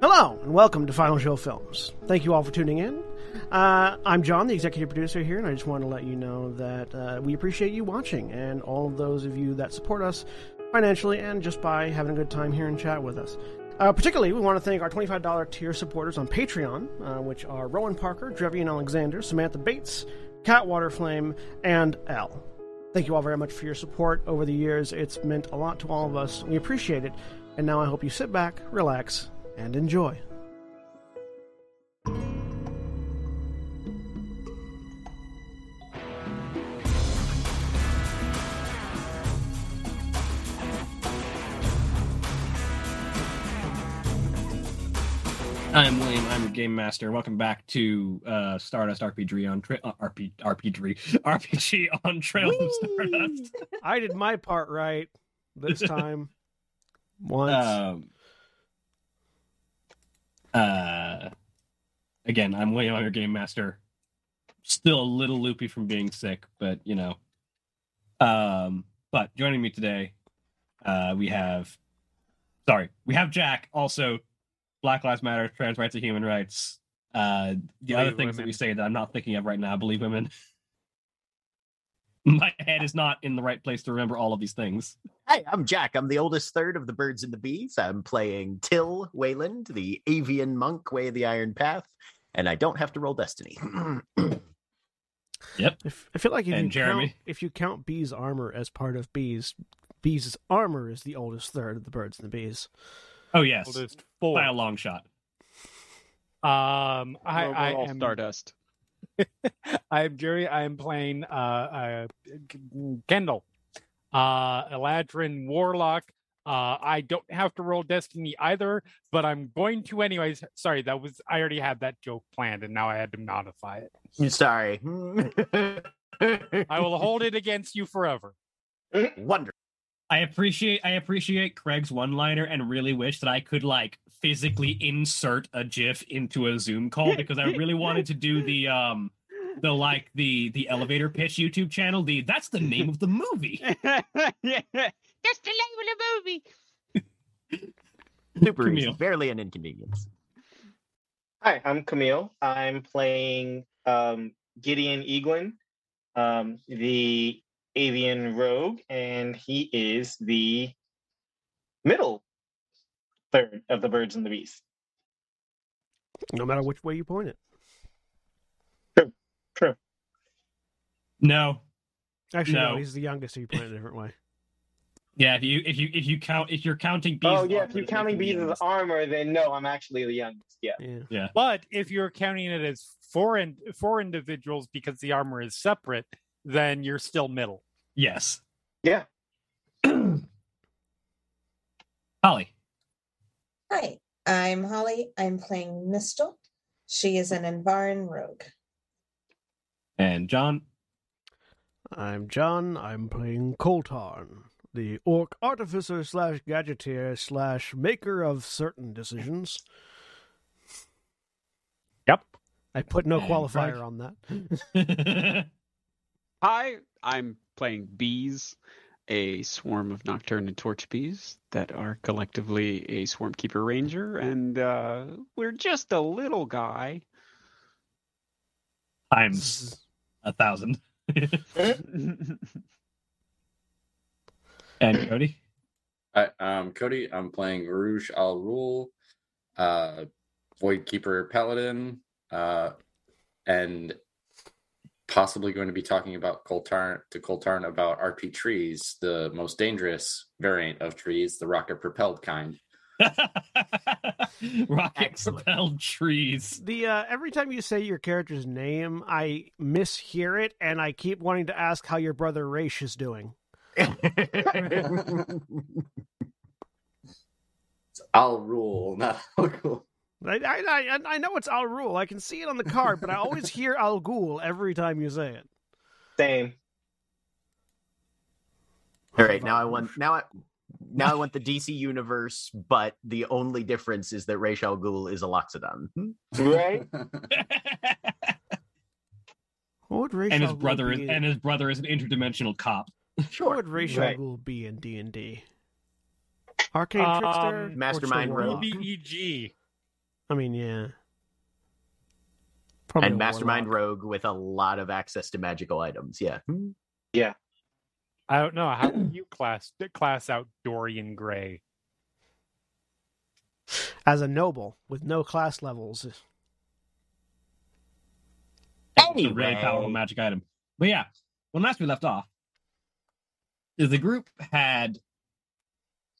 Hello, and welcome to Final Show Films. Thank you all for tuning in. Uh, I'm John, the executive producer here, and I just want to let you know that uh, we appreciate you watching and all of those of you that support us financially and just by having a good time here and chat with us. Uh, particularly, we want to thank our $25 tier supporters on Patreon, uh, which are Rowan Parker, Drevian Alexander, Samantha Bates, Kat Waterflame, and L. Thank you all very much for your support over the years. It's meant a lot to all of us. We appreciate it. And now I hope you sit back, relax, and enjoy. I'm William. I'm your game master. Welcome back to uh, Stardust RPG on tra- uh, RP, RPG RPG on Trails of Stardust. I did my part right this time. Once. Um, uh, again, I'm way I'm your game master. Still a little loopy from being sick, but you know. Um, but joining me today, uh, we have. Sorry, we have Jack. Also, Black Lives Matter, trans rights, and human rights. Uh, the other Believe things that we say that I'm not thinking of right now. Believe women. My head is not in the right place to remember all of these things. Hey, I'm Jack. I'm the oldest third of the Birds and the Bees. I'm playing Tyll Wayland, the Avion monk, Way of the Iron Path, and I don't have to roll Destiny. Yep. If- I feel like if And you Jeremy? count if you count Bee's armor as part of Bee's Bee's armor is the oldest third of the birds and the bees. Oh yes, Oldest four. by a long shot. Um, I, We're- I am Stardust. I am Jerry. I am playing uh, uh Kendall, uh, Eladrin Warlock. Uh, I don't have to roll Destiny either, but I'm going to anyways. Sorry, that was I already had that joke planned, and now I had to modify it. Sorry. I will hold it against you forever. Wonder. I appreciate I appreciate Craig's one liner and really wish that I could like physically insert a GIF into a Zoom call because I really wanted to do the um the like the the elevator pitch YouTube channel. The that's the name of the movie. yeah. That's the name of the movie. Super Kamil. easy. Barely an inconvenience. Hi, I'm Kamil. I'm playing um, Gideon Eaglin, um, the Avion rogue, and he is the middle third of the birds and the beasts. No matter which way you point it. True. True. No. Actually, no, No. he's the youngest, so you point it a different way. Yeah, if you if you if you count if you're counting bees. oh yeah, armor, if you're counting bees as armor, then no, I'm actually the youngest. Yeah. Yeah. But if you're counting it as four and four individuals because the armor is separate, then you're still middle. Yes. Yeah. Holly. Hi, I'm Holly. I'm playing Mystal. She is an Invaran rogue. And John. I'm John. I'm playing Koltarn, the orc artificer slash gadgeteer slash maker of certain decisions. Yep. I put no qualifier on that. Hi, I'm playing bees, a swarm of Nocturnan Torchbees that are collectively a swarm keeper ranger, and uh, we're just a little guy. Times a thousand. and Koty. Hi, I'm Koty. I'm playing Rouge Al Rule, uh, Void Keeper Paladin, uh, and possibly going to be talking about Koltarn to Koltarn about RP trees, the most dangerous variant of trees, the rocket propelled kind. rocket propelled trees. The uh, every time you say your character's name, I mishear it, and I keep wanting to ask how your brother Raish is doing. I'll rule, not Al Ghul. I, I, I, I know it's Al Rule. I can see it on the card, but I always hear Al Ghul every time you say it. Same. All right, now I want now I now I want the DC universe, but the only difference is that Ra's al Ghul is a Loxodon. Right? What would Ra's and his brother is be? and his brother is an interdimensional cop. Sure. what would Ra's al Right. Ghul be in D and D? Arcane Um, trickster, or just a Mastermind rogue. BEG. I mean, yeah. Probably and Mastermind warlock. Rogue with a lot of access to magical items. Yeah. Hmm. Yeah. I don't know. How would you class class out Dorian Gray? as a noble with no class levels. It's a really powerful magic item. But yeah, when last we left off, the group had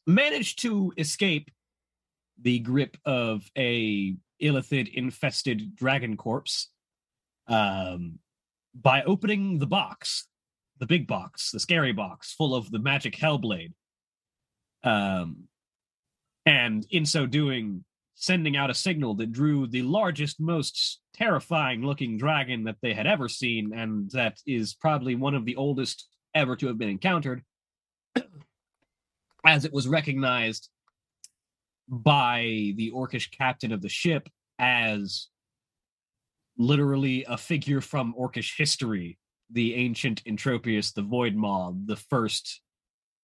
managed to escape the grip of a illithid infested dragon corpse um, by opening the box, the big box, the scary box full of the magic hellblade. Um, and in so doing, sending out a signal that drew the largest, most terrifying looking dragon that they had ever seen, and that is probably one of the oldest ever to have been encountered, as it was recognized by the orcish captain of the ship as literally a figure from orcish history the ancient entropius the void maw the first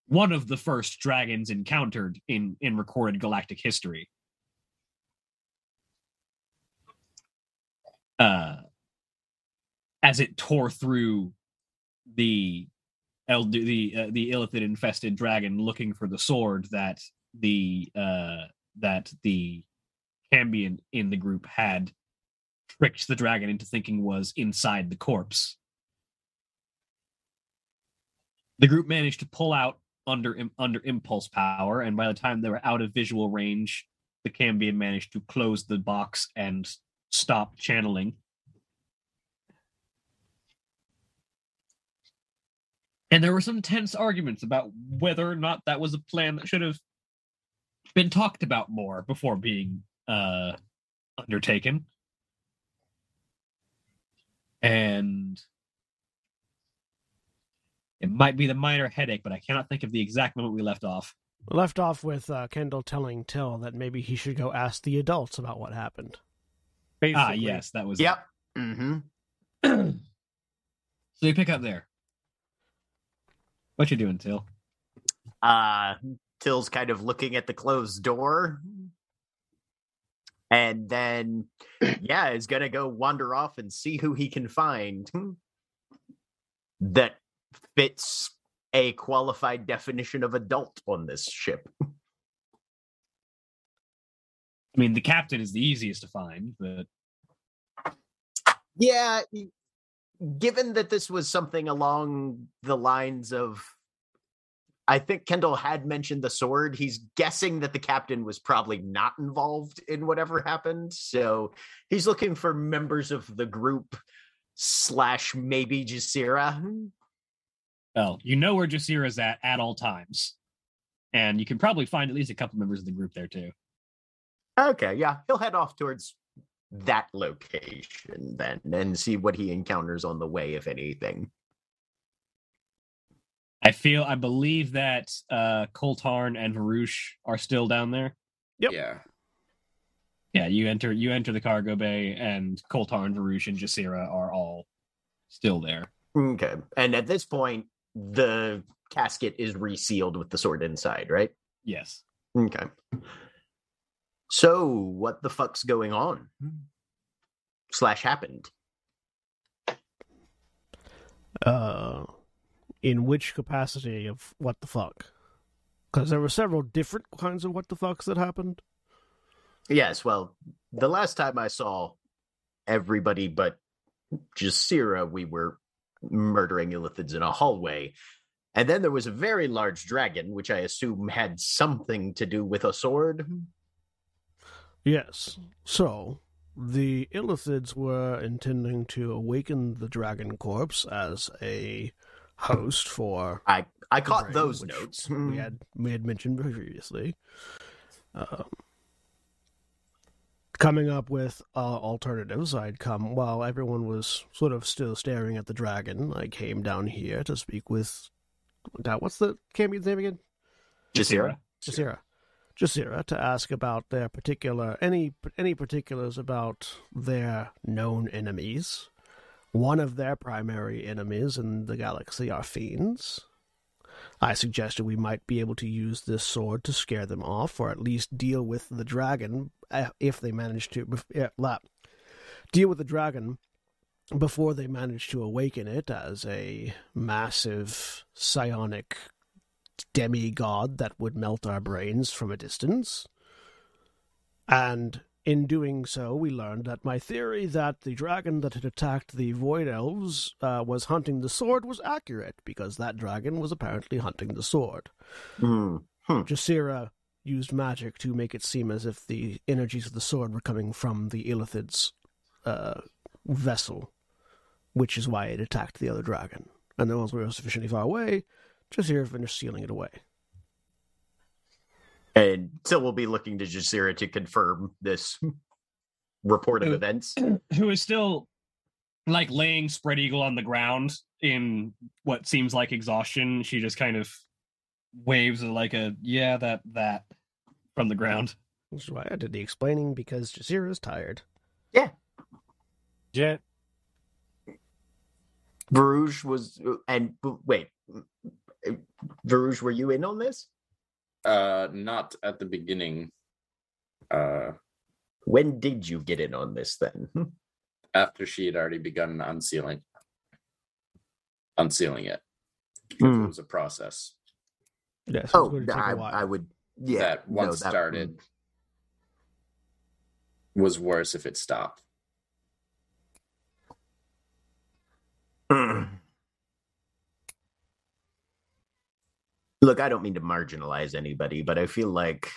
one of the first dragons encountered in in recorded galactic history. Uh as it tore through the El- the uh, the illithid infested dragon looking for the sword that the uh that the Cambion in the group had tricked the dragon into thinking was inside the corpse. The group managed to pull out under under impulse power, and by the time they were out of visual range, the Cambion managed to close the box and stop channeling. And there were some tense arguments about whether or not that was a plan that should have been talked about more before being uh, undertaken. And it might be the minor headache, but I cannot think of the exact moment we left off. Left off with uh, Kendall telling Tyll that maybe he should go ask the adults about what happened. Basically, Ah, yes, that was. Yep. Mm-hmm. so you pick up there. What you doing, Tyll? Uh, Tyll's kind of looking at the closed door. And then, yeah, is going to go wander off and see who he can find that fits a qualified definition of adult on this ship. I mean, the captain is the easiest to find, but Yeah, given that this was something along the lines of I think Kendall had mentioned the sword. He's guessing that the captain was probably not involved in whatever happened. So he's looking for members of the group slash maybe Jasira. well, you know where Jasira's at at all times. And you can probably find at least a couple members of the group there too. Okay, yeah, he'll head off towards that location then and see what he encounters on the way, if anything. I feel I believe that uh Koltarn and Varuzh are still down there. Yep. Yeah. Yeah, you enter you enter the cargo bay and Koltarn, Varuzh, and Jasira are all still there. Okay. And at this point, the casket is resealed with the sword inside, right? Yes. Okay. So, what the fuck's going on? Slash happened. Uh, in which capacity of what the fuck? Because there were several different kinds of what the fucks that happened. Yes, well, the last time I saw everybody but Jasira, we were murdering illithids in a hallway. And then there was a very large dragon, which I assume had something to do with a sword. Yes. So, the Illithids were intending to awaken the dragon corpse as a host for I I caught brain, those notes. We had we had mentioned previously. Um, coming up with uh, alternatives, I'd come while everyone was sort of still staring at the dragon. I came down here to speak with. What's the Cambion's name again? Jasira. Jasira. Jasira to ask about their particular any any particulars about their known enemies. One of their primary enemies in the galaxy are fiends. I suggested we might be able to use this sword to scare them off, or at least deal with the dragon uh, if they manage to. deal with the dragon before they manage to awaken it as a massive psionic demigod that would melt our brains from a distance. And in doing so, we learned that my theory that the dragon that had attacked the Void Elves uh, was hunting the sword was accurate, because that dragon was apparently hunting the sword. Hmm. Jasira used magic to make it seem as if the energies of the sword were coming from the Illithid's uh, vessel, which is why it attacked the other dragon. And then once we were sufficiently far away, Jasira finished sealing it away. And so we'll be looking to Jasira to confirm this report of Uh, events. who is still like laying spread eagle on the ground in what seems like exhaustion. She just kind of waves like a yeah, that that from the ground. Which is why I did the explaining, because Jasira's tired. Yeah. Jet. Varuzh was, and wait, Varuzh, were you in on this? Uh, not at the beginning. Uh, When did you get in on this then? after she had already begun unsealing, unsealing it. Because Hmm. It was a process Yes, Oh, going to take a I, while. I would, yeah. that no, once that- started was worse if it stopped. Look, I don't mean to marginalize anybody, but I feel like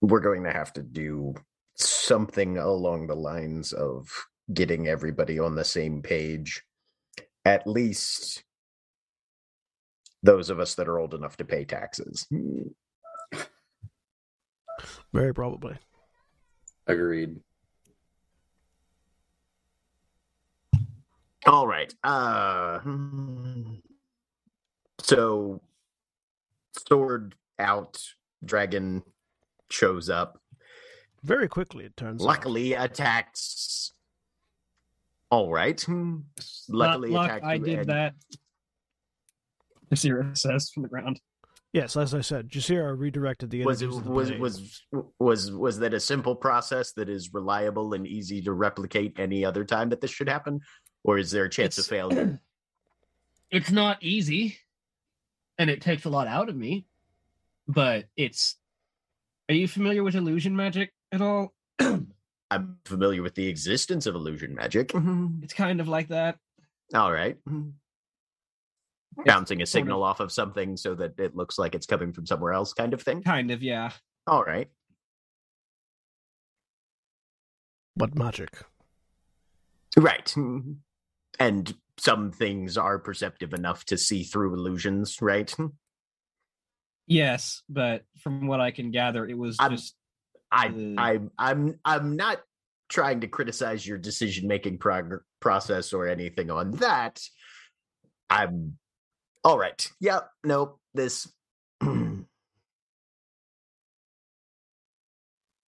we're going to have to do something along the lines of getting everybody on the same page. At least those of us that are old enough to pay taxes. Very probably. Agreed. All right. Uh hmm. So sword out, dragon shows up. Very quickly, it turns out. Luckily attacks. All right. Luckily Luck, attacked I did and- that. Jasira says from the ground. Yes, as I said, Jasira redirected the Was it energies the was blade. was was was that a simple process that is reliable and easy to replicate any other time that this should happen, or is there a chance of failure? It's not easy, and it takes a lot out of me. But it's. Are you familiar with illusion magic at all? I'm familiar with the existence of illusion magic. Mm-hmm. It's kind of like that. All right. Mm-hmm. Bouncing a signal off of something so that it looks like it's coming from somewhere else, kind of thing. Kind of, yeah. All right. But magic. Right. Mm-hmm. And some things are perceptive enough to see through illusions, right? Yes, but from what I can gather, it was I'm- just I Uh, I I'm I'm not trying to criticize your decision making prog- process or anything on that. I'm all right. Yep. Nope. This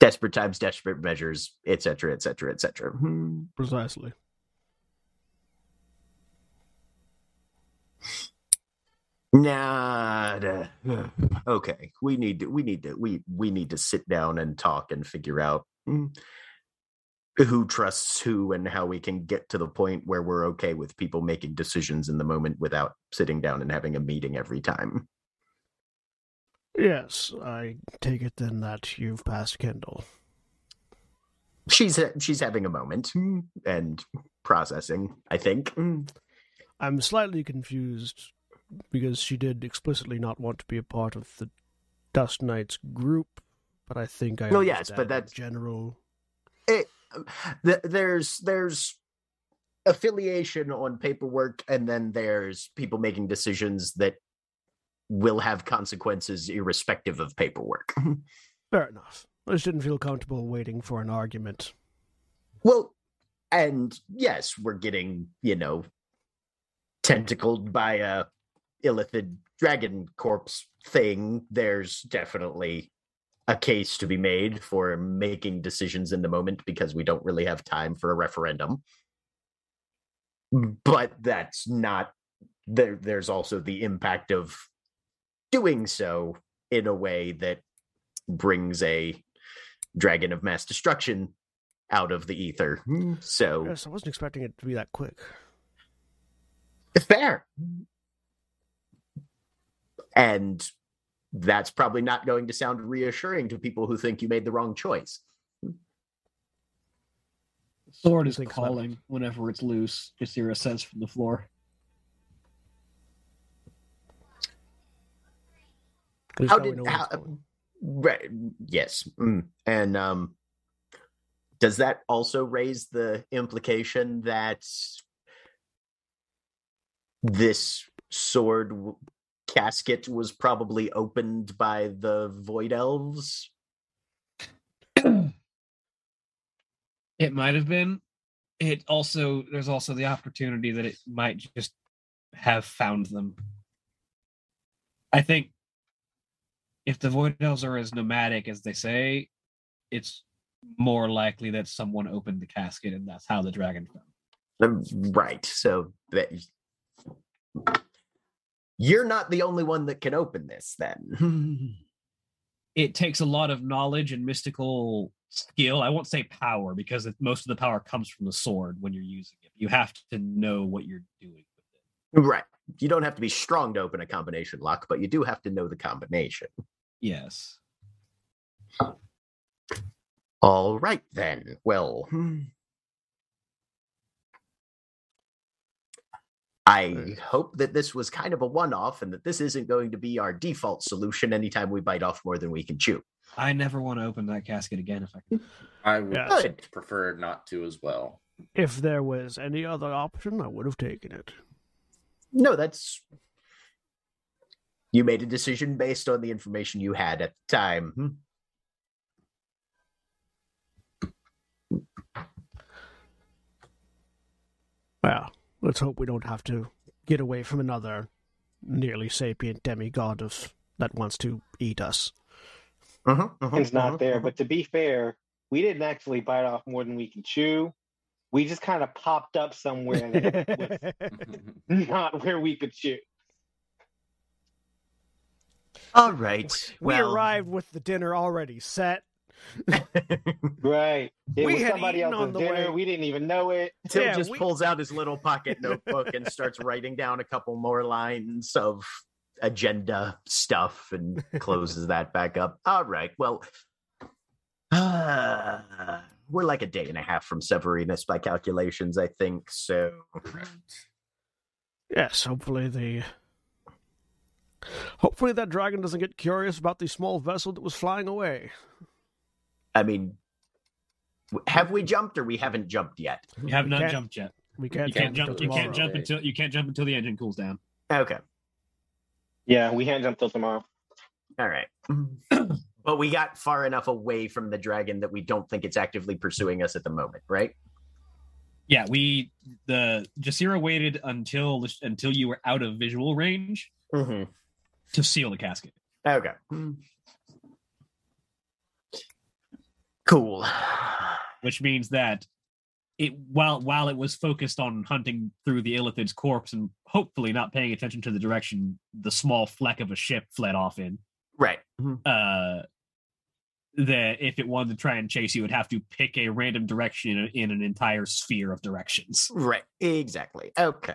desperate times, desperate measures, etc., etc., etc. Precisely. Nah. da- Okay. We need to. We need to. We we need to sit down and talk and figure out mm, who trusts who and how we can get to the point where we're okay with people making decisions in the moment without sitting down and having a meeting every time. Yes, I take it then that you've passed Kendall. She's she's having a moment mm, and processing. I think. Mm. I'm slightly confused because she did explicitly not want to be a part of the Dust Knights group, but I think I Well, yes, but that's- general. Um, Th- there's there's affiliation on paperwork and then there's people making decisions that will have consequences irrespective of paperwork Fair enough. I just didn't feel comfortable waiting for an argument. well and yes we're getting you know tentacled by a illithid dragon corpse thing there's definitely a case to be made for making decisions in the moment because we don't really have time for a referendum but that's not there there's also the impact of doing so in a way that brings a dragon of mass destruction out of the ether. Hmm. So Yes, I wasn't expecting it to be that quick. It's fair. And that's probably not going to sound reassuring to people who think you made the wrong choice. Sword is Think so. calling whenever it's loose. Just hear a sense from the floor. At How did know how, right, yes. mm. And um does that also raise the implication that this sword w- casket was probably opened by the void elves? It might have been. It also there's also the opportunity that it might just have found them. I think if the void elves are as nomadic as they say, it's more likely that someone opened the casket and that's how the dragon found. Um, Right. So that you're not the only one that can open this then. It takes a lot of knowledge and mystical skill. I won't say power because it, most of the power comes from the sword when you're using it. You have to know what you're doing with it. right. You don't have to be strong to open a combination lock, but you do have to know the combination. Yes. All right then. Well, hmm, I hope that this was kind of a one-off and that this isn't going to be our default solution anytime we bite off more than we can chew. I never want to open that casket again if I can. I would Yes. Prefer not to as well. If there was any other option, I would have taken it. No, that's you made a decision based on the information you had at the time. Hmm. Well, let's hope we don't have to get away from another nearly sapient demigod of that wants to eat us. Mhm, mhm, It's not mhm, there. mhm. But to be fair, we didn't actually bite off more than we can chew. We just kind of popped up somewhere that was not where we could chew. All right. we well, arrived with the dinner already set. Right. It We was had somebody eaten else's on the dinner. way. We didn't even know it. Tim Yeah, just we- pulls out his little pocket notebook and starts writing down a couple more lines of agenda stuff and closes that back up. All right. Well, uh, we're like a day and a half from Severinus by calculations, I think. So, Yes, hopefully the hopefully that dragon doesn't get curious about the small vessel that was flying away. I mean, have we jumped or we haven't jumped yet? We have We not can't- jumped yet. We can't, You can't jump jump. until You can't tomorrow. jump until you can't jump until the engine cools down. Okay. Yeah, we can't jump till tomorrow. All right. but we got far enough away from the dragon that we don't think it's actively pursuing us at the moment, right? Yeah, we the Jasira waited until until you were out of visual range Mm-hmm. to seal the casket. Okay. Cool. which means that it while while it was focused on hunting through the Illithid's corpse and hopefully not paying attention to the direction the small fleck of a ship fled off in, Right. uh that if it wanted to try and chase you, it would have to pick a random direction in, a, in an entire sphere of directions. Right. Exactly. Okay.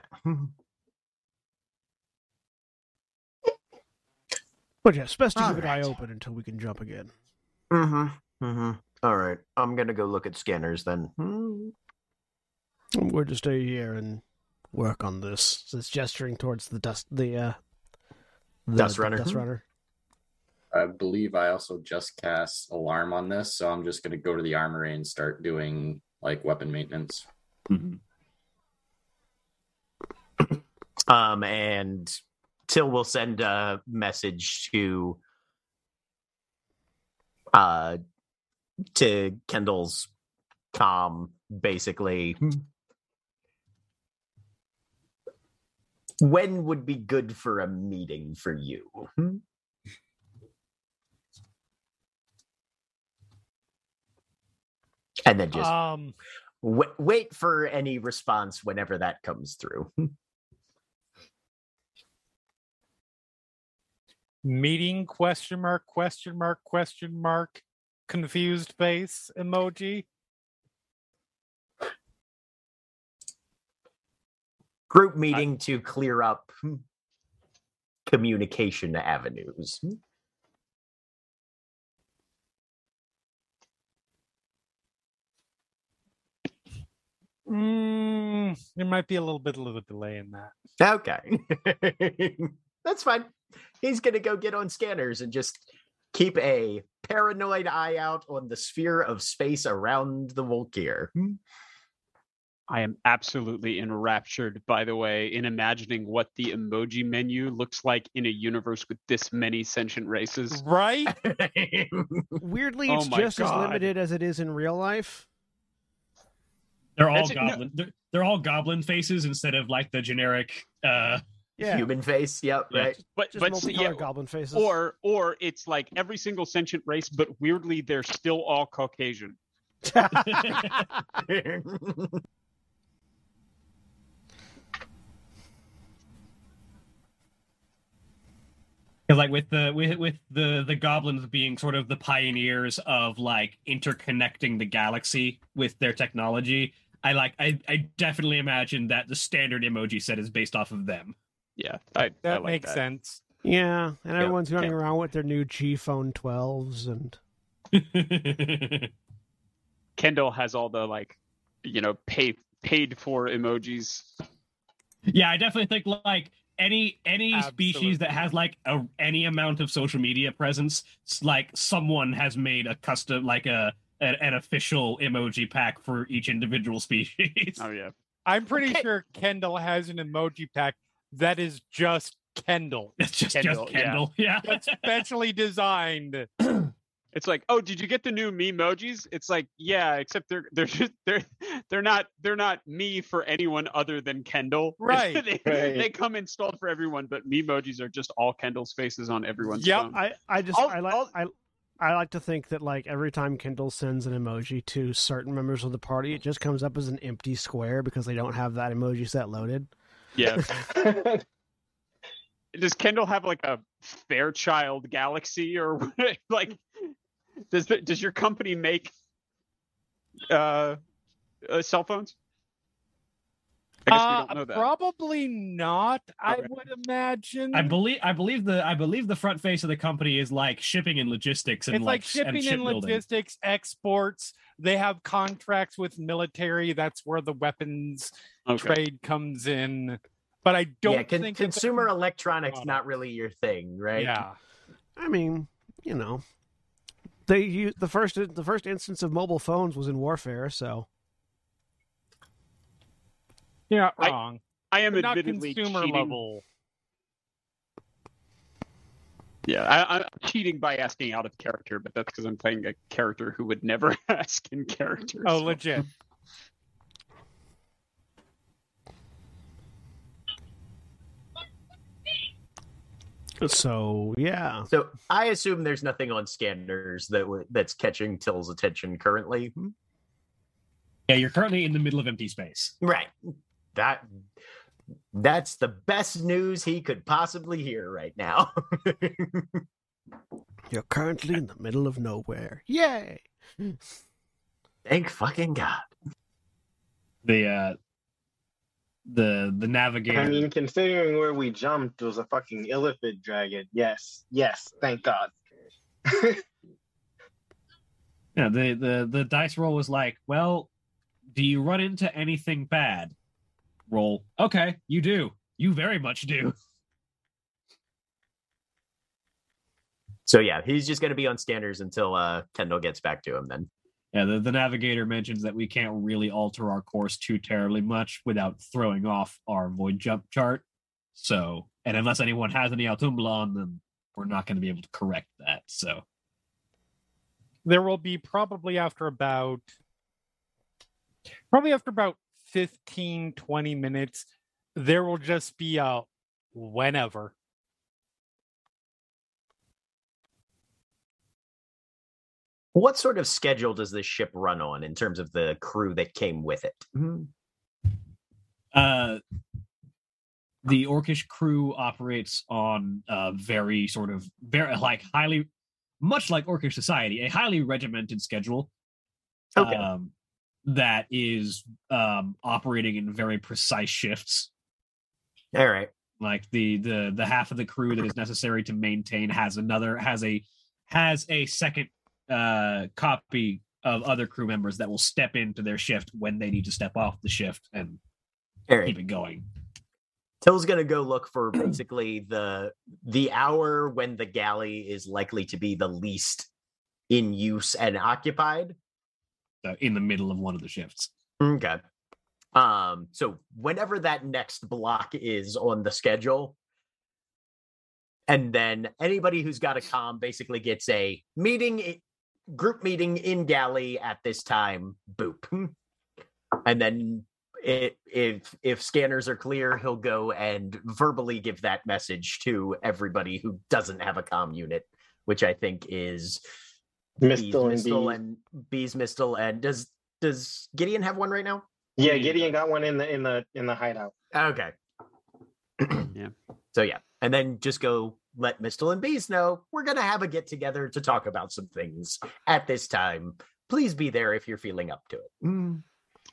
But yes, best to All keep an eye open until we can jump again. Mm-hmm. Mm-hmm. All right. I'm gonna go look at scanners then. Hmm. We're to stay here and work on this. It's gesturing towards the dust the uh the, Dust the runner. Dust runner. I believe I also just cast alarm on this, so I'm just going to go to the armory and start doing like weapon maintenance. Um, and Tyll will send a message to uh to Kendall's com basically. Hmm. When would be good for a meeting for you? Hmm. And then just Um, wait, wait for any response whenever that comes through. Hmm. Meeting question mark question mark question mark confused face emoji. Group meeting to clear up communication avenues. Mm, there might be a little bit of a delay in that. Okay. That's fine. He's going to go get on scanners and just keep a paranoid eye out on the sphere of space around the Volkir. I am absolutely enraptured, by the way, in imagining what the emoji menu looks like in a universe with this many sentient races. Right? Weirdly, Oh it's my just as limited as it is in real life. They're all That's it, no- goblin. They're, they're all goblin faces instead of like the generic. uh Yeah, Human face. Yep. Yeah. Right. But just but multicolored yeah, goblin faces. or or it's like every single sentient race, but weirdly they're still all Caucasian. Like with the with with the the goblins being sort of the pioneers of like interconnecting the galaxy with their technology, I like I I definitely imagine that the standard emoji set is based off of them. Yeah, I, That I like makes that. sense. yeah, and everyone's running yeah. around with their new G Phone 12s and Kendall has all the like, you know, paid paid for emojis. yeah, I definitely think like any any species that has like a any amount of social media presence, like someone has made a custom like a an, an official emoji pack for each individual species. Oh yeah, I'm pretty Okay. sure Kendall has an emoji pack that is just Kendall. It's just Kendall, just yeah. Kendall. Yeah. That's specially designed. it's like, oh, did you get the new memojis? It's like, yeah, except they're they're just they're they're not they're not me for anyone other than Kendall. Right. they, Right. they come installed for everyone, but memojis are just all Kendall's faces on everyone's Yep. phone. I I just I'll- I like I'll- I I like to think that like every time Kendall sends an emoji to certain members of the party, it just comes up as an empty square because they don't have that emoji set loaded. Yeah. Does Kendall have like a Fairchild Galaxy or like? Does does your company make uh, uh cell phones? I guess we Uh, don't know that. Probably not. I Okay. would imagine. I believe I believe the I believe the front face of the company is like shipping and logistics and it's like, like shipping and, shipbuilding. logistics, exports. They have contracts with military. That's where the weapons Okay. trade comes in. But I don't yeah, con- think consumer electronics Oh. not really your thing, right? Yeah. I mean, you know, they use the first the first instance of mobile phones was in warfare, so You're not wrong. I am But not admittedly consumer cheating. level. Yeah, I, I'm cheating by asking out of character, but that's because I'm playing a character who would never ask in character. Oh, so- legit. so yeah. So I assume there's nothing on scanners that w- that's catching Tyll's attention currently. Hmm? Yeah, you're currently in the middle of empty space. Right. That that's the best news he could possibly hear right now. You're currently in the middle of nowhere. Yay! Thank fucking God. The uh the the navigator I mean, considering where we jumped was a fucking illithid dragon. Yes, yes, thank God. Yeah, the, the the dice roll was like, well, do you run into anything bad? Roll. Okay, you do. You very much do. So yeah, he's just gonna be on scanners until uh Kendall gets back to him then. Yeah, the, the navigator mentions that we can't really alter our course too terribly much without throwing off our void jump chart. So, and unless anyone has any Altumbla on them, we're not going to be able to correct that. So, There will be probably after about probably after about 15 20 minutes there will just be a whenever What sort of schedule does this ship run on in terms of the crew that came with it? uh, the orcish crew operates on a very sort of very like highly much like orcish society a highly regimented schedule Okay. um, that is um, operating in very precise shifts All right. like the the the half of the crew that is necessary to maintain has another has a has a second uh copy of other crew members that will step into their shift when they need to step off the shift and right. keep it going Tyll's gonna go look for basically the the hour when the galley is likely to be the least in use and occupied. In the middle of one of the shifts Okay. Um, so whenever that next block is on the schedule, and then anybody who's got a com basically gets a meeting, group meeting in galley at this time. Boop, and then it, if if scanners are clear, he'll go and verbally give that message to everybody who doesn't have a com unit, which I think is Mystal and Mystal Bees. and Bees Mystal and does does Gideon have one right now? Yeah, Gideon got one in the in the in the hideout. Okay. Yeah. So yeah, and then just go let Mystal and Bees know we're gonna have a get together to talk about some things at this time. Please be there if you're feeling up to it. Mm.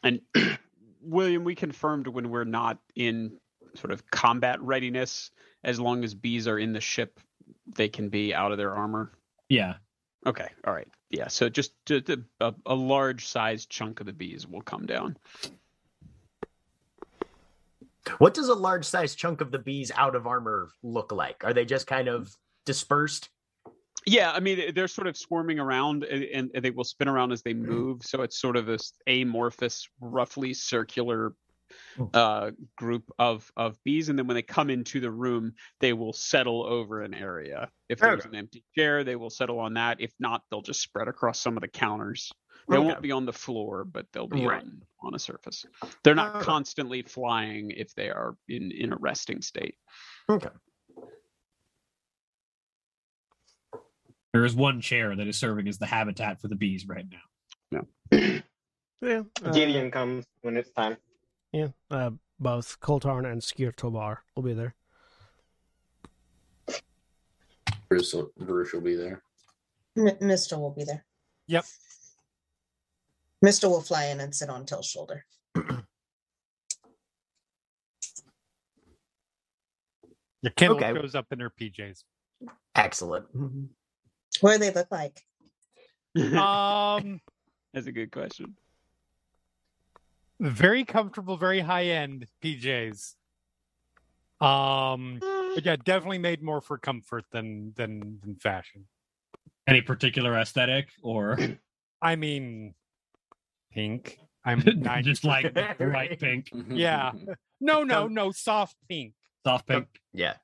And William, we confirmed when we're not in sort of combat readiness, as long as bees are in the ship, they can be out of their armor. yeah Okay, all right, yeah. So just, just a, a, a large sized chunk of the bees will come down. What does a large size chunk of the bees out of armor look like? Are they just kind of dispersed? Yeah, I mean they're sort of swarming around, and, and they will spin around as they move. So it's sort of this amorphous, roughly circular uh, group of of bees, and then when they come into the room, they will settle over an area. If there's Okay. an empty chair, they will settle on that. If not, they'll just spread across some of the counters. They Okay. won't be on the floor, but they'll be Right. on, on a surface. They're not Okay. constantly flying if they are in in a resting state. Okay. there is one chair that is serving as the habitat for the bees right now Yeah. uh, Gideon comes when it's time. Yeah. Uh, both Koltarn and Skir Tobar will be there. Bruce will, Bruce will be there. M- Mister will be there. Yep. Mister will fly in and sit on Tyll's shoulder. Your Kendall Okay. shows up in her PJs. Excellent. What do they look like? Um, That's a good question. Very comfortable, very high end PJs. Um, but yeah, definitely made more for comfort than than than fashion. any particular aesthetic or I mean, pink. I'm not just like bright pink Yeah. no, no, no, soft pink. soft pink Yeah.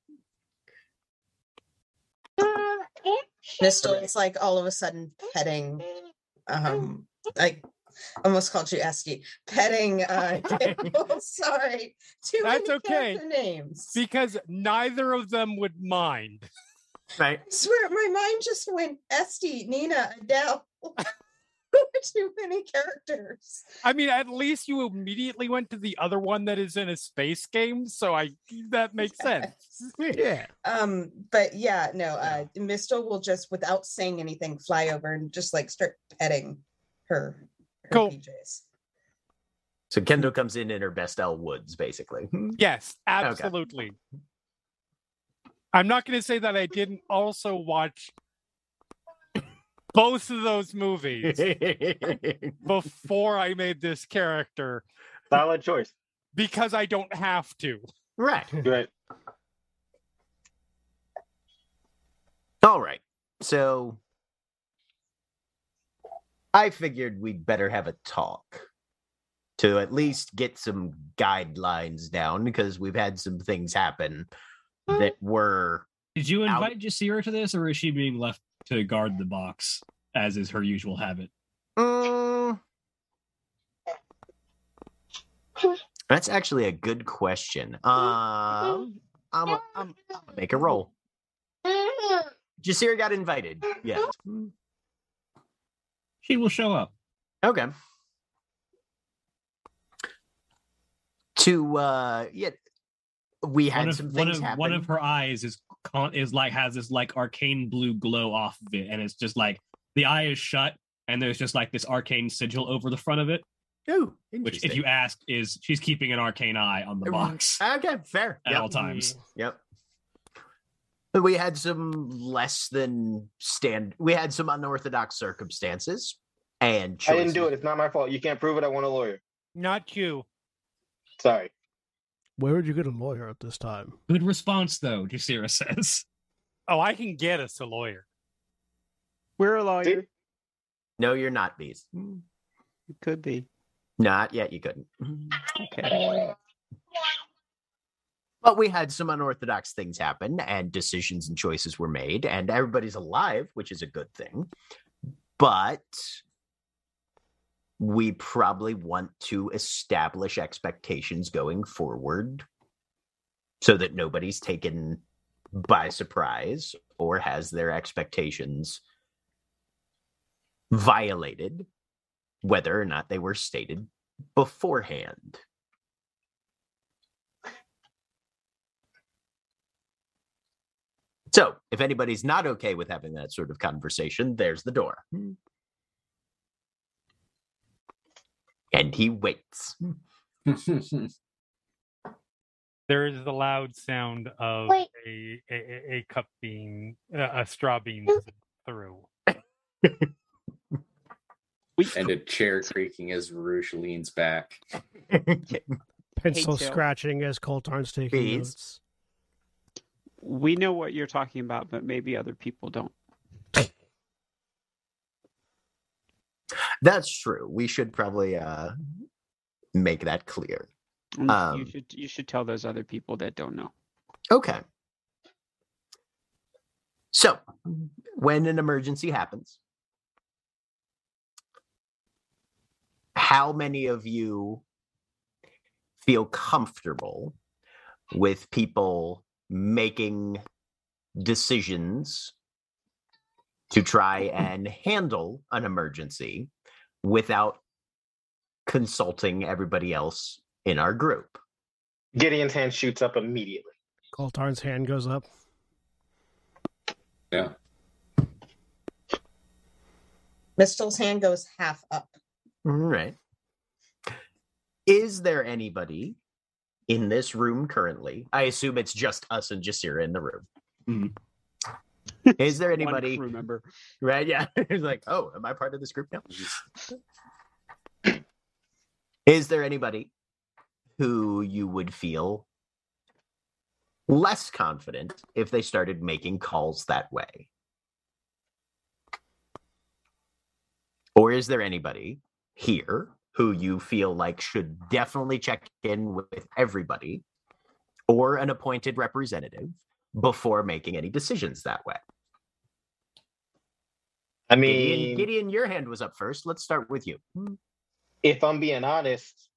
Mystal is like all of a sudden petting um like almost called you Esty. Petting uh Kendall. sorry. Too That's many okay. names. because neither of them would mind. Right. I swear my mind just went Esty, Nina, Adele. Too many characters. I mean, at least you immediately went to the other one that is in a space game, so I that makes sense. Yeah. Um, but yeah, no, uh Mystal will just without saying anything fly over and just like start petting her, her Cool. PJs. So Kendall comes in in her best Elle Woods, basically. Hmm. Yes, absolutely. I'm not going to say that I didn't also watch both of those movies before I made this character Solid choice. because I don't have to. right. Right. All right. So I figured we'd better have a talk to at least get some guidelines down because we've had some things happen that were did you Out. invite Jasira to this or is she being left to guard the box as is her usual habit Mm. That's actually a good question. Um, I'm, a, I'm, I'm gonna make a roll. Jasir got invited. Yes. She will show up Okay. To uh yeah, we had one of some one of happen. one of her eyes is con- is like has this like arcane blue glow off of it, and it's just like the eye is shut, and there's just like this arcane sigil over the front of it, Ooh, which, if you ask, is she's keeping an arcane eye on the box Okay, fair. at Yep. all times. Yep. But we had some less than stand. We had some unorthodox circumstances and I didn't do it. It's not my fault. You can't prove it. I want a lawyer. Not you. Sorry. Where would you get a lawyer at this time? Good response, though. Jasira says. Oh, I can get us a lawyer. We're a lawyer. See? No, you're not bees. Hmm. You could be. Not yet. You couldn't. Hmm. Okay. But we had some unorthodox things happen, and decisions and choices were made, and everybody's alive, which is a good thing. But we probably want to establish expectations going forward so that nobody's taken by surprise or has their expectations violated, whether or not they were stated beforehand. So, if anybody's not okay with having that sort of conversation, there's the door. And he waits. There is the loud sound of a, a, a- a cup being uh, a straw being through. and a chair creaking as Roosh leans back. Pencil Jill. scratching as Koltarn's taking Bees. notes. We know what you're talking about, but maybe other people don't. That's true. We should probably uh, make that clear. Um, you should you should tell those other people that don't know. Okay. So, when an emergency happens, how many of you feel comfortable with people making decisions to try mm-hmm. and handle an emergency without consulting everybody else in our group? Gideon's hand shoots up immediately. Koltarn's hand goes up. Yeah. Mystal's hand goes half up. All right. Is there anybody in this room currently? I assume it's just us and Jasira in the room. Mhm. Is there anybody? remember? Right? Yeah. It's like, oh, am I part of this group now? Is there anybody who you would feel less confident if they started making calls that way? Or is there anybody here who you feel like should definitely check in with everybody or an appointed representative before making any decisions that way? I Gideon, mean, Gideon, your hand was up first. Let's start with you. Hmm. if I'm being honest,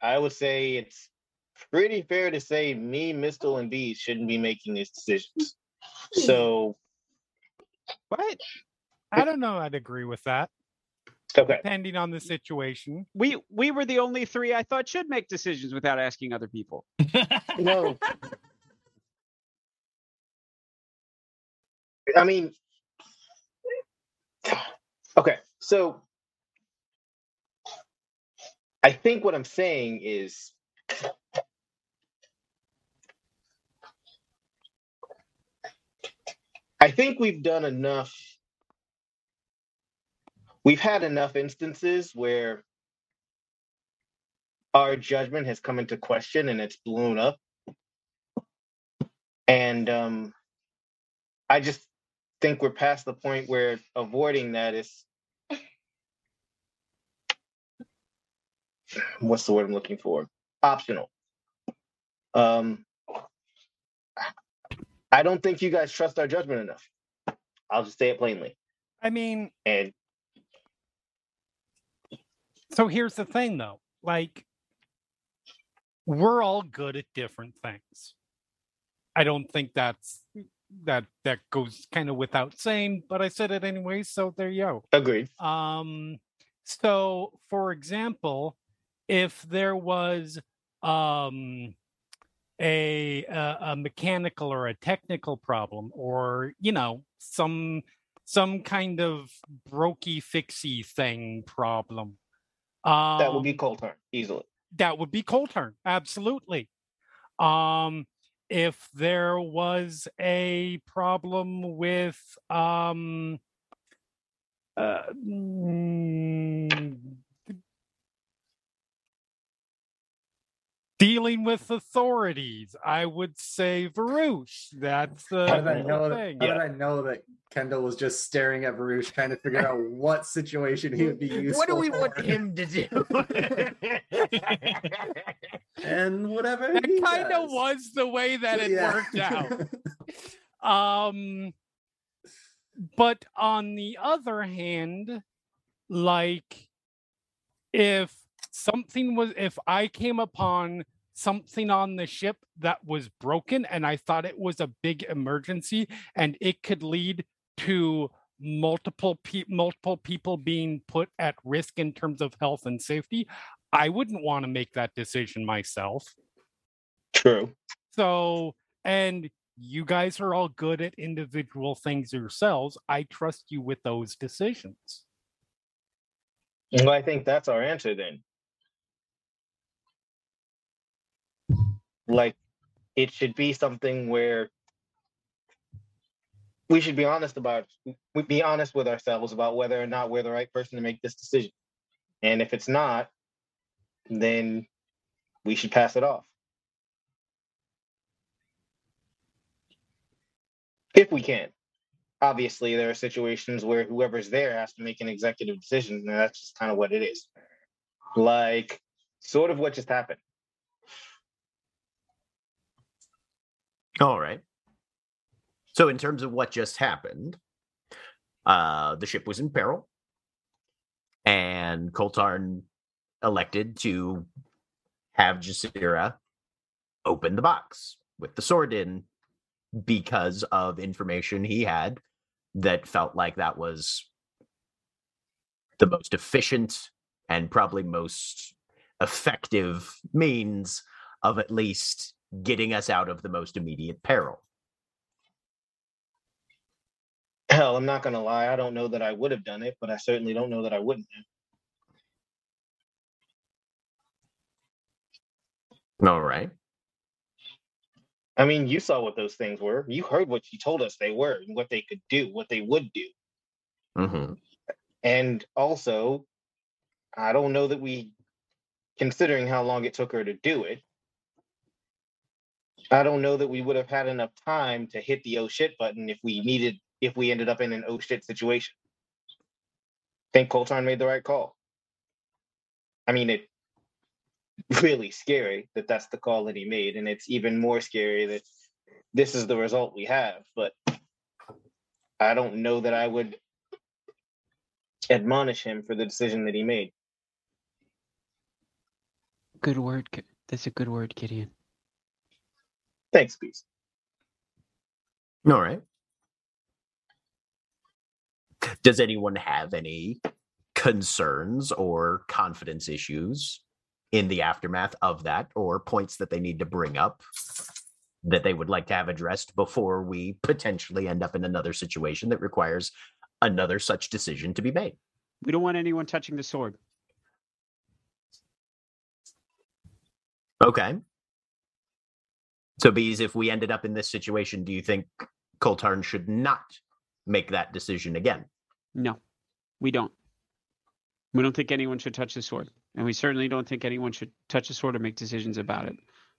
I would say it's pretty fair to say me, Mystal, and B shouldn't be making these decisions. Hmm. So, What? I don't know. I'd agree with that, okay. depending on the situation. We we were the only three I thought should make decisions without asking other people. No. I mean, okay. So, I think what I'm saying is I think we've done enough. We've had enough instances where our judgment has come into question and it's blown up. And um, I just think we're past the point where avoiding that is what's the word I'm looking for? Optional. Um, I don't think you guys trust our judgment enough. I'll just say it plainly. I mean, And so here's the thing though. Like we're all good at different things. I don't think that's that that goes kind of without saying, but I said it anyway, so there you go. agreed. Um, so for example, if there was um a, a a mechanical or a technical problem or you know some some kind of brokey fixy thing problem um, That would be Koltarn easily. that would be Koltarn absolutely um if there was a problem with um uh, mm, dealing with authorities i would say Varuzh. that's the How did I know thing. that? How did I know that Kendall was just staring at Varuzh, trying to figure out what situation he would be useful? What do we want him to do? And whatever. that kind of was the way that it Yeah. worked out um but on the other hand like if something was if i came upon something on the ship that was broken and i thought it was a big emergency and it could lead to multiple pe- multiple people being put at risk in terms of health and safety i wouldn't want to make that decision myself True. so, and you guys are all good at individual things yourselves. I trust you with those decisions. Well, I think that's our answer then. Like, it should be something where we should be honest about, we be honest with ourselves about whether or not we're the right person to make this decision. And if it's not, then we should pass it off. If we can. Obviously, there are situations where whoever's there has to make an executive decision, and that's just kind of what it is. Like, sort of what just happened. All right. So, in terms of what just happened, uh, the ship was in peril, and Koltarn elected to have Jasira open the box with the sword in because of information he had that felt like that was the most efficient and probably most effective means of at least getting us out of the most immediate peril. Hell, I'm not gonna lie. I don't know that I would have done it, but I certainly don't know that I wouldn't have. All right. I mean, you saw what those things were. You heard what you told us they were, and what they could do, what they would do. hmm And also, I don't know that we, considering how long it took her to do it, I don't know that we would have had enough time to hit the oh shit button if we needed, if we ended up in an oh shit situation. I think Koltarn made the right call. I mean, it really scary that that's the call that he made, and it's even more scary that this is the result we have. But I don't know that I would admonish him for the decision that he made. Good word. That's a good word, Gideon. Thanks, peace. All right. Does anyone have any concerns or confidence issues in the aftermath of that, or points that they need to bring up that they would like to have addressed before we potentially end up in another situation that requires another such decision to be made? We don't want anyone touching the sword. Okay. So, Bees, if we ended up in this situation, do you think Koltarn should not make that decision again? No, we don't. We don't think anyone should touch the sword. And we certainly don't think anyone should touch the sword or make decisions about it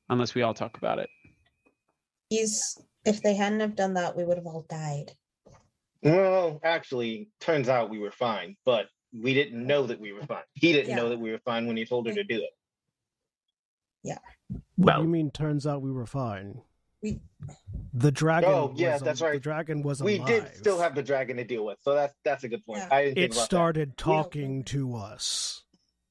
unless we all talk about it. He's if they hadn't have done that, we would have all died. Well, actually, turns out we were fine, but we didn't know that we were fine. He didn't know that we were fine when he told her to do it. What Well- do you mean? Turns out we were fine. We The dragon. Oh, yeah, was that's al- The dragon was We alive. did still have the dragon to deal with, so that's that's a good point. Yeah. I didn't think It about started talking to us.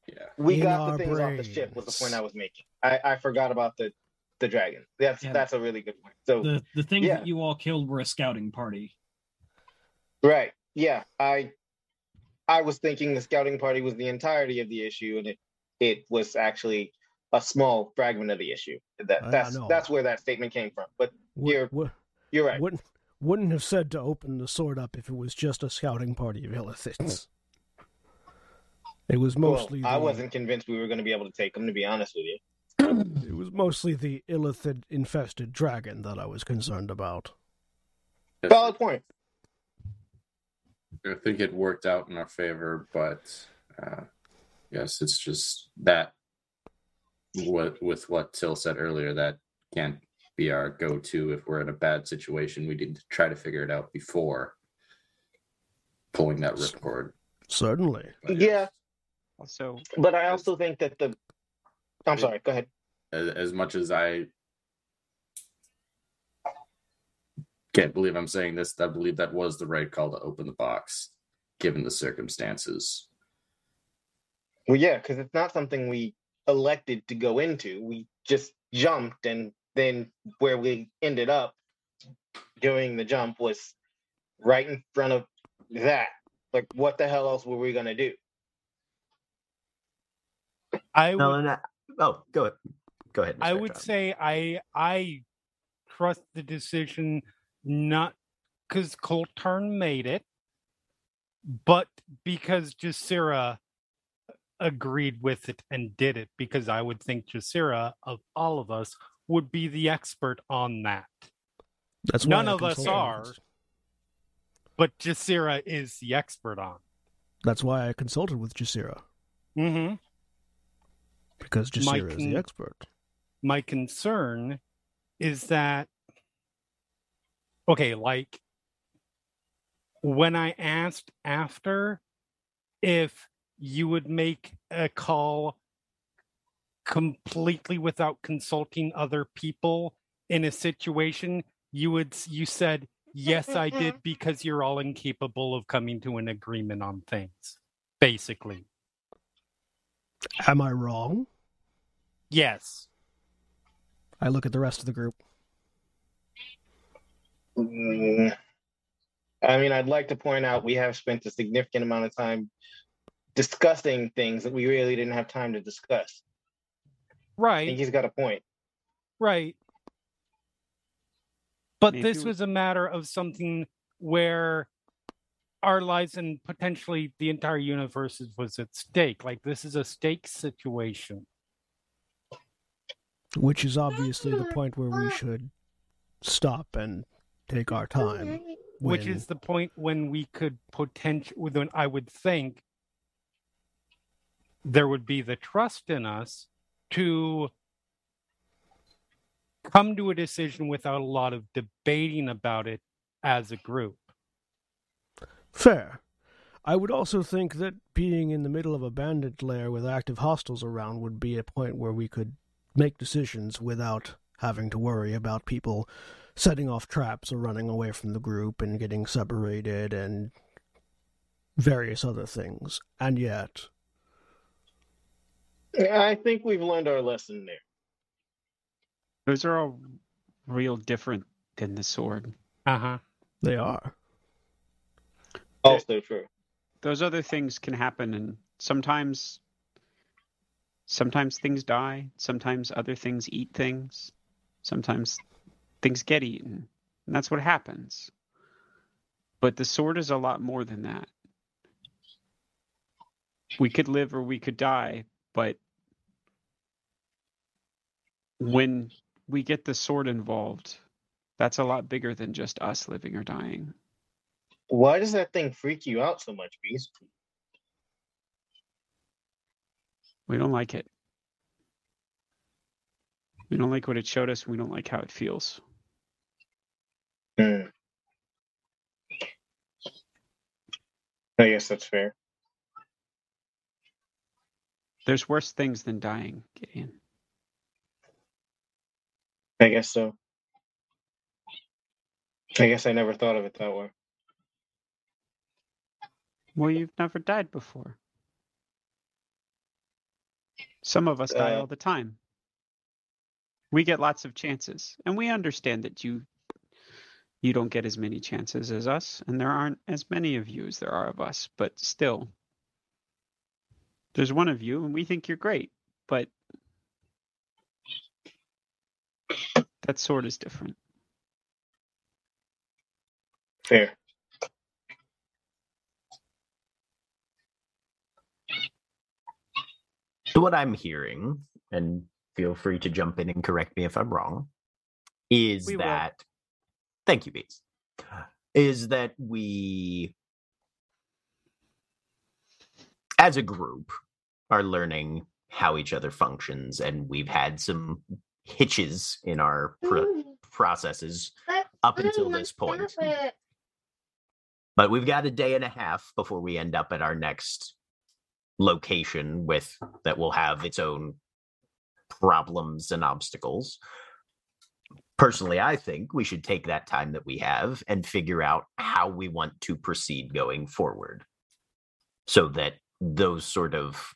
Yeah. We got the things off the ship. Was the point I was making. I, I forgot about the the dragon. That's Yeah. that's a really good point. So The the things Yeah. that you all killed were a scouting party. Right. Yeah. I I was thinking the scouting party was the entirety of the issue, and it it was actually a small fragment of the issue. That I- I that's that's where that statement came from. But Would- You're- would- you're right. Wouldn't wouldn't have said to open the sword up if it was just a scouting party of illithids. It was mostly. well, I the- wasn't convinced we were going to be able to take them. To be honest with you. It was mostly the illithid infested dragon that I was concerned about. Valid point. I think it worked out in our favor, but uh, yes, it's just that what with what Tyll said earlier that can't be our go-to if we're in a bad situation. We need to try to figure it out before pulling that ripcord. Certainly. But Yeah, So, but I also think that the. I'm sorry. Go ahead. as, as much as I can't believe I'm saying this, I believe that was the right call to open the box, given the circumstances. Well, yeah, because it's not something we elected to go into. We just jumped, and then where we ended up doing the jump was right in front of that. Like, what the hell else were we gonna do? I would, Helena, oh, go ahead. go ahead. I would John. say I I trust the decision not because Koltarn made it, but because Jasira agreed with it and did it because I would think Jasira of all of us would be the expert on that. That's None of us are. But Jasira is the expert on. That's why I consulted with Jasira Mm-hmm. because My Jasira is con- the expert. my concern is that okay like when i asked after if you would make a call completely without consulting other people in a situation you would you said yes i did because you're all incapable of coming to an agreement on things basically Am I wrong? yes I look at the rest of the group. Mm, I mean, I'd like to point out we have spent a significant amount of time discussing things that we really didn't have time to discuss. I right think he's got a point. Right. But Maybe this was a matter of something where our lives and potentially the entire universe was at stake. Like this is a stake situation. Which is obviously the point where we should stop and take our time. Which is the point when we could potential when I would think there would be the trust in us to come to a decision without a lot of debating about it as a group. fair. I would also think that being in the middle of a bandit lair with active hostiles around would be a point where we could make decisions without having to worry about people setting off traps or running away from the group and getting separated and various other things. And yet, I think we've learned our lesson there. those are all real different than the sword. Uh-huh. they are. Also true. Those other things can happen, and sometimes, sometimes things die. Sometimes other things eat things. Sometimes things get eaten, and that's what happens. But the sword is a lot more than that. We could live or we could die, but when we get the sword involved, that's a lot bigger than just us living or dying. Why does that thing freak you out so much, Bees? We don't like it. We don't like what it showed us. We don't like how it feels. Hmm. I guess that's fair. There's worse things than dying, Gideon. I guess so. I guess I never thought of it that way. Well, you've never died before. Some of us die Uh, all the time. We get lots of chances, and we understand that you you don't get as many chances as us, and there aren't as many of you as there are of us, but still. There's one of you, and we think you're great, but That sword is different. Fair. So what I'm hearing, and feel free to jump in and correct me if I'm wrong, is We will. that thank you, Bees. Is that we as a group are learning how each other functions and we've had some hitches in our pro- processes up until this point. But we've got a day and a half before we end up at our next location with that will have its own problems and obstacles. Personally, I think we should take that time that we have and figure out how we want to proceed going forward so that those sort of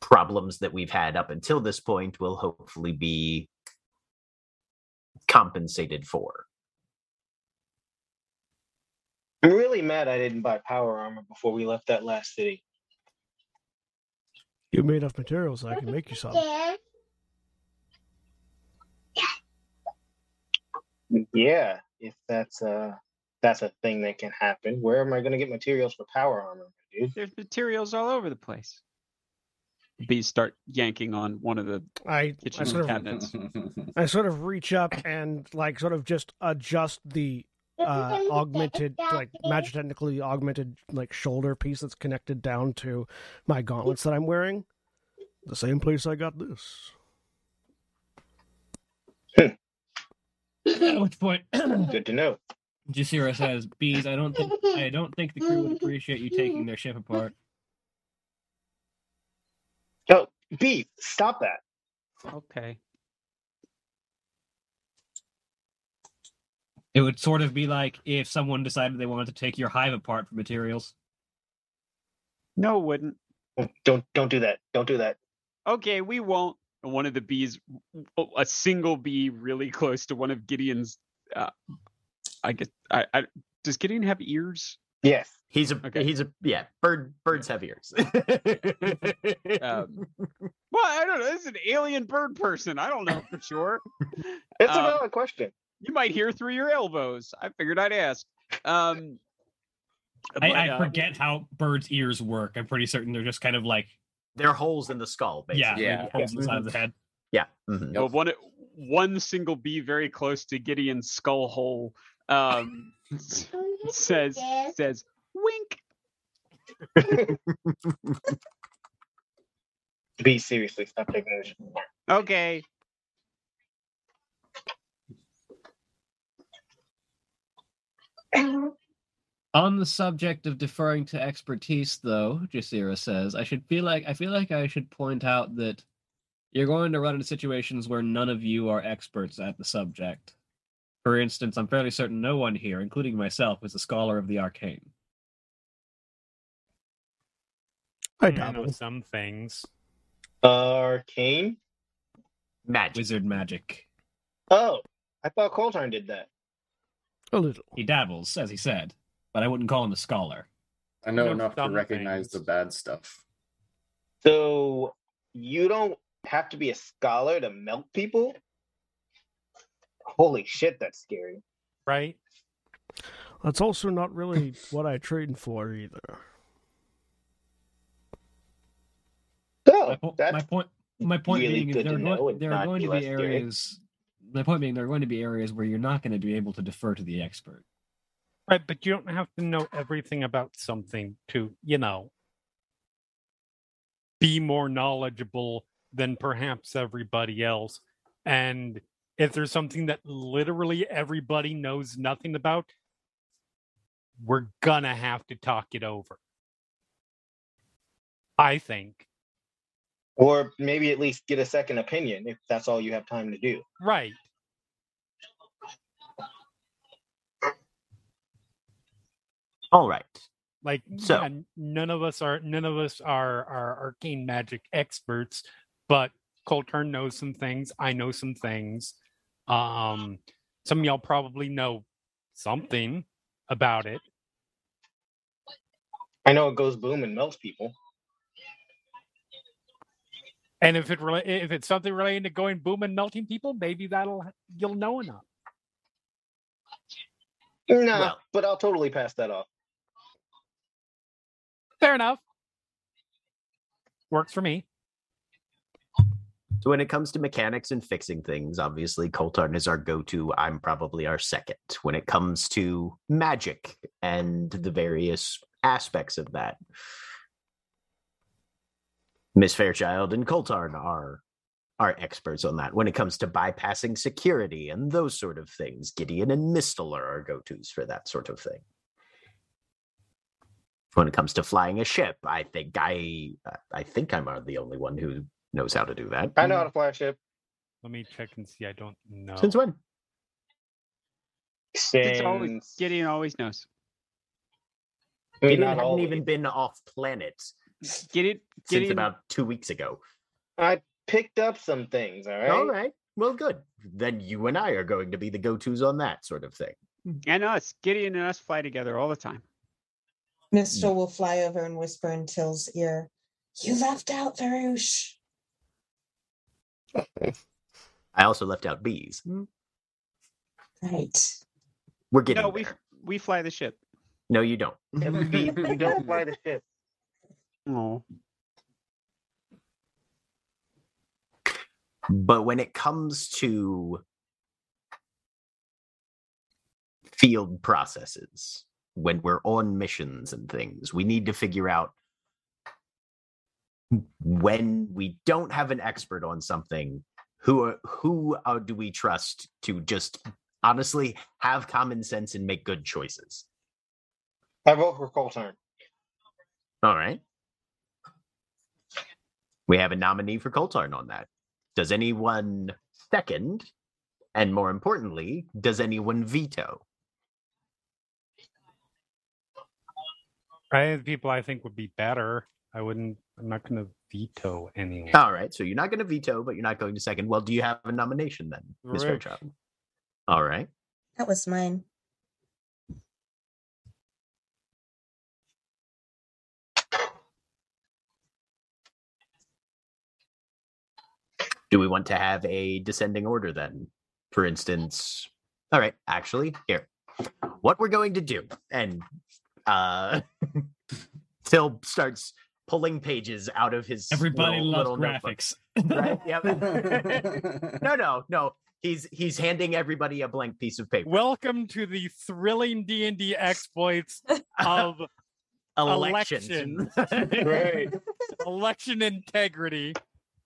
problems that we've had up until this point will hopefully be compensated for. I'm really mad I didn't buy power armor before we left that last city. You made enough materials, I can make you some. Yeah, if that's a that's a thing that can happen. Where am I gonna get materials for power armor, dude? There's materials all over the place. Bees start yanking on one of the I, I kitchen sort of cabinets. I sort of reach up and like sort of just adjust the uh, augmented, like magic technically augmented, like shoulder piece that's connected down to my gauntlets that I'm wearing. The same place I got this. At which point, Good to know. Jasira says, "Bees, I don't think I don't think the crew would appreciate you taking their ship apart. Oh, B, stop that. Okay. It would sort of be like if someone decided they wanted to take your hive apart for materials. No, it wouldn't. Oh, Don't don't do that. Don't do that. Okay, we won't. And one of the bees, a single bee really close to one of Gideon's. Uh, I guess. I, I does Gideon have ears? Yes. He's a Okay. he's a yeah, bird birds have ears. Um, Well, I don't know. This is an alien bird person. I don't know for sure. It's a Um, valid question. You might hear through your elbows. I figured I'd ask. Um, I, but, I uh, forget how birds' ears work. I'm pretty certain they're just kind of like They're holes in the skull, yeah, basically. Yeah. like holes inside of the head. Yeah. mhm. Uh, one one single bee very close to Gideon's skull hole um, s- says says wink. B, seriously, stop taking this. Okay. On the subject of deferring to expertise, though, Jasira says, I should feel like I feel like I should point out that you're going to run into situations where none of you are experts at the subject. For instance, I'm fairly certain no one here, including myself, is a scholar of the arcane. I hmm, I know dabble. some things. Arcane? Magic. Wizard magic. Oh, I thought Koltarn did that. A little. He dabbles, as he said, but I wouldn't call him a scholar. I know know enough to recognize things. the bad stuff. So you don't have to be a scholar to melt people? Holy shit, that's scary. right? That's also not really what I trained for either. So my, po- that's my point my point really being is good there, are know going, there are going to be less scary. areas my point being there are going to be areas where you're not going to be able to defer to the expert Right, but you don't have to know everything about something to, you know, be more knowledgeable than perhaps everybody else. And if there's something that literally everybody knows nothing about, we're gonna have to talk it over. I think. or maybe at least get a second opinion if that's all you have time to do. Right. All right. Like So- yeah, none of us are none of us are are arcane magic experts, but Koltarn knows some things. I know some things. Um, some of y'all probably know something about it. I know it goes boom and melts people. And if it rela- if it's something related to going boom and melting people, maybe that'll you'll know enough. No, Well- but I'll totally pass that off. Fair enough. Works for me. So when it comes to mechanics and fixing things, obviously Koltarn is our go-to. I'm probably our second. When it comes to magic and the various aspects of that, Miss Fairchild and Koltarn are are experts on that. When it comes to bypassing security and those sort of things, Gideon and Mystal are our go-tos for that sort of thing. When it comes to flying a ship, I think I I think I'm uh, the only one who knows how to do that. I know how to fly a ship. Let me check and see. I don't know. Since when? It's always, Gideon always knows. I mean, Gideon not hadn't always. even been off planet Gideon, since about two weeks ago. I picked up some things. All right. All right. Well, good. Then you and I are going to be the go-tos on that sort of thing. Mm. and us, Gideon and us fly together all the time. Mystal mm. will fly over and whisper in Tyll's ear, You left out Varuzh. I also left out bees. Right. We're getting No, we there. we fly the ship. No, you don't. We don't fly the ship. Oh, But when it comes to field processes, when we're on missions and things, we need to figure out when we don't have an expert on something, who are, who uh, do we trust to just honestly have common sense and make good choices? I vote for Koltarn. All right. We have a nominee for Koltarn on that. Does anyone second? And more importantly, does anyone veto? I have people I think would be better. I wouldn't. I'm not going to veto anyone. All right. So you're not going to veto, but you're not going to second. Well, do you have a nomination then, Ms. Rich. Fairchild? All right. That was mine. Do we want to have a descending order then? For instance, all right, actually, here. What we're going to do, and uh Tyll starts pulling pages out of his Everybody little, loves little graphics. Right? Yep. no, no, no. He's he's handing everybody a blank piece of paper. Welcome to the thrilling D and D exploits of Election. Right. election integrity.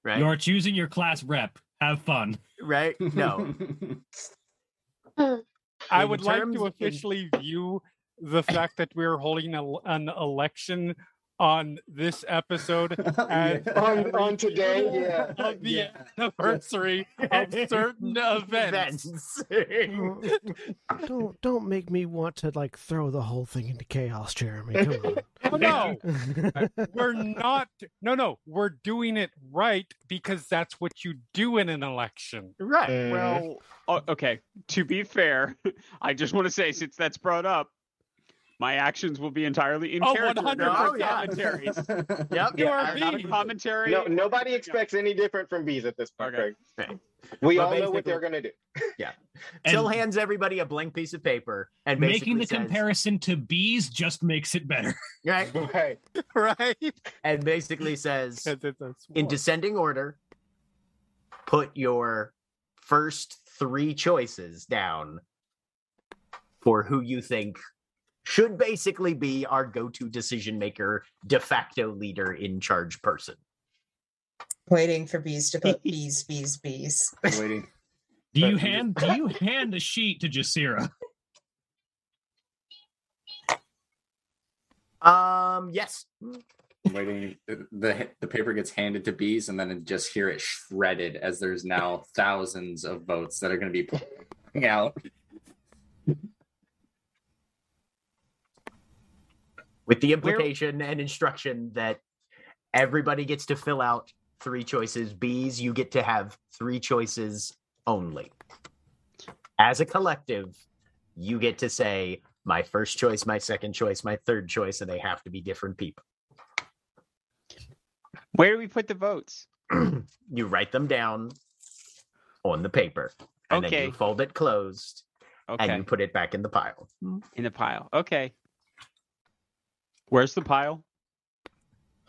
right? You're choosing your class rep. Have fun. right? No. I would like terms- to in- officially view the fact that we're holding a, an election on this episode as on, on today, yeah. of the anniversary of certain events. Events. don't don't make me want to like throw the whole thing into chaos, Jeremy. Come on. no, we're not. No, no, we're doing it right because that's what you do in an election. right. Mhm. well, o- okay. To be fair, I just want to say since that's brought up, my actions will be entirely in Oh, character. 100%. not Oh, yeah. commentaries. Yep. You yeah, are I- not a commentary. No, nobody expects any different from bees at this point. Okay. Craig. Right. We Well, all know what they're gonna do. Tyll And hands everybody a blank piece of paper and making the says- comparison to bees just makes it better. right, Right. Right? and basically says Because it's a in descending order, put your first three choices down for who you think should basically be our go-to decision maker, de facto leader in charge person. Waiting for bees to put bees, bees, bees. Waiting. Do you hand do you hand the sheet to Jasira? Um, yes. waiting. The the paper gets handed to bees, and then it just hear it shredded as there's now thousands of votes that are going to be pulling out. With the implication and instruction that everybody gets to fill out three choices. Bees, you get to have three choices only. As a collective, you get to say my first choice, my second choice, my third choice, and they have to be different people. Where do we put the votes? you write them down on the paper, and then Okay. you fold it closed, Okay. and you put it back in the pile. In the pile. Okay. Where's the pile?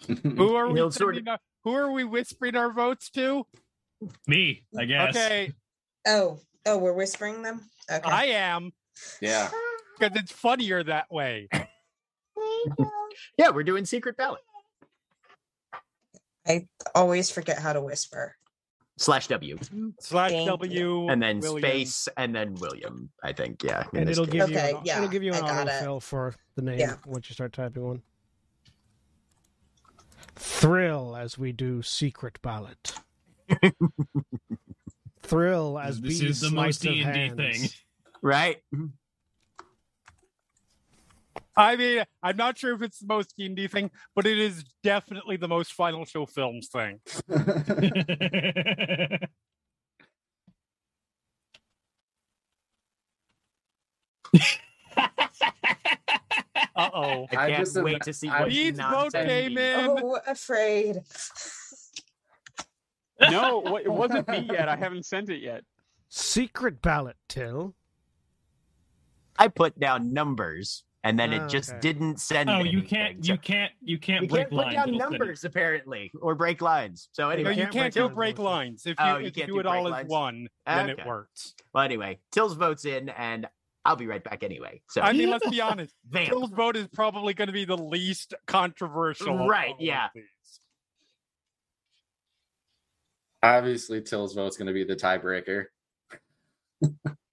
Who are we sending our- who are we whispering our votes to? Me, I guess. Okay, Oh, oh, we're whispering them. Okay. I am yeah. because it's funnier that way. Yeah, we're doing secret ballot I always forget how to whisper. Slash W, Slash Thank W and then William. space, and then William. I think, yeah. and it'll give you Okay, an, yeah, it'll give you an got it. autofill for the name Yeah. once you start typing one. Thrill as we do secret ballot. Thrill as This bees is the most D&D thing. right. I mean, I'm not sure if it's the most D&D thing, but it is definitely the most Final Show Films thing. Uh oh. I I can't just wait to see I- what Bede's vote nonsense came Bede- in. Oh, afraid. No, it wasn't me yet. I haven't sent it yet. Secret ballot, Tyll. I put down numbers, and then Oh, it just okay. didn't send. oh, you anything. can't, So- you can't, you can't you break can't put lines. down It'll it. numbers apparently, or break lines. So No, anyway, you can't can't break do lines, break lines. If oh, you, Oh, if you you can't do do it all break as one, then it works. well, anyway, Tyll's votes in, and I'll be right back anyway. So I mean, let's be honest. Vamp. Phil's vote is probably going to be the least controversial. Right, yeah. Obviously, Tyll's vote's going to be the tiebreaker.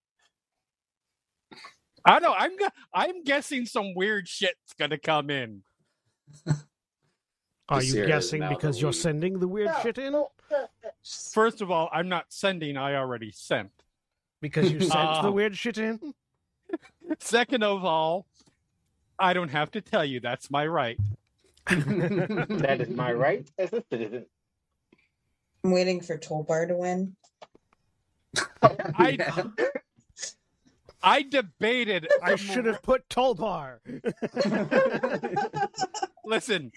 I know. I'm I'm guessing some weird shit's going to come in. Are you guessing because you're lead. sending the weird shit in? First of all, I'm not sending. I already sent. Because you sent Uh, the weird shit in? Second of all, I don't have to tell you. That's my right. That is my right as a citizen. I'm waiting for Toolbar to win. I Yeah. I debated. I should have put Tollbar. listen.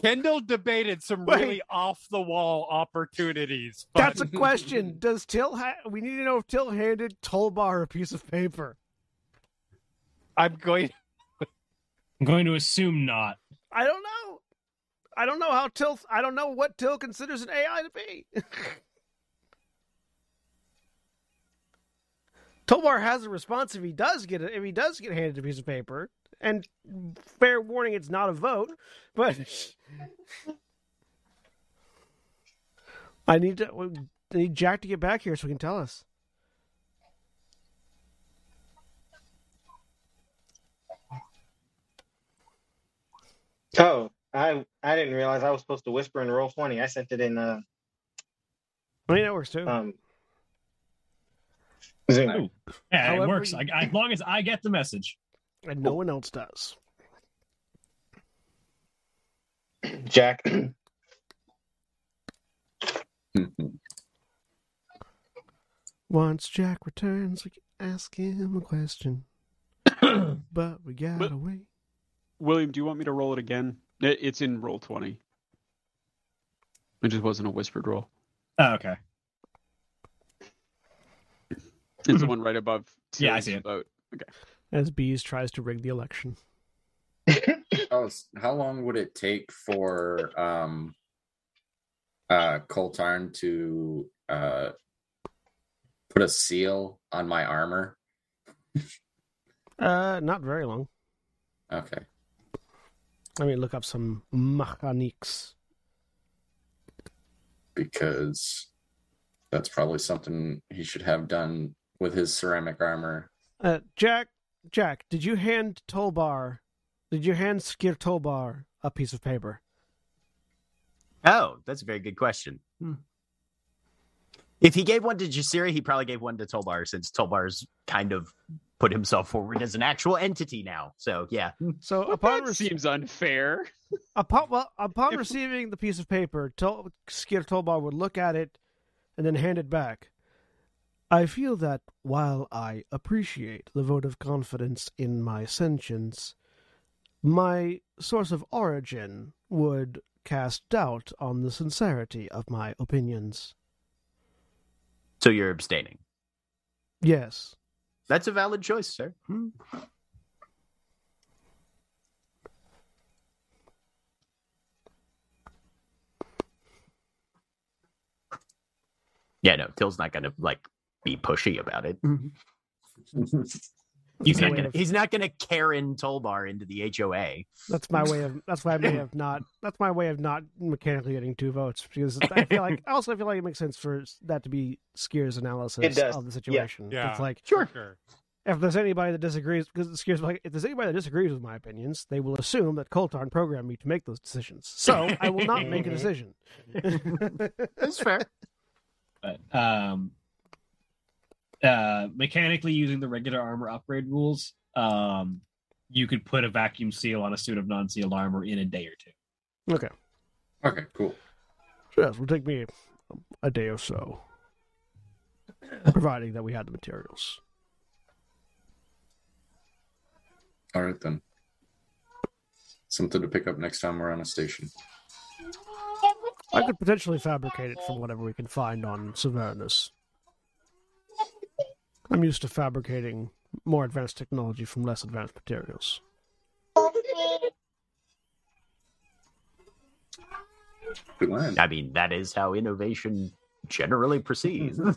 Kendall debated some Wait. really off the wall opportunities. But That's a question. Does Tyll ha- we need to know if Tyll handed Tollbar a piece of paper. I'm going. I'm going to assume not. I don't know. I don't know how Tyll I don't know what Tyll considers an AI to be. Tollbar has a response if he does get it if he does get handed a piece of paper. And fair warning, it's not a vote, but I need to I need Jack to get back here so he can tell us. Oh, I I didn't realize I was supposed to whisper in roll twenty. I sent it in uh I mean that works too. um Zoom. Yeah, However, it works. you- I, as long as I get the message. and no one else does. Jack. Once Jack returns, we can ask him a question. but we gotta But- wait. William, do you want me to roll it again? It, it's in roll twenty. It just wasn't a whispered roll. Oh, okay. It's the one right above. Yeah, I see it. Vote. As Bees tries to rig the election. Oh, how long would it take for um uh Koltarn to uh put a seal on my armor? Uh, not very long. Okay. Let me look up some mechanics. Because that's probably something he should have done with his ceramic armor. Uh, Jack, Jack, did you hand Tolbar, did you hand Skir Tolbar a piece of paper? Oh, that's a very good question. Hmm. If he gave one to Jasiri, he probably gave one to Tolbar since Tolbar's kind of put himself forward as an actual entity now. So yeah. So Well, upon that rece- seems unfair. upon well, upon If- receiving the piece of paper, Tol- Skir Tolbar would look at it and then hand it back. I feel that while I appreciate the vote of confidence in my sentience, my source of origin would cast doubt on the sincerity of my opinions. So you're abstaining. Yes. That's a valid choice, sir. Hmm. Yeah, no, Tyll's not gonna like be pushy about it. He's not gonna of- he's not gonna Karen Tolbar into the HOA. That's my way of. That's why I may have not. That's my way of not mechanically getting two votes because I feel like. Also I also feel like it makes sense for that to be Skier's analysis of the situation. Yeah. It's like Sure. sure. if there's anybody that disagrees, because Skier's like, if there's anybody that disagrees with my opinions, they will assume that Koltarn programmed me to make those decisions. So I will not make a decision. That's fair. but um uh mechanically using the regular armor upgrade rules um you could put a vacuum seal on a suit of non-sealed armor in a day or two okay. Okay, cool. So yes, it will take me a day or so, providing that we had the materials. All right then. Something to pick up next time we're on a station. I could potentially fabricate it from whatever we can find on Severnus. I'm used to fabricating more advanced technology from less advanced materials. I mean, that is how innovation generally proceeds.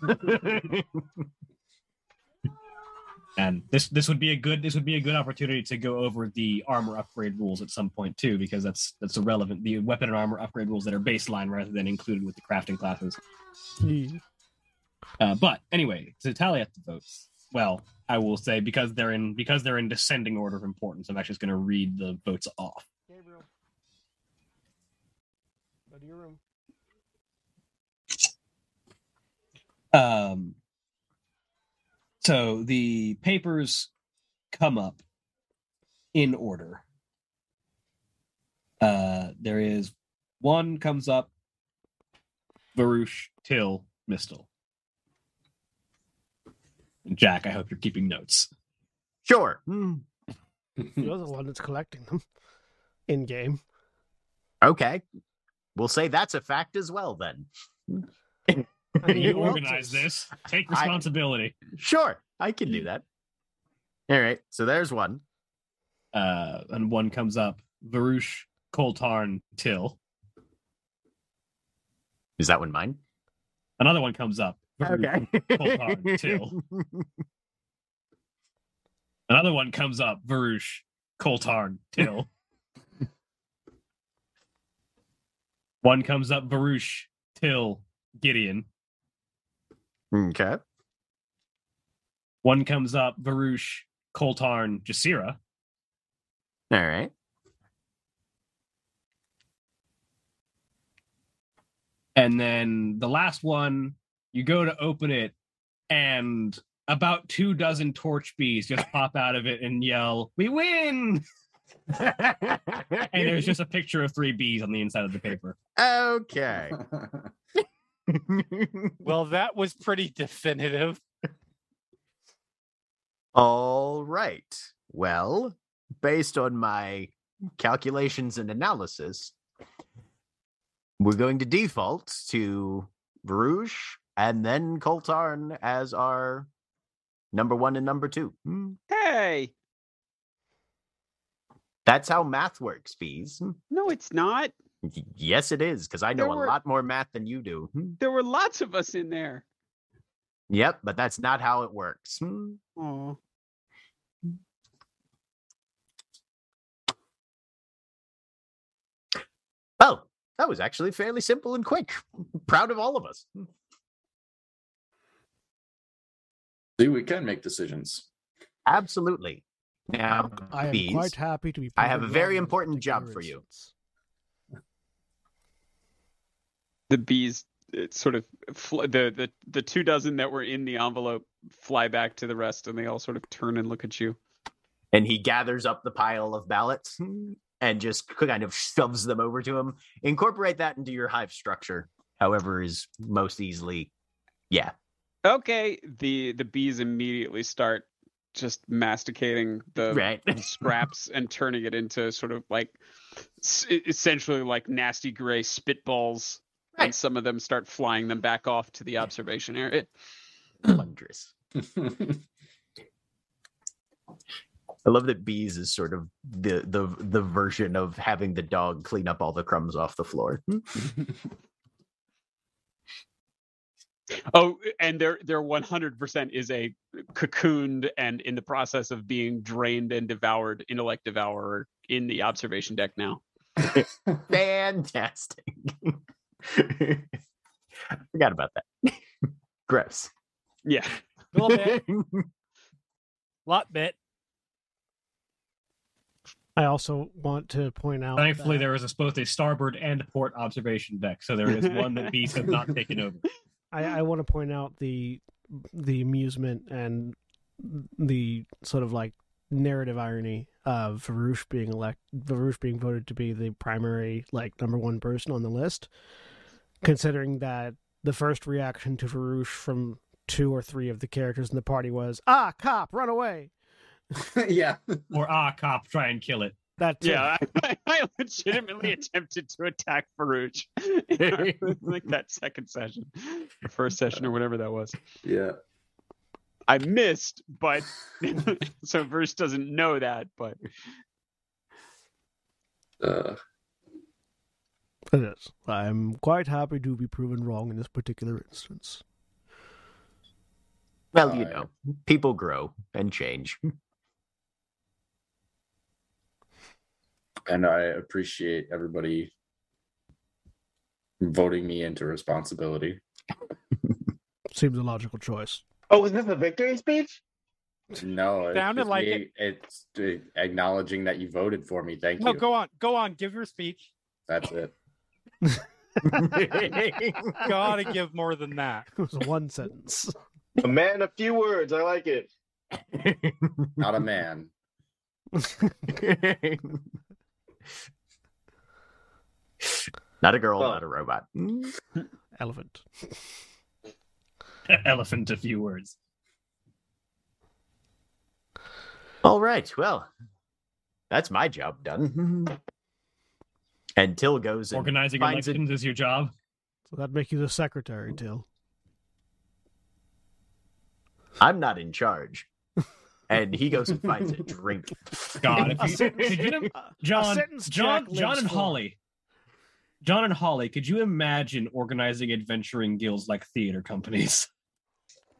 and this this would be a good this would be a good opportunity to go over the armor upgrade rules at some point too because that's that's irrelevant the weapon and armor upgrade rules that are baseline rather than included with the crafting classes uh, but anyway to tally up the votes well i will say because they're in because they're in descending order of importance i'm actually just going to read the votes off Gabriel, go to your room. Um, so the papers come up in order. Uh, there is one comes up, Varuzh, Tyll, Mystal. Jack, I hope you're keeping notes. sure. Hmm. You're the one that's collecting them in game. Okay. We'll say that's a fact as well then. I mean, You organize this. Take I- responsibility. Sure, I can do that. All right, so there's one. Uh, and one comes up, Varuzh, Koltarn, Tyll. Is that one mine? Another one comes up. Varuzh, Koltarn, Tyll. Another one comes up, Varuzh, Koltarn, Tyll. one comes up, Varuzh, Tyll, Gideon. okay. One comes up, Varuzh, Koltarn, Jasira. All right. And then the last one, you go to open it, and about two dozen torch bees just pop out of it and yell, We win! And there's just a picture of three bees on the inside of the paper. okay. Well, that was pretty definitive. All right. Well, based on my calculations and analysis, we're going to default to Bruges and then Koltarn as our number one and number two. Hmm. Hey, That's how math works, Bees. Hmm. no, it's not. Yes, it is, because I know There a lot more math than you do. Hmm. There were lots of us in there. Yep, but that's not how it works. Oh, Oh, that was actually fairly simple and quick. Proud of all of us. We can make decisions. Absolutely. Now, I am Bees, quite happy to be. I have a very important job for you. instance. the bees it sort of fl- the the the two dozen that were in the envelope fly back to the rest, and they all sort of turn and look at you. and he gathers up the pile of ballots and just kind of shoves them over to him. Incorporate that into your hive structure, however, is most easily. Yeah. Okay, the the bees immediately start just masticating the, Right. scraps and turning it into sort of like s- essentially like nasty gray spitballs. And some of them start flying them back off to the observation area. Wondrous. I love that bees is sort of the the the version of having the dog clean up all the crumbs off the floor. Oh, and there there 100% is a cocooned and in the process of being drained and devoured intellect devourer in the observation deck now. Fantastic. Forgot about that. Gross. Yeah. A bit, lot bit. I also want to point out. Thankfully, that there is a, both a starboard and port observation deck, so there is one that bees have not taken over. I, I want to point out the the amusement and the sort of like narrative irony of Varuzh being elect Varuzh being voted to be the primary like number one person on the list, considering that the first reaction to Varuzh from two or three of the characters in the party was ah cop run away yeah. Or ah, cop, try and kill it. That too. Yeah, I, I legitimately attempted to attack Varuzh like that second session, the first session or whatever that was. Yeah. I missed, but so Verse doesn't know that, but Uh, it is. I'm quite happy to be proven wrong in this particular instance. Well, you Alright. know, people grow and change. And I appreciate everybody voting me into responsibility. Seems a logical choice. Oh, was this a victory speech? No, it's Sounded like me- It's uh, acknowledging that you voted for me. Thank No, you. go on, go on, give your speech. That's it. Gotta give more than that. It was one sentence. A man, a few words. I like it. Not a man. Not a girl, Well- not a robot. Mm. Elephant. Elephant, a few words. All right. Well, that's my job done. And Tyll goes Organizing finds elections is your job. So that'd make you the secretary, Tyll. I'm not in charge. And he goes and finds a drink. God, if you, sentence- could you, a- a John, John, John and. Holly, John and Holly, could you imagine organizing adventuring guilds like theater companies?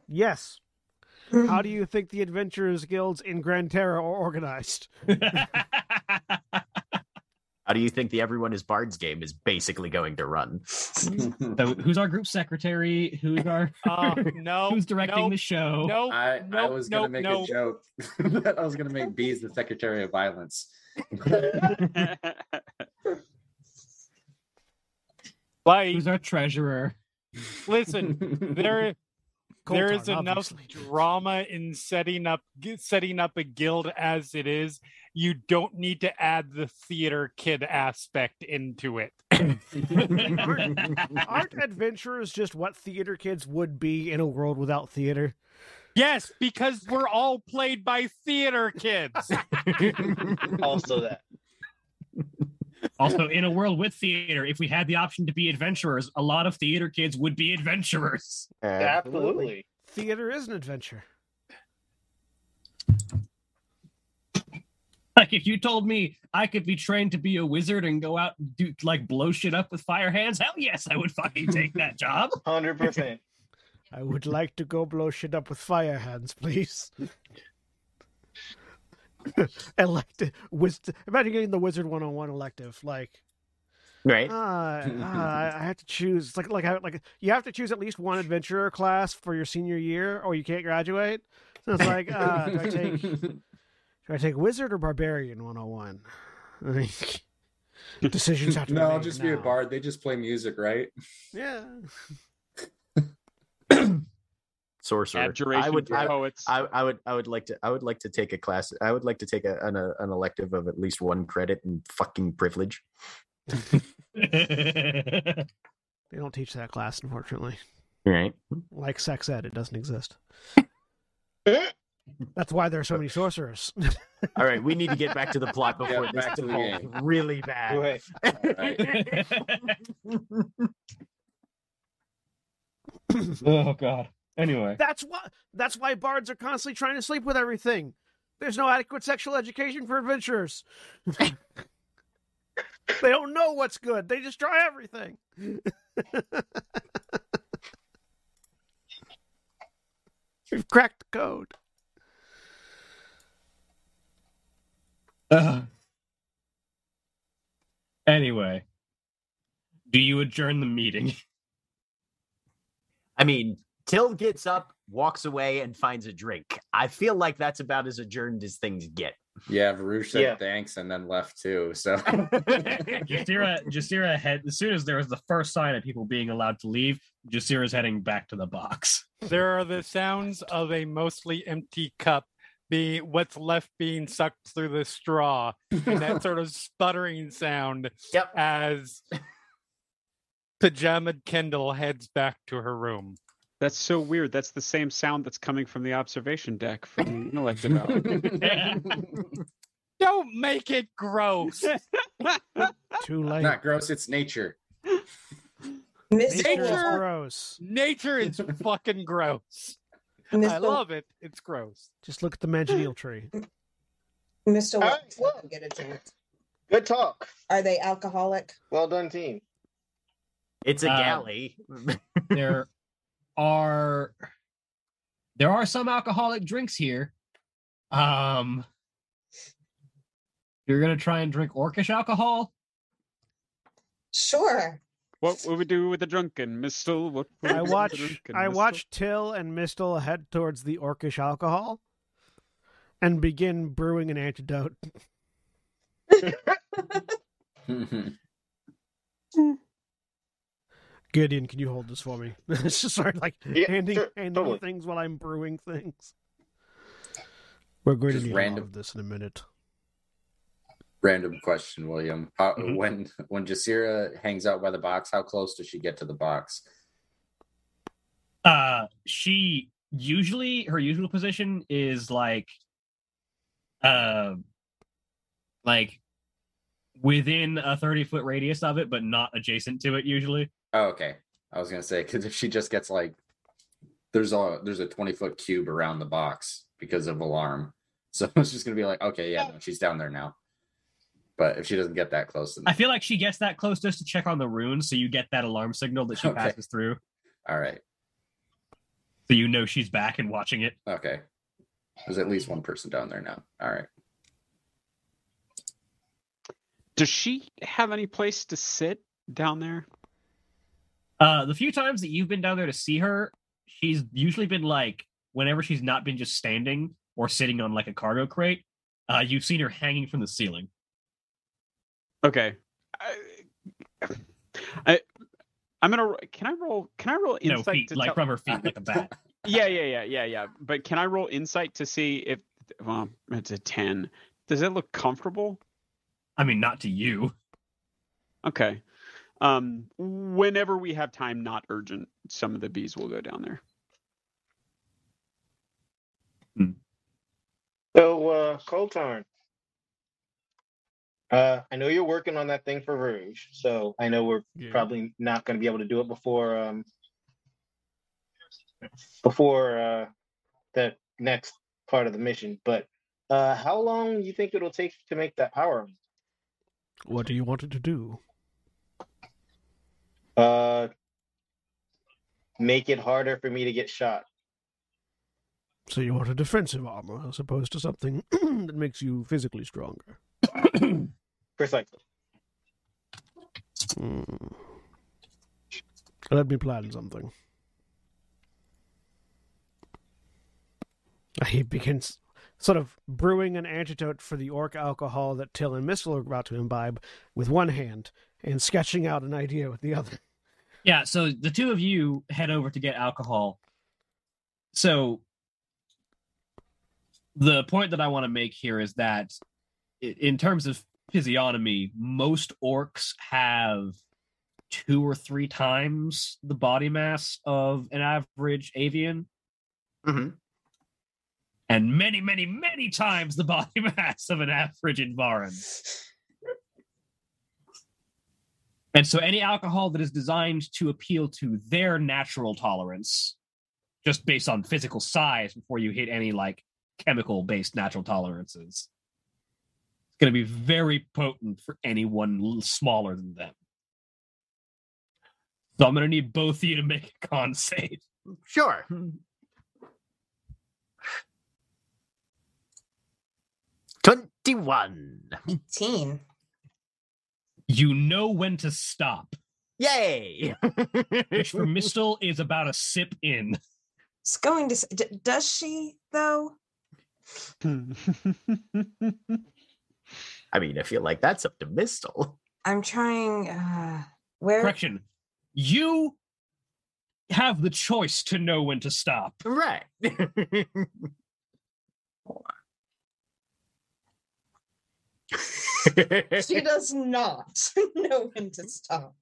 Yes. How do you think the Adventurers Guilds in Grand Terra are organized? How do you think the Everyone is Bards game is basically going to run? so, who's our group secretary? Who's our Uh, no, who's directing nope, the show? No, I, I nope, was gonna nope, make nope. a joke that I was gonna make bees the secretary of violence. Like, Who's our treasurer? listen, there there is enough obviously. drama in setting up setting up a guild as it is. You don't need to add the theater kid aspect into it. Aren't adventurers just what theater kids would be in a world without theater? Yes, because we're all played by theater kids. Also, that. Also, in a world with theater, if we had the option to be adventurers, a lot of theater kids would be adventurers. Absolutely. Theater is an adventure. Like if you told me I could be trained to be a wizard and go out and do like blow shit up with fire hands, hell yes, I would fucking take that job. 100%. I would like to go blow shit up with fire hands, please. elective wisdom. Imagine getting the wizard one on one elective. Like, Right? uh, uh, I have to choose. It's like like like you have to choose at least one adventurer class for your senior year, or you can't graduate. So it's like, uh, do I take do I take wizard or barbarian one on one? Decisions have to be no, made just be a bard. They just play music, right? Yeah. Sorcerer. Abjuration I would. for I, poets. I, I would. I would like to. I would like to take a class. I would like to take a, an, a, an elective of at least one credit in fucking privilege. They don't teach that class, unfortunately. Right. Like sex ed, it doesn't exist. That's why there are so many sorcerers. All right, we need to get back to the plot Yeah, before this back to the game. really bad. Right. oh god. Anyway. That's why. That's why bards are constantly trying to sleep with everything. There's no adequate sexual education for adventurers. they don't know what's good. They just try everything. We've cracked the code. Ugh. Anyway, do you adjourn the meeting? I mean, Tyll gets up, walks away, and finds a drink. I feel like that's about as adjourned as things get. Yeah, Varuzh said Yeah. thanks and then left too. So Jasira, Jasira head as soon as there was the first sign of people being allowed to leave, Jasira's heading back to the box. There are the sounds of a mostly empty cup being what's left being sucked through the straw, and that sort of sputtering sound Yep. as pajama Kendall heads back to her room. That's so weird. That's the same sound that's coming from the observation deck from the intellect development. Don't make it gross. Too late. not gross, it's nature. Miss Nature is gross. Nature is fucking gross. I love it. It's gross. Just look at the manchineel tree. Mr. All right, Watson, well. get a drink. Good talk. Are they alcoholic? Well done, team. It's a Uh, galley. there are there are some alcoholic drinks here. Um you're gonna try and drink orcish alcohol? Sure. what would we do with the drunken Mystal? What would I do watch. I Mystal? watch Tyll and Mystal head towards the orcish alcohol, and begin brewing an antidote. Gideon, can you hold this for me? it's just sort of like Yeah, handing sure, handing totally. things while I'm brewing things. We're going Just to need random- of this in a minute. Random question, William. How, Mhm. When when Jasira hangs out by the box, how close does she get to the box? Uh she usually her usual position is like uh like within a 30 foot radius of it, but not adjacent to it usually. Oh, okay. I was gonna say because if she just gets like there's a there's a twenty foot cube around the box because of alarm, so it's just gonna be like okay, yeah, no, she's down there now. But if she doesn't get that close, then I feel like she gets that close just to check on the runes, so you get that alarm signal that she Okay. passes through, all right, so you know she's back and watching it. okay. There's at least one person down there now. All right. Does she have any place to sit down there? Uh, the few times that you've been down there to see her, she's usually been like, whenever she's not been just standing or sitting on like a cargo crate, uh, you've seen her hanging from the ceiling. Okay. I, I I'm gonna. Can I roll? Can I roll No insight feet, to like tell- from her feet, like a bat. Yeah, yeah, yeah, yeah, yeah. But can I roll insight to see if? Well, it's a ten. Does it look comfortable? I mean, not to you. Okay. Um, whenever we have time, not urgent, some of the bees will go down there. So, uh, Koltarn. Uh, I know you're working on that thing for Rouge, so I know we're Yeah. probably not going to be able to do it before um before uh the next part of the mission. But uh, how long do you think it'll take to make that power? What do you want it to do? Uh, make it harder for me to get shot. So you want a defensive armor as opposed to something that makes you physically stronger. Precisely. Hmm. Let me plan something. He begins sort of brewing an antidote for the orc alcohol that Tyll and Mystal are about to imbibe with one hand and sketching out an idea with the other. Yeah, so the two of you head over to get alcohol. So the point that I want to make here is that in terms of physiognomy, most orcs have two or three times the body mass of an average Avion. hmm and many, many, many times the body mass of an average Invaran. And so any alcohol that is designed to appeal to their natural tolerance, just based on physical size before you hit any like chemical based natural tolerances, it's going to be very potent for anyone l- smaller than them. So I'm going to need both of you to make a con save. Sure. Twenty-one. 18. You know when to stop, Yay! which for Mystal is about a sip in. It's going to. s- d- Does she, though? I mean, I feel like that's up to Mystal. I'm trying. Uh, where? Correction. You have the choice to know when to stop. Right. She does not know when to stop.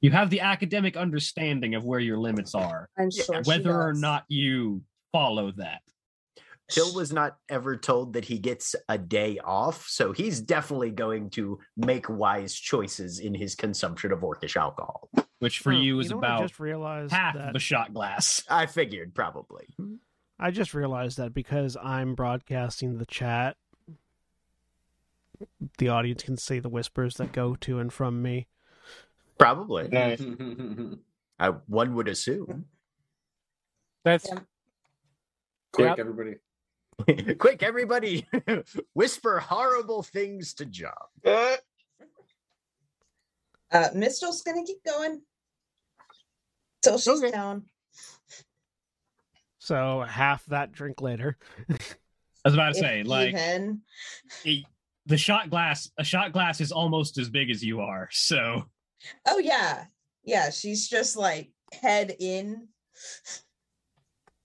You have the academic understanding of where your limits are, I'm Yeah, sure. she whether or not you follow that. Phil was not ever told that he gets a day off, so he's definitely going to make wise choices in his consumption of orcish alcohol. Which for Oh, you is know about just realized half that of a shot glass. I figured probably. I just realized that because I'm broadcasting the chat, the audience can see the whispers that go to and from me. Probably. Nice. I, one would assume. That's Yeah. Quick, Yep. everybody. Quick, everybody, whisper horrible things to John. Uh, Mystal's gonna keep going till she's Okay. down. So half that drink later. I was about to if say, like even. it- the shot glass, a shot glass is almost as big as you are. So Oh yeah, yeah. She's just like head in.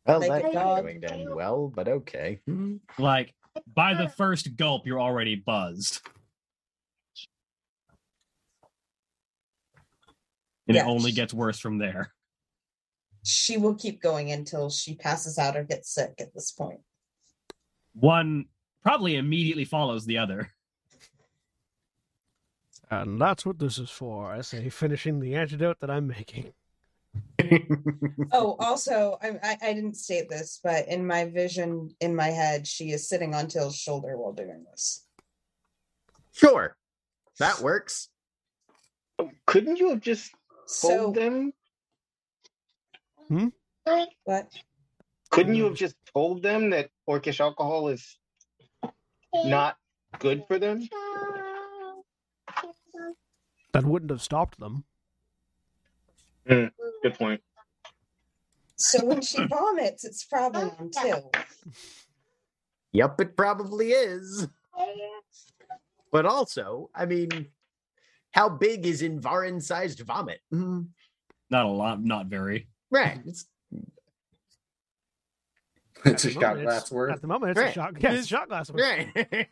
Well, Like a that's not dog. going to end well, but okay. Hmm. like by the first gulp, you're already buzzed. And Yeah. it only gets worse from there. She will keep going until she passes out or gets sick. At this point. point, One probably immediately follows the other. And that's what this is for. I say, finishing the antidote that I'm making. Oh, also, I, I I didn't state this, but in my vision, in my head, she is sitting on Tyll's shoulder while doing this. sure, that works. couldn't you have just So told them? Hmm? what? Couldn't you hmm. have just told them that orcish alcohol is not good for them? That wouldn't have stopped them. Good point. So when she vomits, it's probably on Tyll. Yep, it probably is. But also, I mean, how big is Invaran sized vomit? Mm, Not a lot, not very. Right. It's, It's a At shot glass it's- worth. At the moment, it's Right. a shot. Yeah, it's a shot glass. worth. right.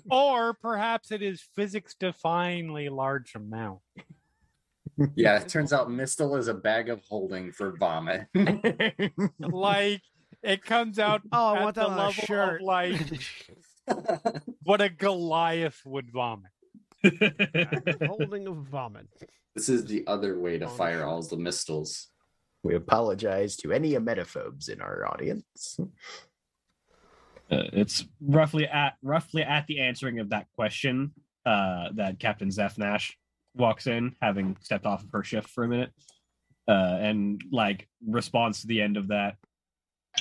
or perhaps it is physics defyingly large amount. yeah, it turns out Mystal is a bag of holding for vomit. Like it comes out Oh, I at the that on a level shirt. of like what a Goliath would vomit. Holding of vomit. this is the other way to fire all the Mystals. We apologize to any emetophobes in our audience. Uh, it's roughly at roughly at the answering of that question uh, that Captain Zeph Nash walks in, having stepped off of her shift for a minute, uh, and like responds to the end of that.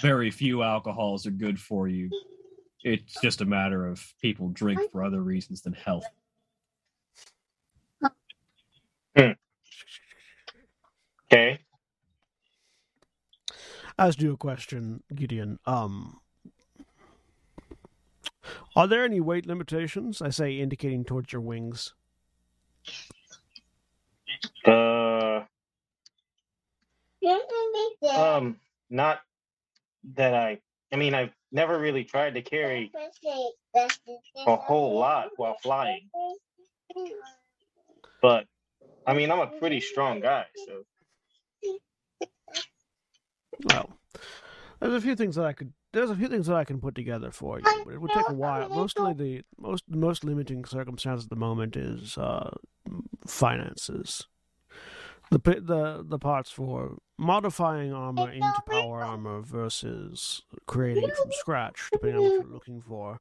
Very few alcohols are good for you. It's just a matter of people drink for other reasons than health. Okay. Asked you a question, Gideon. Um, are there any weight limitations? I say, indicating towards your wings. Uh, um, not that I. I mean, I've never really tried to carry a whole lot while flying, but I mean, I'm a pretty strong guy, so Well, There's a few things that I could. There's a few things that I can put together for you, but it would take a while. Mostly the most most limiting circumstance at the moment is uh, finances. The the the parts for modifying armor into power armor versus creating it from scratch, depending on what you're looking for,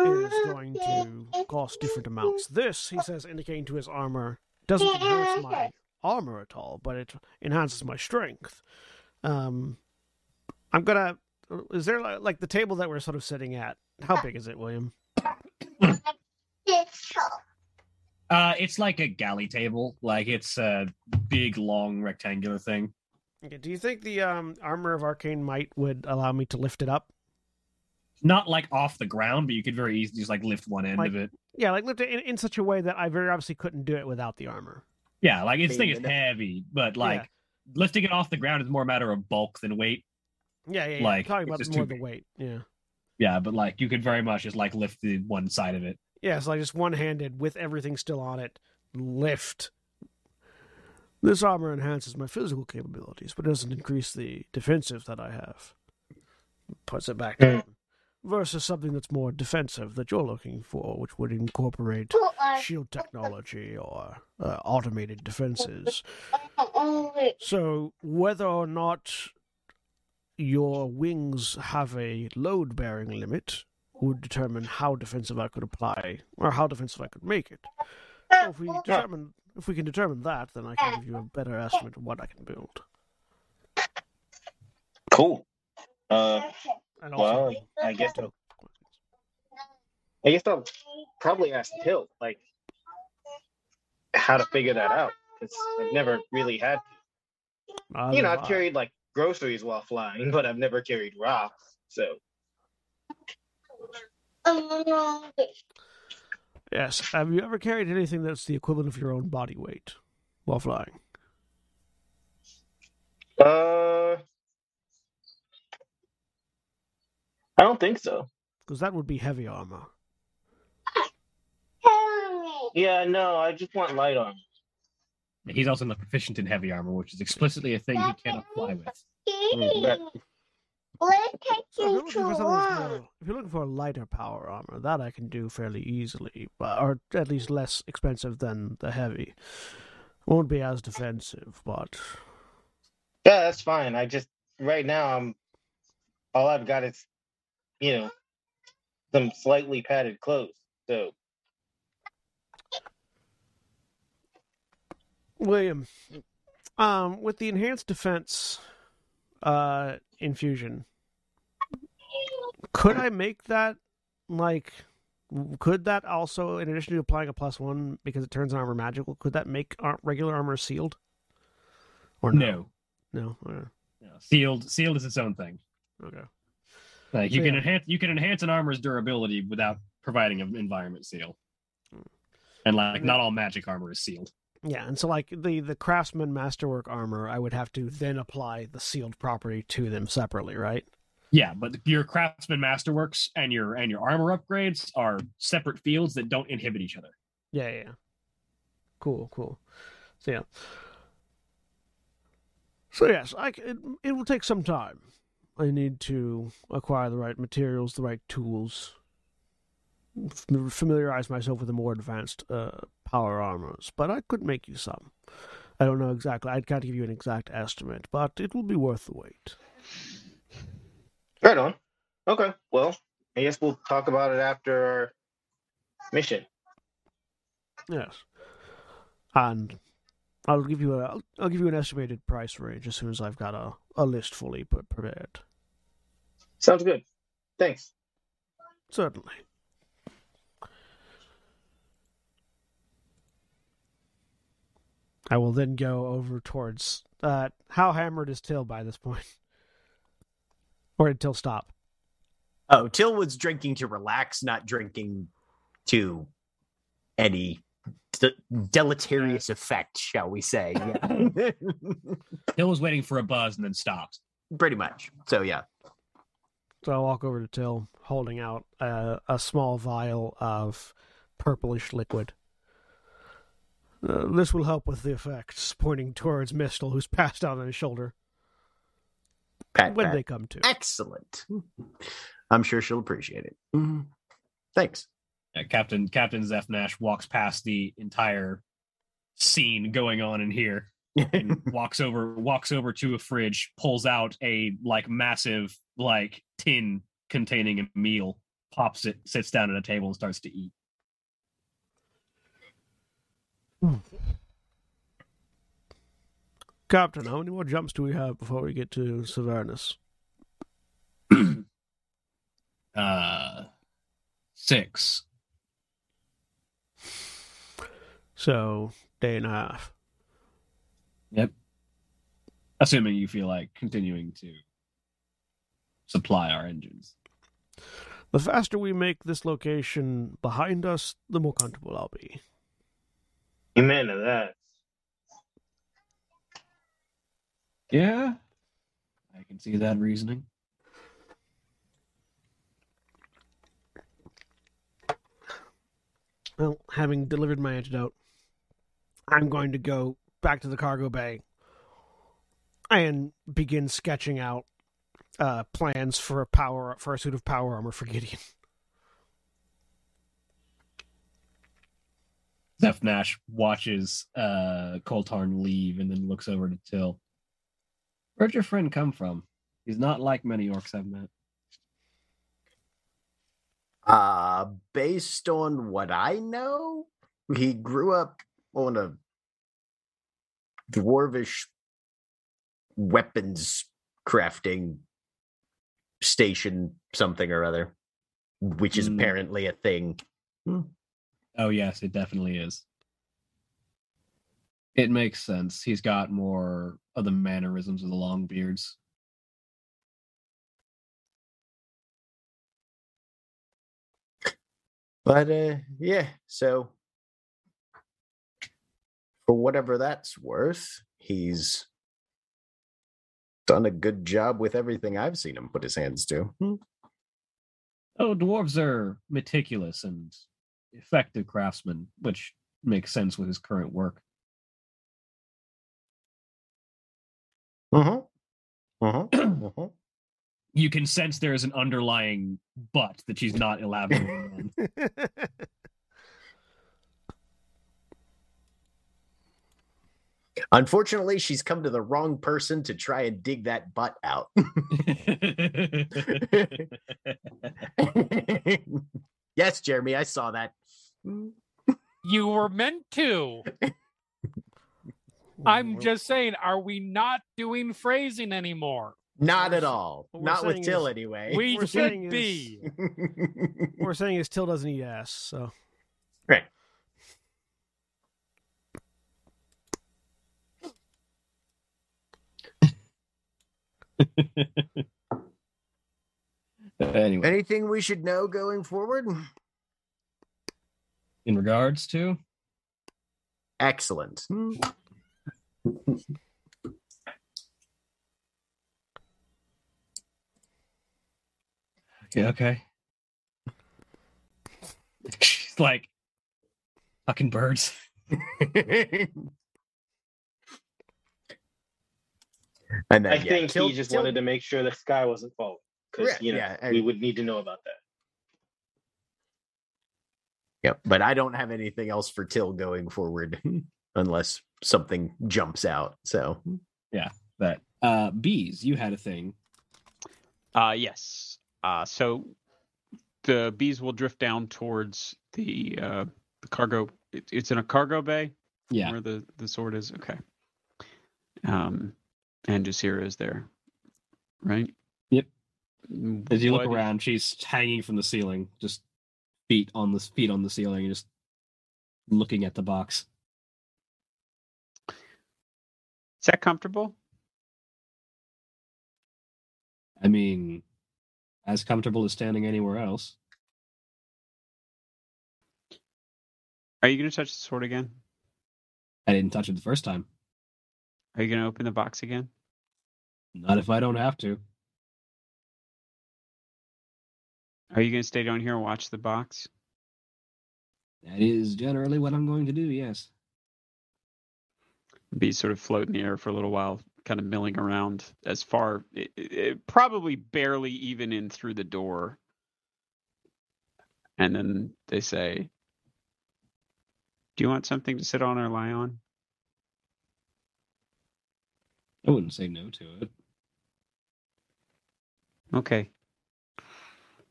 is going to cost different amounts. This, he says, indicating to his armor, doesn't enhance my armor at all, but it enhances my strength. Um, I'm gonna. Is there like, like the table that we're sort of sitting at? How big is it, William? Uh, it's like a galley table. Like it's a big, long, rectangular thing. Okay, do you think the um, armor of arcane might would allow me to lift it up? Not like off the ground, but you could very easily just like lift one end Like- of it. Yeah, like lift it in, in such a way that I very obviously couldn't do it without the armor. Yeah, like its thing is Being heavy, but like lifting it off the ground is more a matter of bulk than weight. Yeah, yeah, yeah. Like, I'm talking about just more too the weight. Yeah, Yeah, but like you could very much just like lift the one side of it. yeah. So like just one handed with everything still on it, lift. This armor enhances my physical capabilities, but doesn't increase the defensive that I have. Puts it back hmm. down. Versus something that's more defensive that you're looking for, which would incorporate shield technology or uh, automated defenses. So, whether or not your wings have a load bearing limit would determine how defensive I could apply or how defensive I could make it. So, if we determine if we can determine that, then I can give you a better estimate of what I can build. Cool. Uh, And well, I guess I'll, I guess I'll probably ask Tyll like how to figure that out because I've never really had. You know, I've carried like groceries while flying, but I've never carried rocks. So Yes. Have you ever carried anything that's the equivalent of your own body weight while flying? Uh, I don't think so. Because that would be heavy armor. Yeah, no, I just want light armor. He's also not proficient in heavy armor, which is explicitly a thing he cannot fly with. Mm. Right. So if you're, looking for more, if you're looking for a lighter power armor, that I can do fairly easily, but or at least less expensive than the heavy. Won't be as defensive, but Yeah, that's fine. I just right now I'm all I've got is you know some slightly padded clothes. So William, um, with the enhanced defense uh infusion, could I make that like? Could that also, in addition to applying a plus one because it turns armor magical, could that make regular armor sealed? Or No, no? Okay. no. sealed. Sealed is its own thing. okay. Like you So, can yeah. enhance you can enhance an armor's durability without providing an environment seal. And like not all magic armor is sealed. Yeah, and so like the the craftsman masterwork armor, I would have to then apply the sealed property to them separately, right? Yeah, but your craftsman masterworks and your and your armor upgrades are separate fields that don't inhibit each other. Yeah, yeah. Cool, cool. So yeah. So yes, I it, it will take some time. I need to acquire the right materials, the right tools, familiarize myself with the more advanced uh, power armors. But I could make you some. I don't know exactly. I can't give you an exact estimate, but it will be worth the wait. right on. Okay. Well, I guess we'll talk about it after our mission. Yes, and I'll give you a I'll, I'll give you an estimated price range as soon as I've got a, a list fully prepared. Sounds good. Thanks. Certainly. I will then go over towards uh, how hammered is Tyll by this point, or did Tyll stop? Oh, Tyll was drinking to relax, not drinking to any de- deleterious effect, shall we say. Yeah. Tyll was waiting for a buzz and then stopped. Pretty much. So, yeah. So I walk over to Tyll, holding out a, a small vial of purplish liquid. Uh, this will help with the effects, pointing towards Mystal, who's passed out on his shoulder. Pat, when pat. they come to. Excellent. I'm sure she'll appreciate it. Mhm. Thanks. Yeah, Captain Captain Zeph Nash walks past the entire scene going on in here and walks over walks over to a fridge, pulls out a like massive like tin containing a meal, pops it, sits down at a table and starts to eat. Captain, how many more jumps do we have before we get to Severnus? uh six. So, day and a half. Yep. Assuming you feel like continuing to supply our engines. The faster we make this location behind us, the more comfortable I'll be. Amen to that. Yeah. I can see that reasoning. Well, having delivered my antidote, I'm going to go back to the cargo bay and begin sketching out uh, plans for a power for a suit of power armor for Gideon. Zeph Nash watches uh Koltarn leave and then looks over to Tyll. Where'd your friend come from? He's not like many orcs I've met. Uh, based on what I know, he grew up on a dwarvish weapons crafting station, something or other, which is Hmm. apparently a thing. Oh yes, it definitely is. It makes sense. He's got more of the mannerisms of the long beards. But uh, yeah, so for whatever that's worth, he's done a good job with everything I've seen him put his hands to. Hmm. Oh, dwarves are meticulous and effective craftsmen, which makes sense with his current work. Uh-huh. Uh-huh. uh-huh. You can sense there is an underlying but that she's not elaborating Unfortunately, she's come to the wrong person to try and dig that butt out. yes, Jeremy, I saw that. You were meant to. I'm just saying, are we not doing phrasing anymore? Not at all. what Not with saying Tyll, is anyway. We we're saying should is- be. What we're saying is Tyll doesn't eat ass, so right. anyway, Anything we should know going forward? in regards to Excellent. okay, okay. She's like fucking birds. and then, I yeah, think Tyll- he just Tyll- wanted to make sure the sky wasn't falling because Correct, you know yeah, we would need to know about that. Yep, but I don't have anything else for Tyll going forward unless something jumps out. So yeah, But uh bees, you had a thing. Uh, yes. Uh, so the bees will drift down towards the uh, the cargo. It, it's in a cargo bay. Yeah. Where the the sword is. Okay. Um, and Jasira is there, right? Yep. As you look what- around, she's hanging from the ceiling, just feet on the feet on the ceiling, just looking at the box. Is that comfortable? I mean, as comfortable as standing anywhere else. Are you going to touch the sword again? I didn't touch it the first time. Are you going to open the box again? Not if I don't have to. Are you going to stay down here and watch the box? That is generally what I'm going to do, yes. Be sort of float in the air for a little while, kind of milling around as far, it, it, probably barely even in through the door. And then they say, "Do you want something to sit on or lie on?" I wouldn't say no to it. Okay.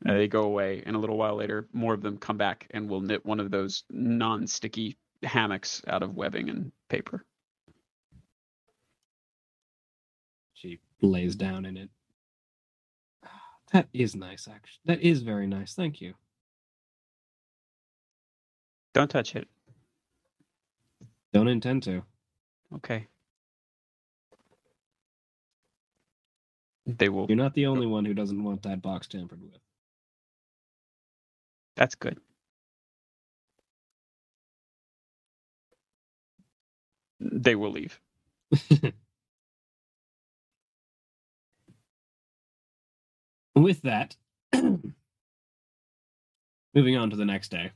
Uh, they go away, and a little while later, more of them come back and will knit one of those non-sticky hammocks out of webbing and paper. She lays down in it. That is nice, actually. That is very nice. Thank you. Don't touch it. Don't intend to. Okay. They will. You're not the only one who doesn't want that box tampered with. That's good. They will leave. With that, moving on to the next day.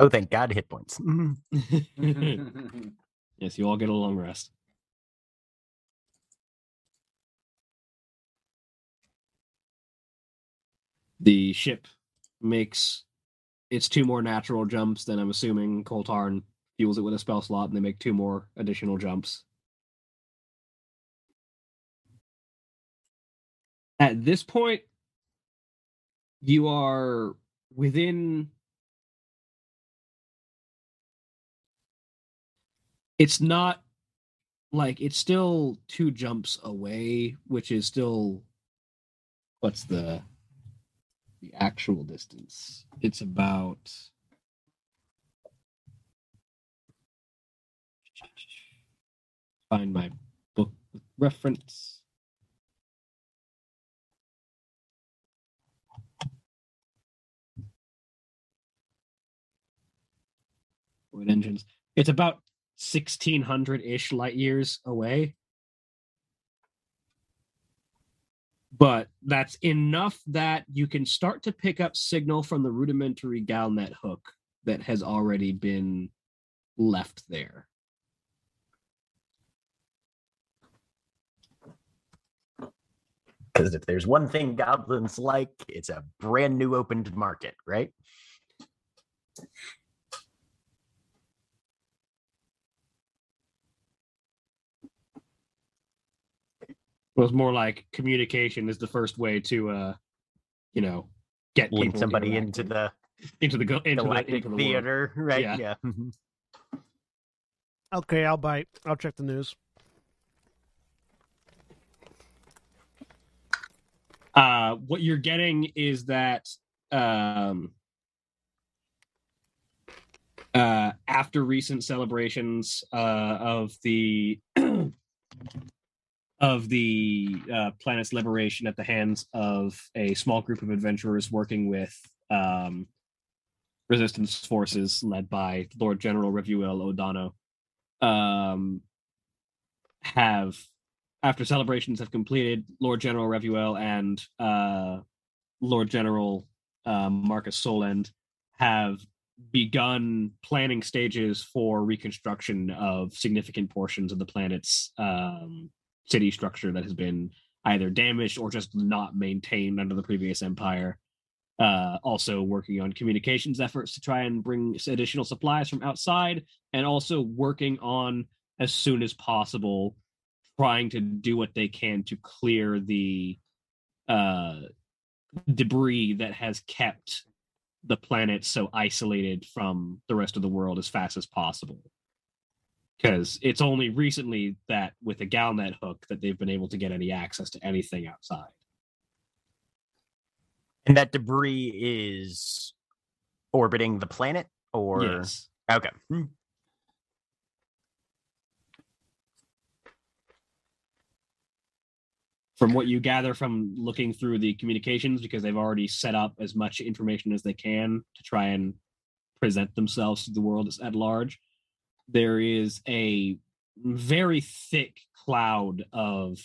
Oh, thank God, hit points. yes, you all get a long rest. The ship makes its two more natural jumps. Then I'm assuming Koltarn fuels it with a spell slot, and they make two more additional jumps. At this point, you are within it's not like it's still two jumps away, which is still what's the the actual distance? It's about find my book reference. Engines. It's about 1600 ish light years away. But that's enough that you can start to pick up signal from the rudimentary Galnet hook that has already been left there. Because if there's one thing goblins like, it's a brand new opened market, right? Was more like communication is the first way to, uh, you know, get Lead somebody into the into the into the, into the world. theater, right? Yeah. Yeah. Mhm. Okay, I'll bite. I'll check the news. Uh, what you're getting is that um, uh, after recent celebrations uh, of the of the uh, planet's liberation at the hands of a small group of adventurers working with um, resistance forces led by Lord General Revuel O'Donnell, um, have after celebrations have completed, Lord General Revuel and uh, Lord General um, Marcus Solend have begun planning stages for reconstruction of significant portions of the planet's um, city structure that has been either damaged or just not maintained under the previous empire. Uh, also working on communications efforts to try and bring additional supplies from outside, and also working on as soon as possible trying to do what they can to clear the uh, debris that has kept the planet so isolated from the rest of the world as fast as possible. Because it's only recently that with the Galnet hook that they've been able to get any access to anything outside. And that debris is orbiting the planet, or Yes. okay. Hmm. From what you gather from looking through the communications, because they've already set up as much information as they can to try and present themselves to the world at large, there is a very thick cloud of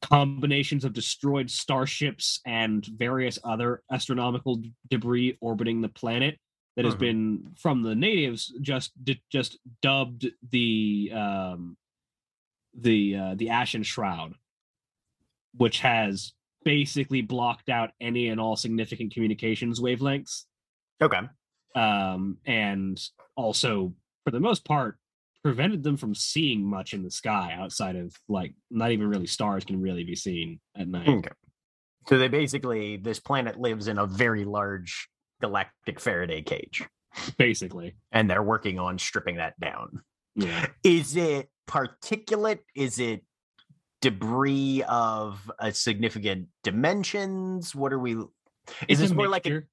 combinations of destroyed starships and various other astronomical d- debris orbiting the planet that has Mhm. been from the natives just just dubbed the um the uh, the Ashen Shroud, which has basically blocked out any and all significant communications wavelengths, Okay. um, and also for the most part prevented them from seeing much in the sky outside of like not even really stars can really be seen at night. Mm, okay. So they basically this planet lives in a very large galactic Faraday cage, Basically, and they're working on stripping that down. yeah. Is it particulate? Is it debris of a significant dimensions? What are we? Is It's this more like a mixture.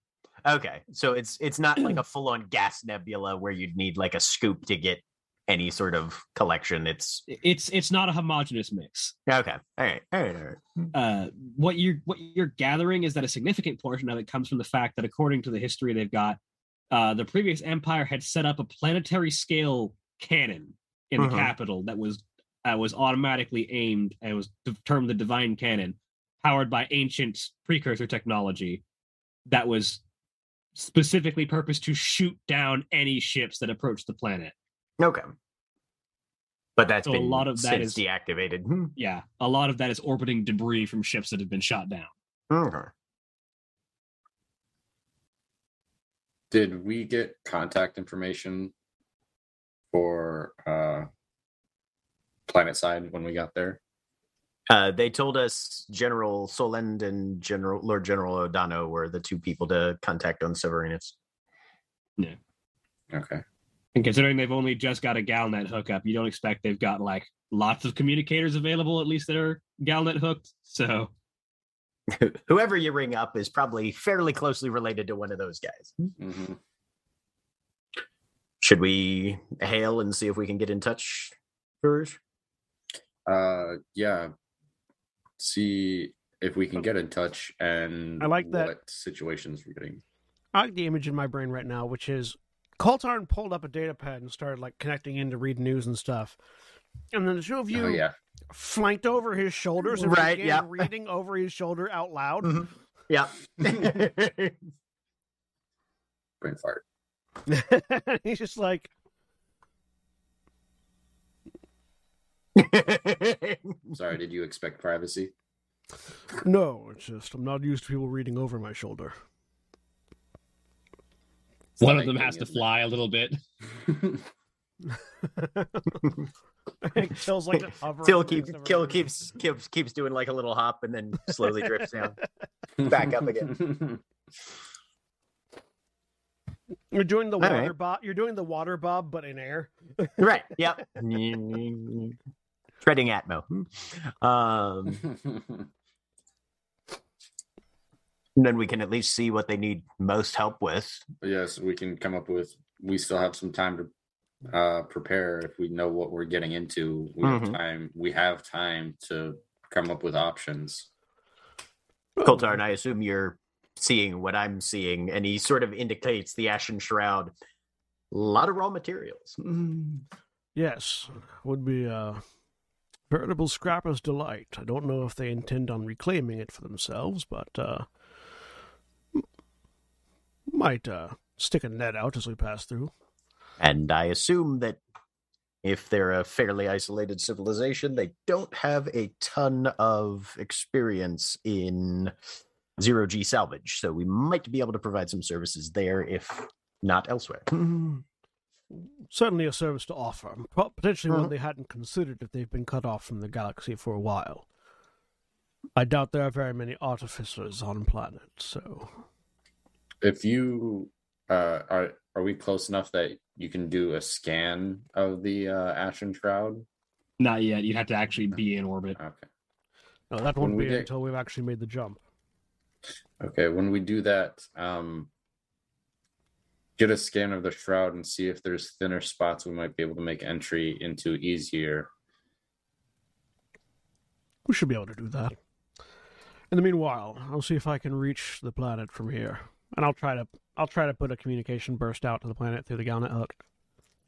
Okay? So it's it's not like a full on gas nebula where you'd need like a scoop to get any sort of collection. It's it's it's not a homogenous mix. okay. All right. All right. All right. uh, what you're what you're gathering is that a significant portion of it comes from the fact that according to the history they've got, uh, the previous empire had set up a planetary scale cannon in Mhm. the capital that was uh, was automatically aimed and was termed the divine cannon, powered by ancient precursor technology that was specifically purposed to shoot down any ships that approach the planet. Okay. But that's So a lot of that is deactivated. Hmm. Yeah, a lot of that is orbiting debris from ships that have been shot down. Okay. Did we get contact information for uh planet side when we got there? Uh, they told us General Solend and General Lord General O'Donnell were the two people to contact on Severinus. Yeah. Okay. And considering they've only just got a Galnet hookup, you don't expect they've got like lots of communicators available, at least that are Galnet hooked. So Whoever you ring up is probably fairly closely related to one of those guys. hmm Should we hail and see if we can get in touch, Rouge? Uh, yeah. See if we can get in touch and I like that- what situations we're getting. I like the image in my brain right now, which is Koltarn pulled up a data pad and started like connecting in to read news and stuff. And then the two of you Oh yeah. flanked over his shoulders and Right, began yeah. reading over his shoulder out loud. Mhm. Yeah. Brain fart. He's just like, Sorry, did you expect privacy? no, it's just I'm not used to people reading over my shoulder. one of them has to isn't it? fly a little bit. Tyll's like hovering Tyll over keeps Kill keeps keeps keeps doing like a little hop and then slowly drifts down. Back up again. You're doing the All water right. bob. You're doing the water bob, but in air. Right. Yep. Treading Atmo. Um, and then we can at least see what they need most help with. yes, we can come up with. We still have some time to uh, prepare if we know what we're getting into. We Mhm. have time. We have time to come up with options. Coltar, and I assume you're seeing what I'm seeing, and he sort of indicates the Ashen Shroud. A lot of raw materials. Yes, would be a veritable scrapper's delight. I don't know if they intend on reclaiming it for themselves, but uh, m- might uh, stick a net out as we pass through. And I assume that if they're a fairly isolated civilization, they don't have a ton of experience in zero G salvage. So we might be able to provide some services there, if not elsewhere. Certainly a service to offer, potentially one Mhm. they hadn't considered if they've been cut off from the galaxy for a while. I doubt there are very many artificers on planet, so If you uh, are, are we close enough that you can do a scan of the uh, Ashen Shroud? Not yet. You'd have to actually be in orbit. Okay. no, that won't we be get- until we've actually made the jump. Okay, when we do that, um, get a scan of the shroud and see if there's thinner spots we might be able to make entry into easier. We should be able to do that. In the meanwhile, I'll see if I can reach the planet from here, and I'll try to I'll try to put a communication burst out to the planet through the Galnet hook.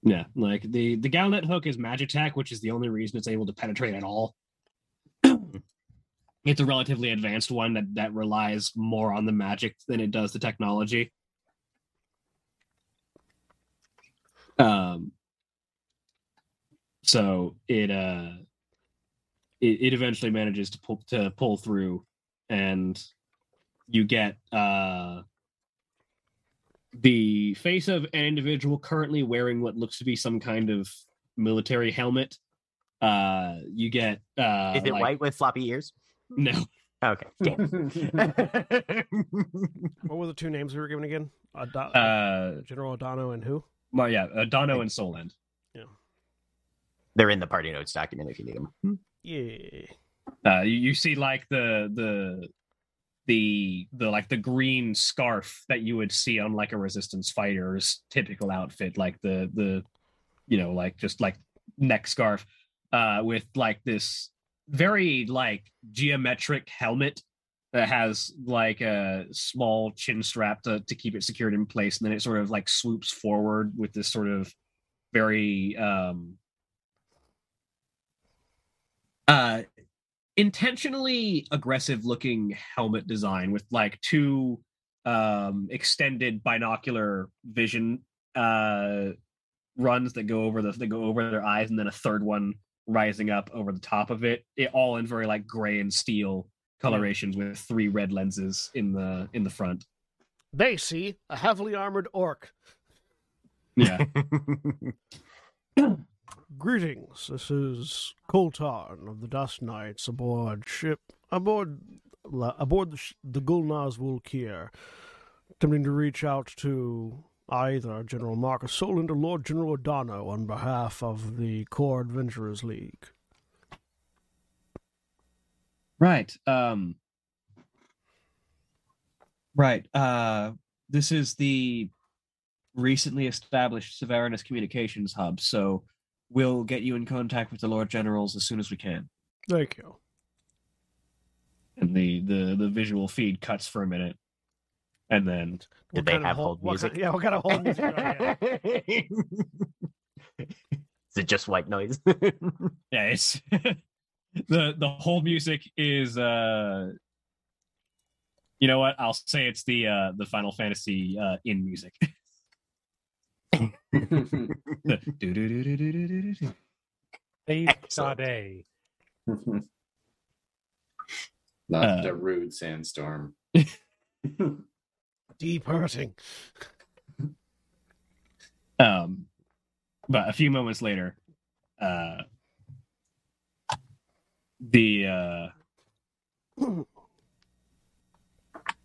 Yeah, like the the Galnet hook is Magitech, which is the only reason it's able to penetrate at all. it's a relatively advanced one that that relies more on the magic than it does the technology. Um, so it uh, it, it eventually manages to pull to pull through, and you get uh the face of an individual currently wearing what looks to be some kind of military helmet. Uh, you get uh, Is it like- white with floppy ears? No, Okay. Damn. What were the two names we were given again? Ad- uh, General Adano and who? Well, yeah, uh, Dono and Solend. Yeah, they're in the party notes document if you need them. Yeah. Uh, you, you see like the the the the like the green scarf that you would see on like a resistance fighter's typical outfit, like the the you know like just like neck scarf, uh, with like this very like geometric helmet that has like a small chin strap to to keep it secured in place, and then it sort of like swoops forward with this sort of very um uh intentionally aggressive looking helmet design with like two um extended binocular vision uh runs that go over the that go over their eyes and then a third one rising up over the top of it. It all in very like gray and steel colorations with three red lenses in the in the front They see a heavily armored orc. yeah Greetings. This is Koltarn of the Dust Knights aboard ship aboard aboard the, sh- the Gulnaz Vulkir, attempting to reach out to either General Marcus Solend or Lord General Adano on behalf of the Core Adventurers League. Right. Um Right. Uh this is the recently established Severinus Communications Hub, so we'll get you in contact with the Lord Generals as soon as we can. Thank you. And the the the visual feed cuts for a minute. And then Did What they have hol- hold music? kind- yeah, what kind of hold music? do they? Is it just white noise? yeah, it's the the whole music is uh you know what? I'll say it's the uh the Final Fantasy uh in music. The Excellent. Sade. Not Uh, Darude Sandstorm. Deep hurting. Um, but a few moments later, uh, the uh,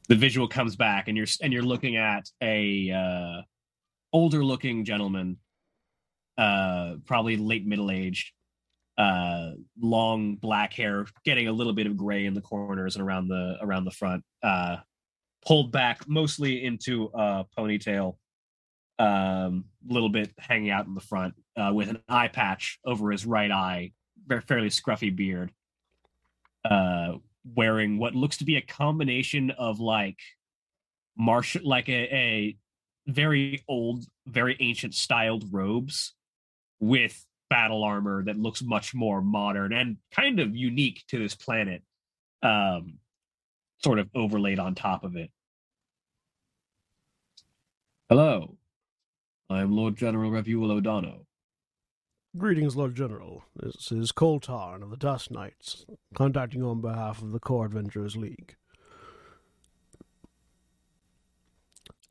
the visual comes back, and you're and you're looking at a uh, older looking gentleman, uh, probably late middle aged, uh, long black hair, getting a little bit of gray in the corners and around the around the front, uh, pulled back mostly into a ponytail um little bit hanging out in the front uh with an eye patch over his right eye fairly scruffy beard uh wearing what looks to be a combination of like martial like a, a very old very ancient styled robes with battle armor that looks much more modern and kind of unique to this planet um sort of overlaid on top of it hello I am Lord General Revuel O'Donnell. Greetings, Lord General. This is Koltarn of the Dust Knights, contacting on behalf of the Core Adventurers League.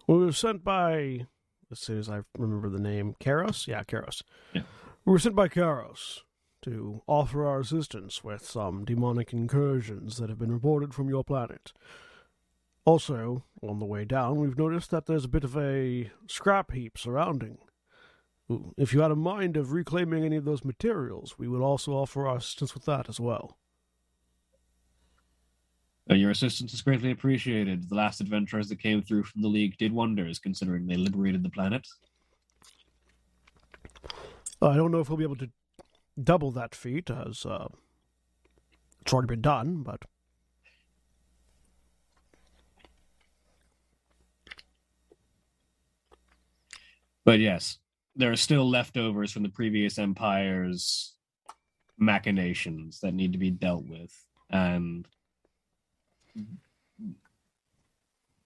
We were sent by, as soon as I remember the name, Karos? Yeah, Karos. Yeah. We were sent by Karos to offer our assistance with some demonic incursions that have been reported from your planet. Also, on the way down, we've noticed that there's a bit of a scrap heap surrounding. If you had a mind of reclaiming any of those materials, we would also offer our assistance with that as well. Uh, your assistance is greatly appreciated. The last adventurers that came through from the League did wonders, considering they liberated the planet. Uh, I don't know if we'll be able to double that feat, as uh, it's already been done, but But yes, there are still leftovers from the previous empire's machinations that need to be dealt with. And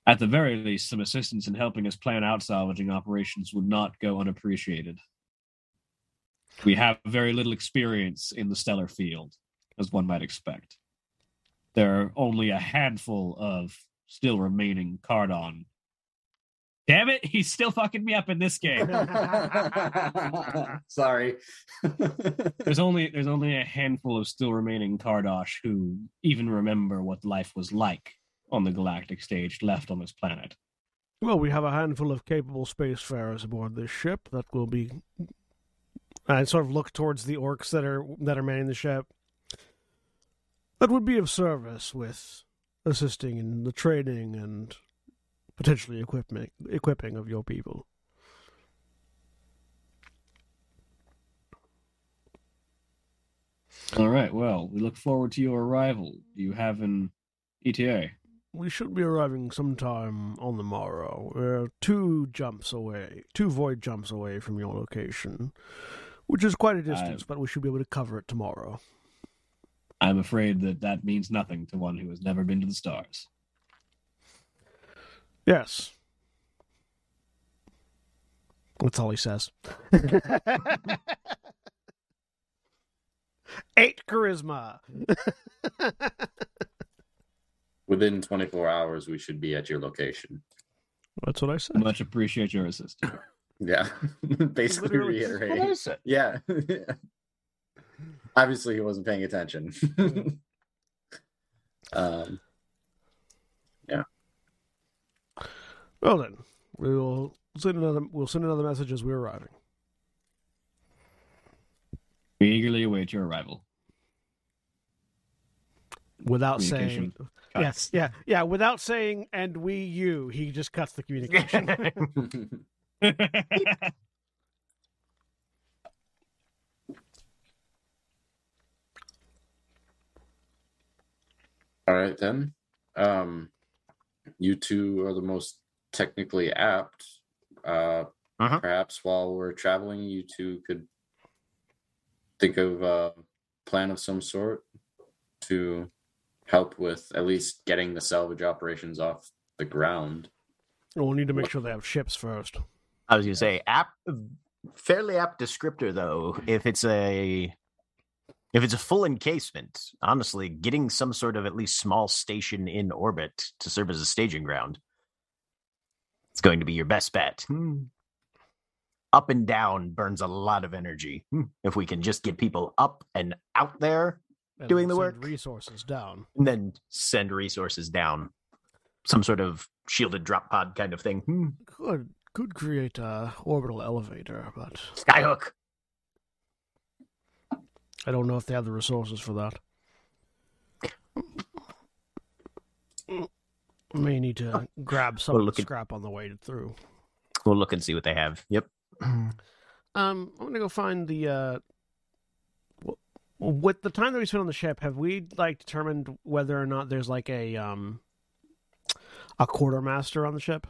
At the very least, some assistance in helping us plan out salvaging operations would not go unappreciated. We have very little experience in the stellar field, as one might expect. There are only a handful of still remaining Cardon. Damn it, he's still fucking me up in this game. Sorry. there's only there's only a handful of still remaining Kardosh who even remember what life was like on the galactic stage left on this planet. Well, we have a handful of capable spacefarers aboard this ship that will be. I sort of look towards the orcs that are that are manning the ship. That would be of service with assisting in the training and potentially equipment equipping of your people. All right. Well, we look forward to your arrival. Do you have an ETA? We should be arriving sometime on the morrow. We're two jumps away, two void jumps away from your location, which is quite a distance, but we should be able to cover it tomorrow. I'm afraid that that means nothing to one who has never been to the stars. Yes. That's all he says. Eight charisma. Within 24 hours, we should be at your location. That's what I said. Much appreciate your assistance. Yeah. Basically Literally, What reiterating. is? Yeah. Obviously, he wasn't paying attention. um, Well then, we will send another. We'll send another message as we're arriving. We eagerly await your arrival. Without saying, Communication yes, yeah, yeah, without saying, and we, you, he just cuts the communication. all right, then. Um, you two are the most technically apt. Uh, Uh-huh. Perhaps while we're traveling, you two could think of a plan of some sort to help with at least getting the salvage operations off the ground. we'll need to make sure they have ships first. I was gonna say app fairly apt descriptor though. If it's a if it's a full encasement, honestly, getting some sort of at least small station in orbit to serve as a staging ground, it's going to be your best bet. Hmm. Up and down burns a lot of energy. Hmm. If we can just get people up and out there, And Doing the send work. resources down. and then send resources down, some sort of shielded drop pod kind of thing. Hmm. Could could create a orbital elevator, but Skyhook. I don't know if they have the resources for that. May need to grab some Well, of look the at- scrap on the way through. We'll look and see what they have. Yep. Um, I'm gonna go find the. Uh, with the time that we spent on the ship, have we like determined whether or not there's like a um a quartermaster on the ship?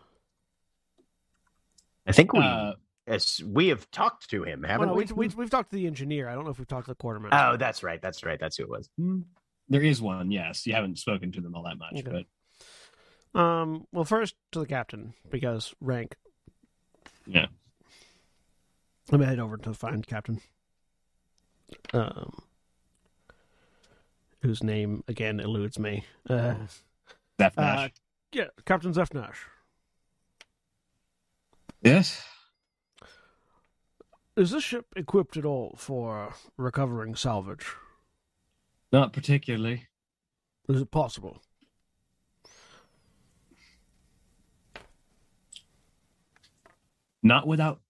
I think we Uh, Yes, we have talked to him, haven't no, we? we, we we've talked to the engineer. I don't know if we've talked to the quartermaster. Oh, that's right. That's right. That's who it was. there is one, yes. You haven't spoken to them all that much, Okay. but Um. Well, first to the captain because rank. Yeah. Let me head over to find captain. Um. Whose name again eludes me. Uh, Zeph uh, yeah, Captain Zeph Nash. yes. Is this ship equipped at all for recovering salvage? Not particularly. Is it possible? Not without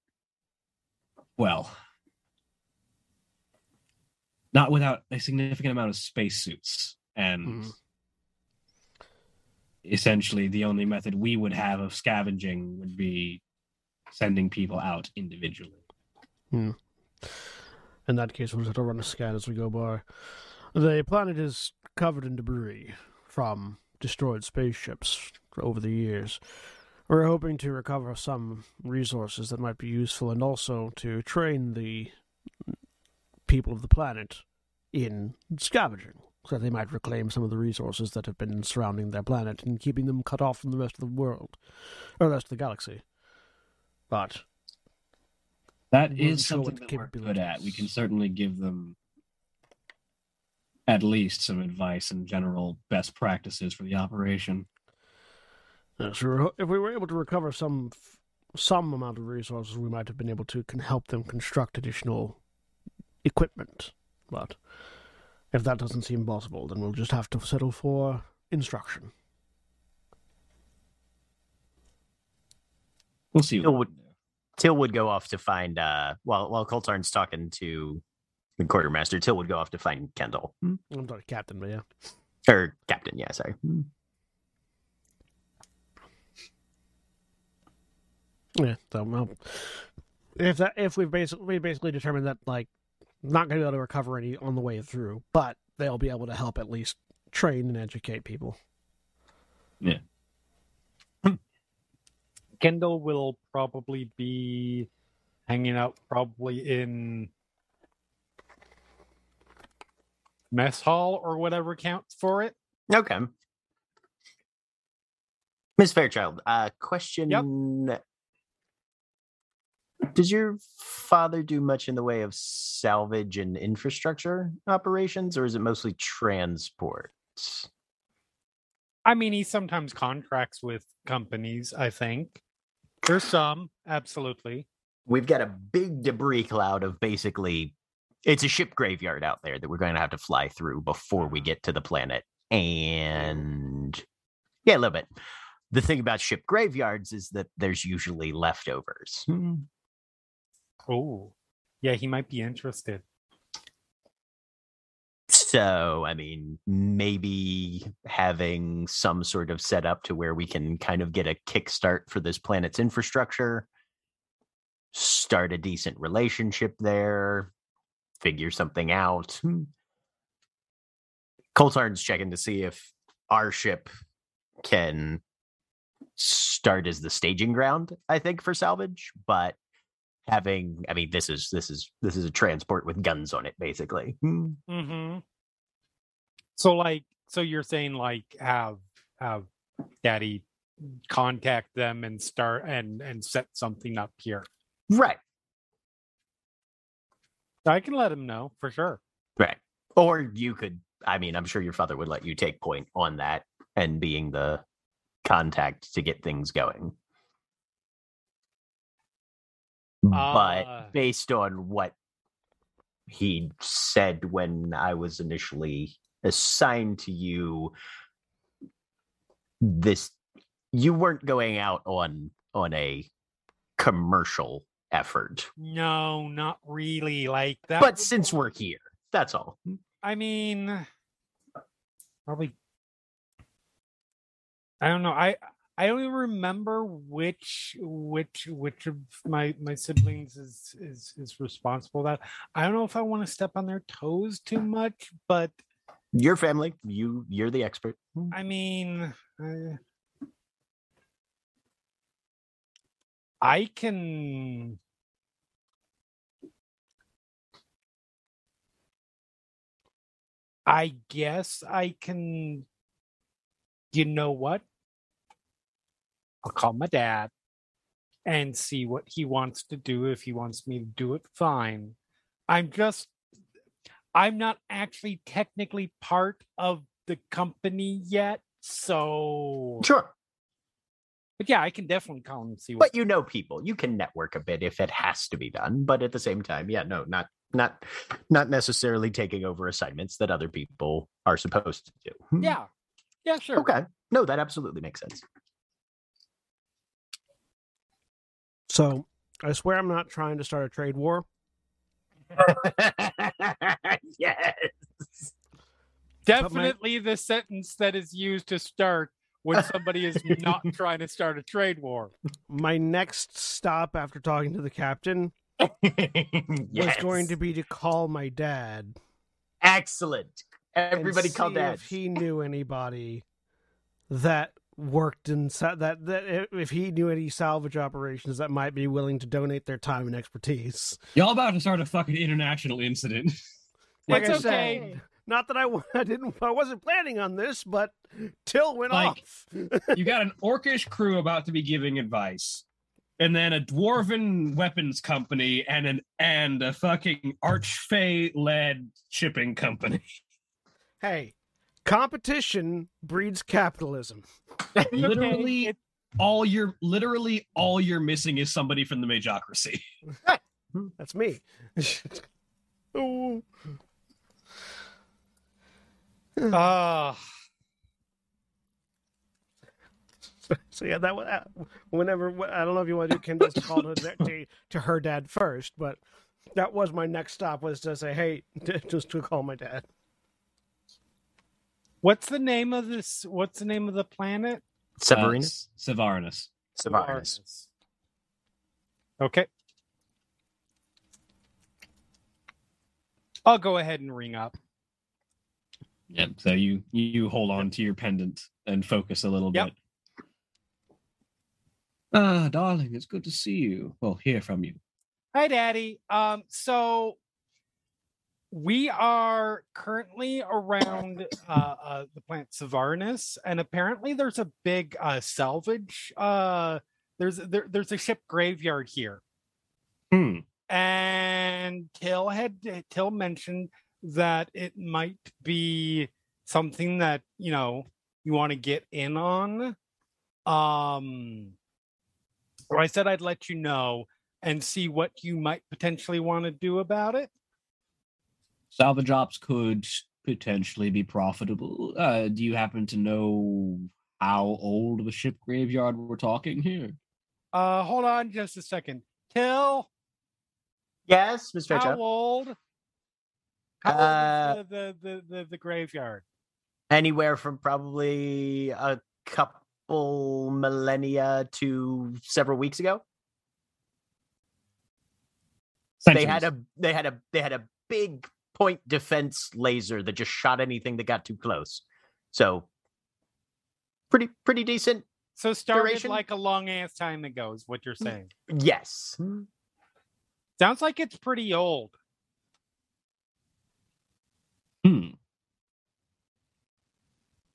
well. Not without a significant amount of spacesuits and Mhm. essentially the only method we would have of scavenging would be sending people out individually. In that case, we'll just have to run a scan as we go by. The planet is covered in debris from destroyed spaceships over the years. We're hoping to recover some resources that might be useful and also to train the people of the planet in scavenging. so they might reclaim some of the resources that have been surrounding their planet and keeping them cut off from the rest of the world, or the rest of the galaxy. But That sure something that we're good at. We can certainly give them at least some advice and general best practices for the operation. If we were able to recover some some amount of resources, we might have been able to can help them construct additional equipment. But if that doesn't seem possible, then we'll just have to settle for instruction. We'll see. Still would- Tyll would go off to find uh while while Koltarn's talking to the quartermaster, Tyll would go off to find Kendall. I'm sorry, Captain, but yeah. Or Captain, yeah, sorry. Yeah, so well, if that if we've basically we basically determined that like not going to be able to recover any on the way through, but they'll be able to help at least train and educate people. Yeah. Kendall will probably be hanging out probably in mess hall or whatever counts for it. Okay. Miss Fairchild, uh question Does your father do much in the way of salvage and infrastructure operations, or is it mostly transport? I mean, he sometimes contracts with companies, I think. There's some, absolutely. We've got a big debris cloud of basically it's a ship graveyard out there that we're going to have to fly through before we get to the planet. And yeah, a little bit. The thing about ship graveyards is that there's usually leftovers. Hmm. Oh, yeah, he might be interested. So, I mean, maybe having some sort of setup to where we can kind of get a kickstart for this planet's infrastructure, start a decent relationship there, figure something out. Hmm. Koltarn's checking to see if our ship can start as the staging ground, I think, for salvage, but having I mean this is this is this is a transport with guns on it, basically. Mm-hmm. So, like, so you're saying like have have daddy contact them and start and and set something up here. Right. I can let him know for sure. Right. Or you could, I mean, I'm sure your father would let you take point on that and being the contact to get things going. Uh. but based on what he said when I was initially assigned to you, this you weren't going out on on a commercial effort. No, not really. Like that. but would- since we're here, that's all. I mean, probably. I don't know. I I don't even remember which which which of my my siblings is is is responsible for that. I don't know if I want to step on their toes too much, but Your family, you you're the expert. I mean, uh, I can. I guess I can. You know what? I'll call my dad and see what he wants to do. If he wants me to do it, fine. I'm just. I'm not actually technically part of the company yet, so. Sure. But yeah, I can definitely call and see what. but you know people you can network a bit if it has to be done but at the same time yeah no not not not necessarily taking over assignments that other people are supposed to do hmm. Yeah, yeah, sure. okay no that absolutely makes sense So I swear I'm not trying to start a trade war. yes Definitely the sentence that is used to start when somebody is not trying to start a trade war. My next stop after talking to the captain yes. was going to be to call my dad. excellent everybody call see dad if he knew anybody that worked in sa- that that if he knew any salvage operations that might be willing to donate their time and expertise. Y'all about to start a fucking international incident. Like It's I okay. said, Not that I, I didn't, I wasn't planning on this, but Tyll went Like- off. you got an orcish crew about to be giving advice, and then a dwarven weapons company and an and a fucking archfey led shipping company. hey, competition breeds capitalism. literally all you're literally all you're missing is somebody from the Majocracy. That's me. oh. Ah, So yeah, that was uh, whenever I don't know if you want to do Kendall's call to, to to her dad first, but that was my next stop was to say, hey, just to call my dad. What's the name of this? What's the name of the planet? Severinus? Uh, Sevarinus. Severinus. Okay. I'll go ahead and ring up. Yep. So you you hold on to your pendant and focus a little Yep. bit. Ah, darling, it's good to see you. Well, hear from you. Hi, Daddy. Um, so we are currently around uh, uh the plant Savarnus, and apparently there's a big uh salvage. Uh, there's there, there's a ship graveyard here, Hmm. and Tyll had Tyll mentioned that it might be something that you know you want to get in on. Um, so I said I'd let you know and see what you might potentially want to do about it. Salvage ops could potentially be profitable. Uh, do you happen to know how old of a ship graveyard we're talking here? Uh, hold on just a second. Tyll, Yes, Mr. how Fairchild. old? How Uh, old the, the, the, the, the graveyard? Anywhere from probably a couple millennia to several weeks ago. They had a they had a they had a big point defense laser that just shot anything that got too close. So pretty pretty decent. So started duration? like a long ass time ago, is what you're saying. Yes. Sounds like it's pretty old. Hmm.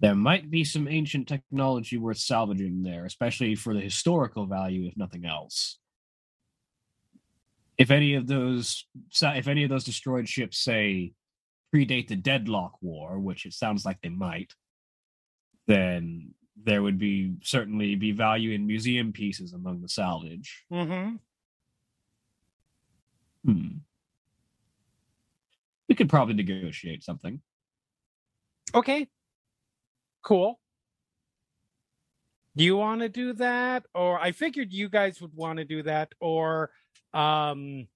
There might be some ancient technology worth salvaging there, especially for the historical value, if nothing else. If any of those, if any of those destroyed ships say predate the Deadlock War, which it sounds like they might, then there would be certainly be value in museum pieces among the salvage. Mm-hmm. Hmm. We could probably negotiate something. Okay. Cool. Do you want to do that? Or I figured you guys would want to do that. Or um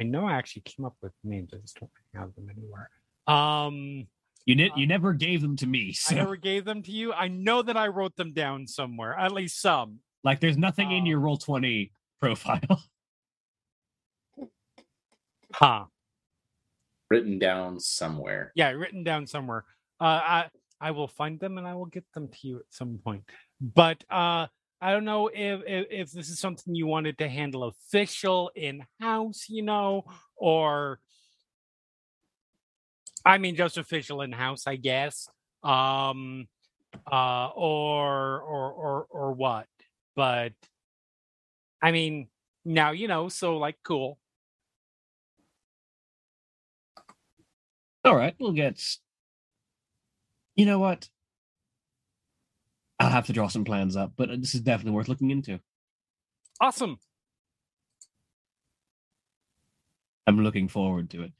I know I actually came up with names. I just don't have them anywhere. Um You ne- you never gave them to me, so I never gave them to you. I know that I wrote them down somewhere, at least some. like there's nothing in Oh. your roll 20 profile. Huh. Written down somewhere. Yeah, written down somewhere. Uh, I I will find them and I will get them to you at some point. But uh, I don't know if, if if this is something you wanted to handle official in house, you know, or I mean just official in house, I guess. Um, uh, or or or or what? But I mean, now you know. So like, cool. All right, we'll get. You know what? I'll have to draw some plans up, but this is definitely worth looking into. Awesome. I'm looking forward to it.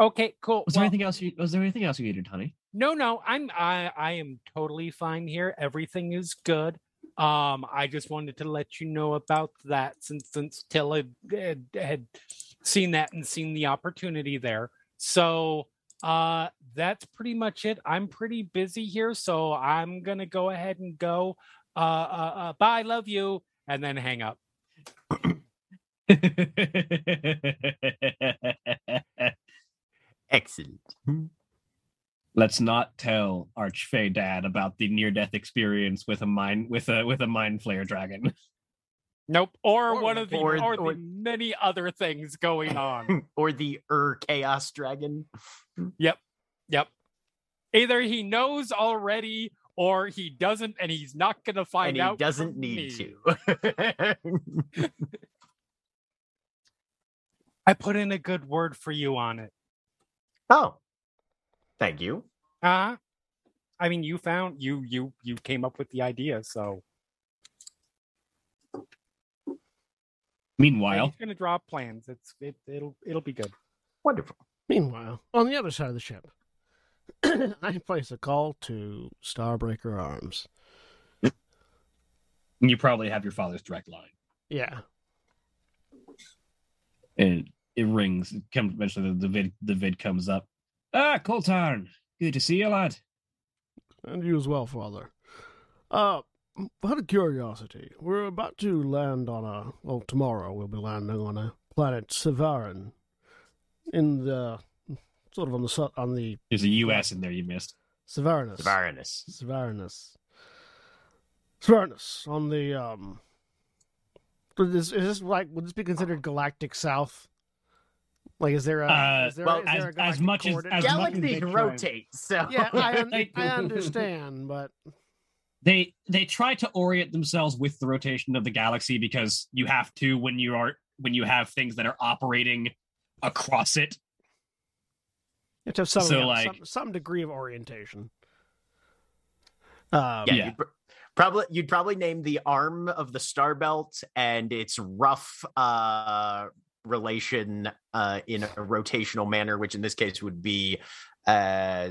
Okay, cool. Was there anything else? You, was there anything else you needed, honey? No, no, I'm I I am totally fine here. Everything is good. Um, I just wanted to let you know about that since since Tyll had, had, had seen that and seen the opportunity there. So uh that's pretty much it. I'm pretty busy here, so I'm gonna go ahead and go. Uh uh, uh bye, love you, and then hang up. Excellent. Let's not tell Archfey Dad about the near-death experience with a mind with a with a mind flayer dragon. Nope. Or, Or one of the or- or, or- the many other things going on. or the Ur Chaos Dragon. Yep. Yep. Either he knows already or he doesn't and he's not going to find and he out. doesn't need me. to. I put in a good word for you on it. oh, thank you. Uh I mean, you found you you you came up with the idea, so Meanwhile, he's going to draw plans. It's it, it'll it'll be good. Wonderful. Meanwhile, on the other side of the ship, I place a call to Starbreaker Arms. you probably have your father's direct line. Yeah. And it rings. It comes eventually. The, the vid the vid comes up. Ah, Koltarn, good to see you, lad. And you as well, Father. Uh, out of curiosity, we're about to land on a. Well, tomorrow we'll be landing on a planet Sevarin, in the sort of on the on the There's a U.S. in there you missed. Sevarinus. Varanus. Sevarinus. Sevarinus on the um. Is, is this like would this be considered galactic south? Like, is there a? Uh, is there, well, is there as- a as galactic much as- coordinate? as much as Galaxies rotate, so yeah, I, un- I understand, but They they try to orient themselves with the rotation of the galaxy because you have to when you are when you have things that are operating across it. You have to have some, So, yeah, like- some, some degree of orientation. Um, yeah, Yeah. You'd pr- probably you'd probably name the arm of the star belt and its rough uh relation uh in a rotational manner which in this case would be uh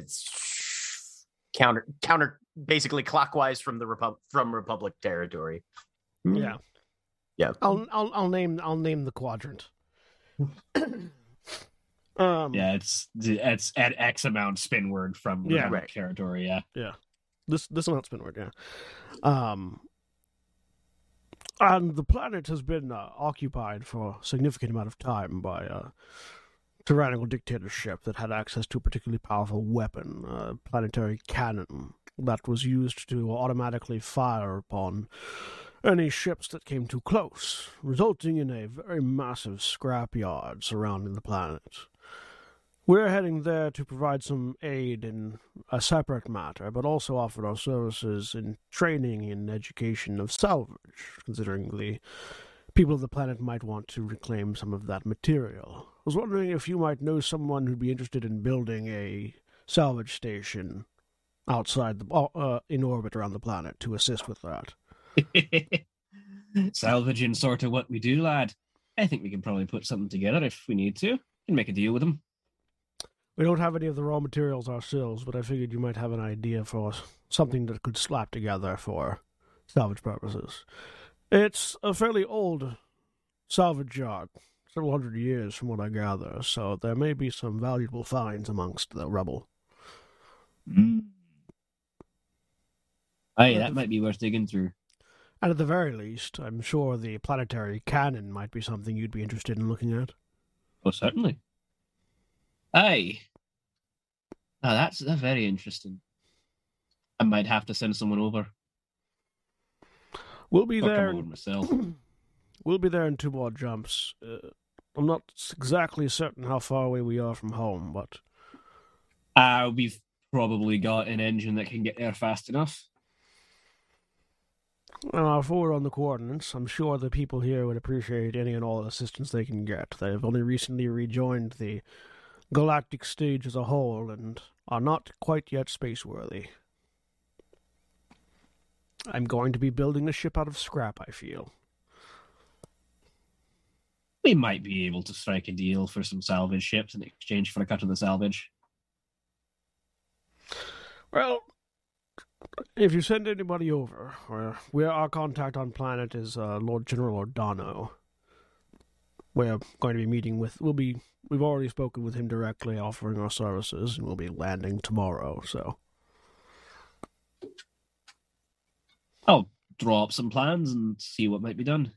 counter counter basically clockwise from the repub from republic territory yeah. Yeah. I'll I'll I'll name I'll name the quadrant. um, Yeah, it's it's at X amount spinward from Yeah. Republic Right. territory. Yeah, yeah. this this amount spinward. Yeah. Um, and the planet has been uh, occupied for a significant amount of time by a tyrannical dictatorship that had access to a particularly powerful weapon, a planetary cannon that was used to automatically fire upon any ships that came too close, resulting in a very massive scrapyard surrounding the planet. We're heading there to provide some aid in a separate matter, but also offer our services in training and education of salvage, considering the people of the planet might want to reclaim some of that material. I was wondering if you might know someone who'd be interested in building a salvage station outside the uh, in orbit around the planet to assist with that. salvaging sort of what we do, lad. I think we can probably put something together if we need to and make a deal with them. We don't have any of the raw materials ourselves, but I figured you might have an idea for us, something that could slap together for salvage purposes. It's a fairly old salvage yard, several hundred years from what I gather, so there may be some valuable finds amongst the rubble. Aye, that might be worth digging through. And at the very least, I'm sure the planetary cannon might be something you'd be interested in looking at. Oh, certainly. Aye. Now that's that's very interesting. I might have to send someone over. We'll be Or there. myself. We'll be there in two more jumps. Uh, I'm not exactly certain how far away we are from home, but Uh, we've probably got an engine that can get there fast enough. I'll forward on the coordinates. I'm sure the people here would appreciate any and all assistance they can get. They've only recently rejoined the galactic stage as a whole and are not quite yet spaceworthy. I'm going to be building a ship out of scrap, I feel. We might be able to strike a deal for some salvage ships in exchange for a cut of the salvage. Well, if you send anybody over, or where our contact on planet is uh, Lord General Ordano. We're going to be meeting with. We'll be. We've already spoken with him directly, offering our services, and we'll be landing tomorrow. So, I'll draw up some plans and see what might be done.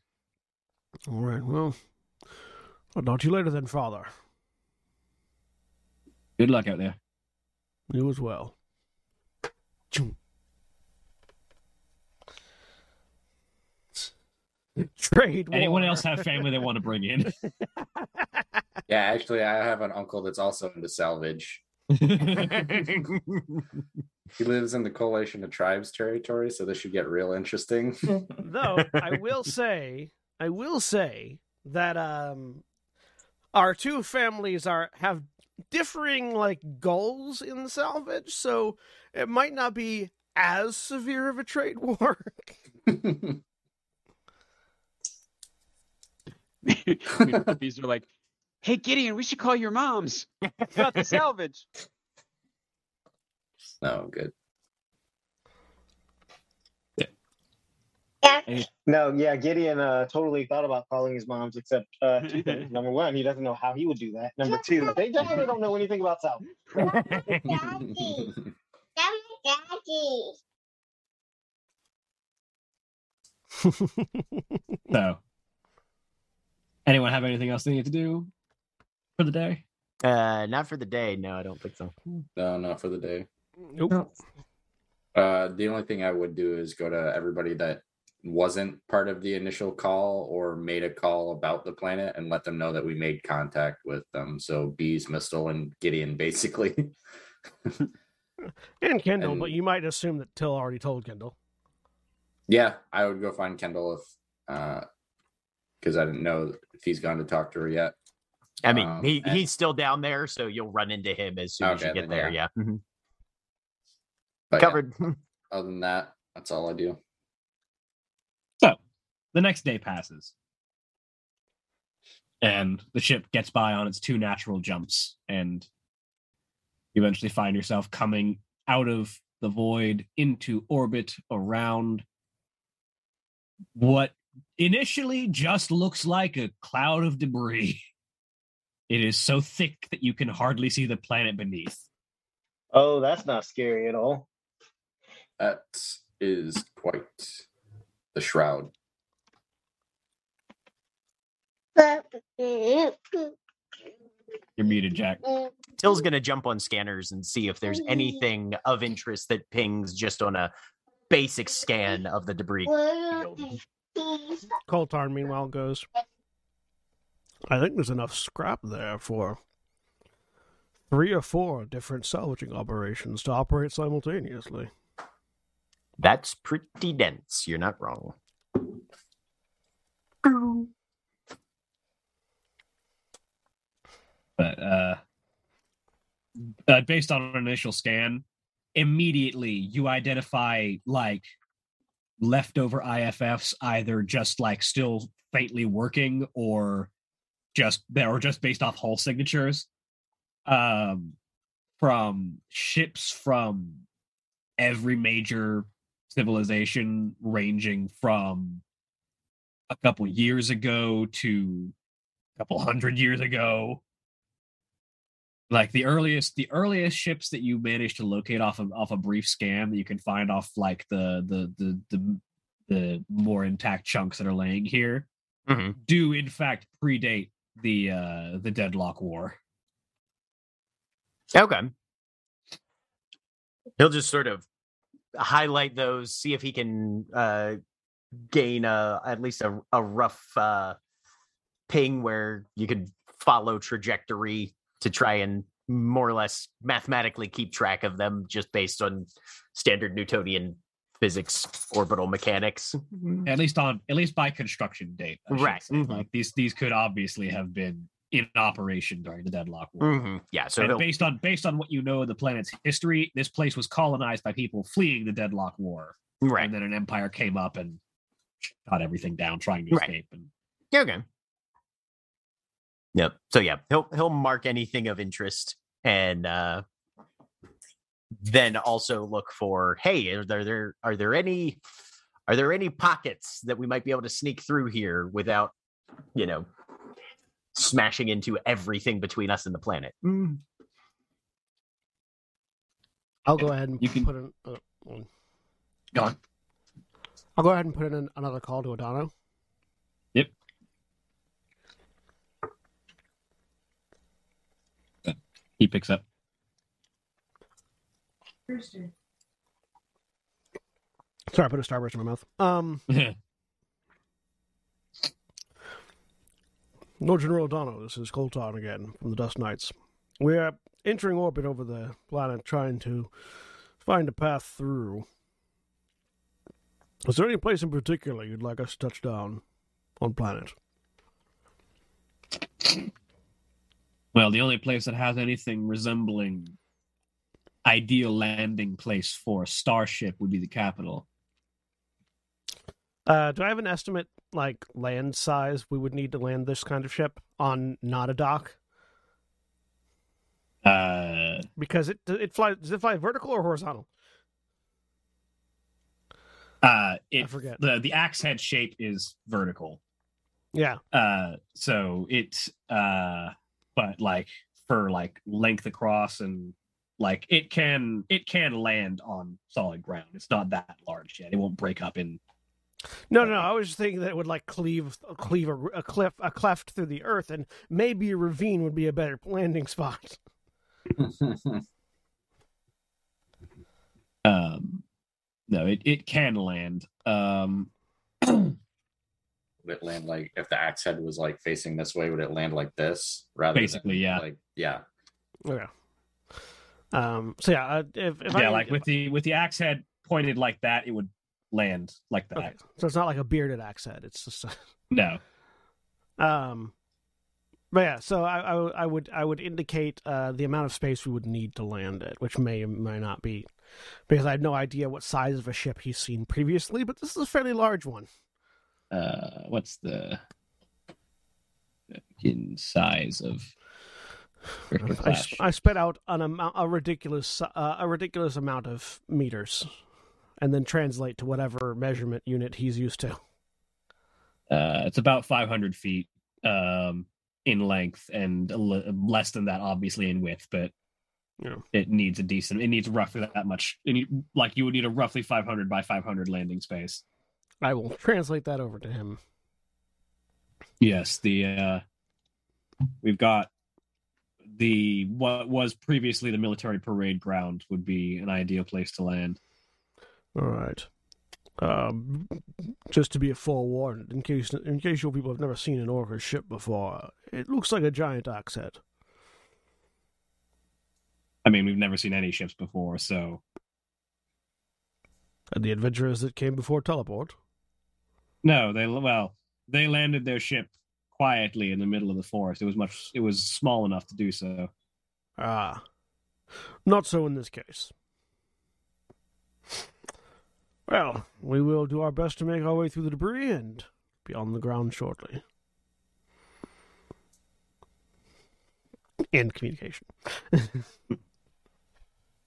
all right. Well, I'll talk to you later, then, Father. Good luck out there. You as well. Choo. Trade. Anyone war. else have family they want to bring in? Yeah, actually, I have an uncle that's also into salvage. He lives in the coalition of tribes territory, so this should get real interesting. Though I will say, I will say that um, our two families are have differing like goals in salvage, so it might not be as severe of a trade war. These are like, hey Gideon, we should call your moms about the salvage. no, good. Yeah. No, yeah, Gideon uh, totally thought about calling his moms, except uh, two things. Number one, he doesn't know how he would do that. Number two, they definitely don't know anything about South. so, anyone have anything else they need to do for the day? Uh, not for the day. No, I don't think so. no, not for the day. Nope. Uh, the only thing I would do is go to everybody that wasn't part of the initial call or made a call about the planet and let them know that we made contact with them. So Bees, Mystal, and Gideon, basically. And Kendall, but you might assume that Tyll already told Kendall. yeah, I would go find Kendall if, uh, because I didn't know if he's gone to talk to her yet. I mean, Um, he, and- he's still down there, so you'll run into him as soon as you get there. Yeah, Mhm. But yeah, covered. other than that, that's all I do. So, the next day passes, and the ship gets by on its two natural jumps, and you eventually find yourself coming out of the void into orbit around what initially just looks like a cloud of debris. It is so thick that you can hardly see the planet beneath. Oh, that's not scary at all. That is quite the shroud. You're muted, Jack. Tyll's gonna jump on scanners and see if there's anything of interest that pings just on a basic scan of the debris. Koltarn, meanwhile, goes. I think there's enough scrap there for three or four different salvaging operations to operate simultaneously. That's pretty dense. You're not wrong. but uh, uh based on an initial scan immediately you identify like leftover iffs either just like still faintly working or just or just based off hull signatures um from ships from every major civilization ranging from a couple years ago to a couple hundred years ago like the earliest the earliest ships that you manage to locate off of off a brief scan that you can find off like the the the the, the more intact chunks that are laying here Mhm. do in fact predate the uh the deadlock war Okay. He'll just sort of highlight those, see if he can uh, gain a at least a, a rough uh, ping where you could follow trajectory to try and more or less mathematically keep track of them just based on standard Newtonian physics orbital mechanics. at least on at least by construction date I Right. say. Mhm. like these these could obviously have been in operation during the deadlock war Mhm. Yeah, so and based on based on what you know of the planet's history this place was colonized by people fleeing the deadlock war right. and then an empire came up and shot everything down trying to Right. escape and Yeah, okay. Yep. So yeah, he'll he'll mark anything of interest and uh then also look for hey, are there, there are there any are there any pockets that we might be able to sneak through here without, you know, smashing into everything between us and the planet? Mm. I'll go ahead and You can- put in. Uh. Go on. I'll go ahead and put in an, another call to Adano. He picks up Sorry, I put a starburst in my mouth. Um, Lord General Dono, this is Koltarn again from the Dust Knights. We are entering orbit over the planet trying to find a path through. Is there any place in particular you'd like us to touch down on planet? Well, the only place that has anything resembling ideal landing place for a starship would be the capital. Uh, do I have an estimate, like land size, we would need to land this kind of ship on not a dock? Uh, Because it it flies. Does it fly vertical or horizontal? uh, I forget. the the axe head shape is vertical. Yeah. Uh, so it's uh, but like for like length across and like it can it can land on solid ground. It's not that large yet. It won't break up in. No, no, no. I was thinking that it would like cleave cleave a, a cliff a cleft through the earth, and maybe a ravine would be a better landing spot. Um, no, it it can land. Um, would it land like if the axe head was like facing this way? Would it land like this rather? Basically, than, yeah. Like yeah. Yeah. Um. So yeah, uh, if, if yeah, I like with the with the axe head pointed like that, it would land like that. okay, so it's not like a bearded axe head. It's just No. um. But yeah, so I, I, would- I would I would indicate uh, the amount of space we would need to land it, which may or may not be, because I have no idea what size of a ship he's seen previously, but this is a fairly large one. Uh, what's the in size of I, I spit out an amount, a ridiculous, uh, a ridiculous amount of meters, and then translate to whatever measurement unit he's used to. Uh, it's about 500 feet um, in length and li- less than that, obviously, in width. But Yeah. it needs a decent. It needs roughly that much. It need, like you would need a roughly 500 by 500 landing space. I will translate that over to him. Yes, the uh, we've got the what was previously the military parade ground would be an ideal place to land. All right. Um, just to be a forewarned, in case in case you people have never seen an Orca ship before, it looks like a giant axe head. I mean, we've never seen any ships before, so And the adventurers that came before teleport. No, they well they landed their ship quietly in the middle of the forest. It was much. It was small enough to do so. Ah, not so in this case. Well, we will do our best to make our way through the debris and be on the ground shortly. End communication.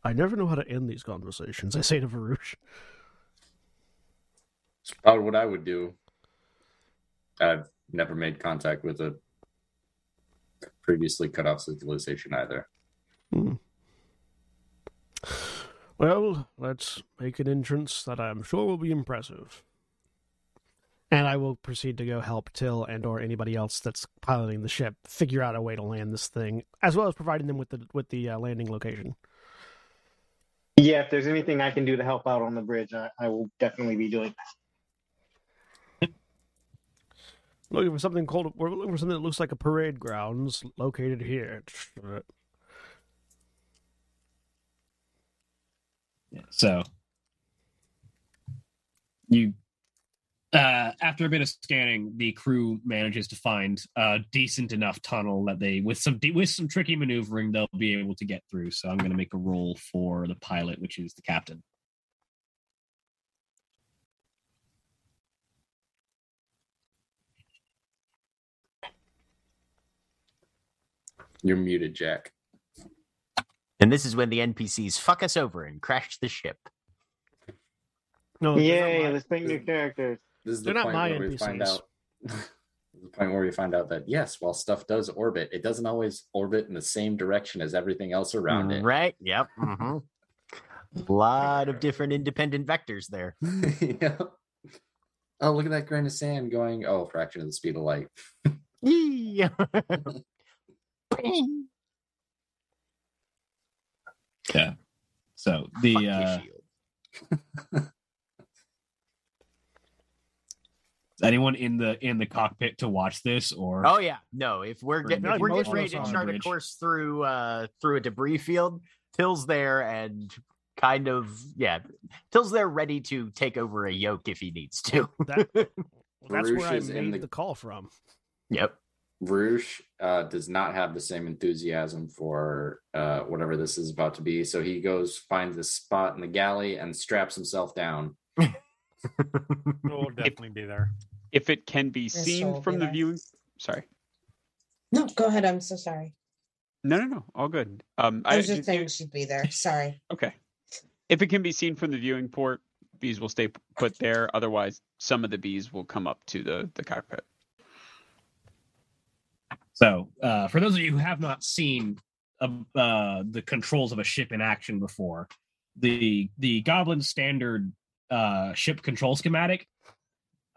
I never know how to end these conversations. I say to Varuzh. It's probably what I would do. I've never made contact with a previously cut off civilization either. Well, let's make an entrance that I'm sure will be impressive. And I will proceed to go help Tyll and or anybody else that's piloting the ship figure out a way to land this thing, as well as providing them with the with the uh, landing location. Yeah, if there's anything I can do to help out on the bridge, I, I will definitely be doing that. Looking for something called we're looking for something that looks like a parade grounds located here. So you uh after a bit of scanning the crew manages to find a decent enough tunnel that they with some de- with some tricky maneuvering they'll be able to get through. So i'm going to make a roll for the pilot which is the captain You're muted, Jack. And this is when the NPCs fuck us over and crash the ship. No, they're not Yay, let's make new characters. This is They're the not point my where we find out. the point where we find out that yes, while stuff does orbit, it doesn't always orbit in the same direction as everything else around it. Right? Yep. Mm-hmm. A lot of different independent vectors there. yeah. Oh, look at that grain of sand going. Oh, a fraction of the speed of light. Yee. Bing. yeah so the Fuck uh shield. anyone in the in the cockpit to watch this or Oh yeah, no. If we're getting if we're most getting ready to on chart a course through uh through a debris field, Tyll's there and kind of yeah, Tyll's there ready to take over a yoke if he needs to. That, that's Rouge where I in made the- the call from. yep. Rouge uh, does not have the same enthusiasm for uh, whatever this is about to be. So he goes, finds a spot in the galley, and straps himself down. We'll definitely be there. If it can be Yes, seen from be the there. viewing, sorry. No, go ahead. I'm so sorry. No, no, no, all good. Um, I was ju- just saying she'd be there. Sorry. Okay. If it can be seen from the viewing port, bees will stay put there. Otherwise, some of the bees will come up to the the cockpit. So, uh, for those of you who have not seen uh, uh, the controls of a ship in action before, the the Goblin standard uh, ship control schematic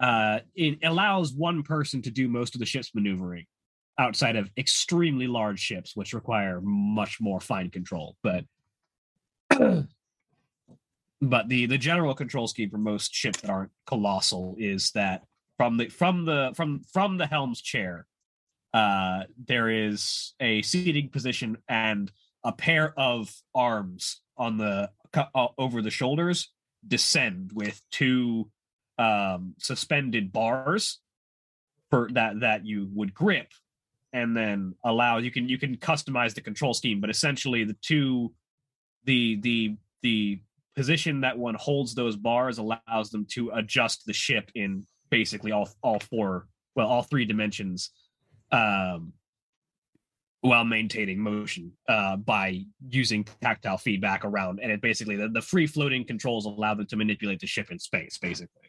uh, it allows one person to do most of the ship's maneuvering outside of extremely large ships, which require much more fine control. But but the the general control scheme for most ships that aren't colossal is that from the from the from from the helm's chair uh, there is a seating position and a pair of arms on the uh, over the shoulders descend with two um, suspended bars for that that you would grip and then allow you can you can customize the control scheme but essentially the two the the the position that one holds those bars allows them to adjust the ship in basically all all four well all three dimensions um, while maintaining motion uh, by using tactile feedback around. And it basically the, the free floating controls allow them to manipulate the ship in space, basically.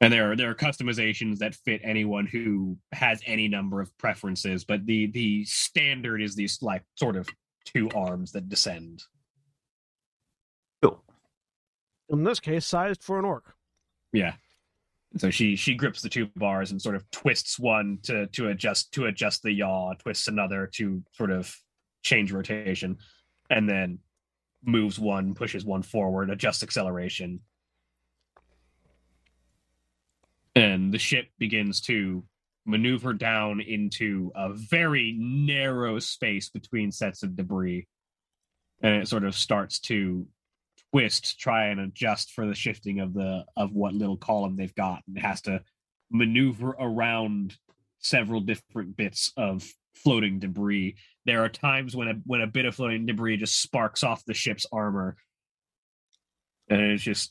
And there are there are customizations that fit anyone who has any number of preferences, but the the standard is these like sort of two arms that descend. In this case, sized for an orc. Yeah. So she she grips the two bars and sort of twists one to to adjust to adjust the yaw, twists another to sort of change rotation, and then moves one, pushes one forward, adjusts acceleration. And the ship begins to maneuver down into a very narrow space between sets of debris. And it sort of starts to twist try and adjust for the shifting of the of what little column they've got and has to maneuver around several different bits of floating debris. There are times when a when a bit of floating debris just sparks off the ship's armor and it's just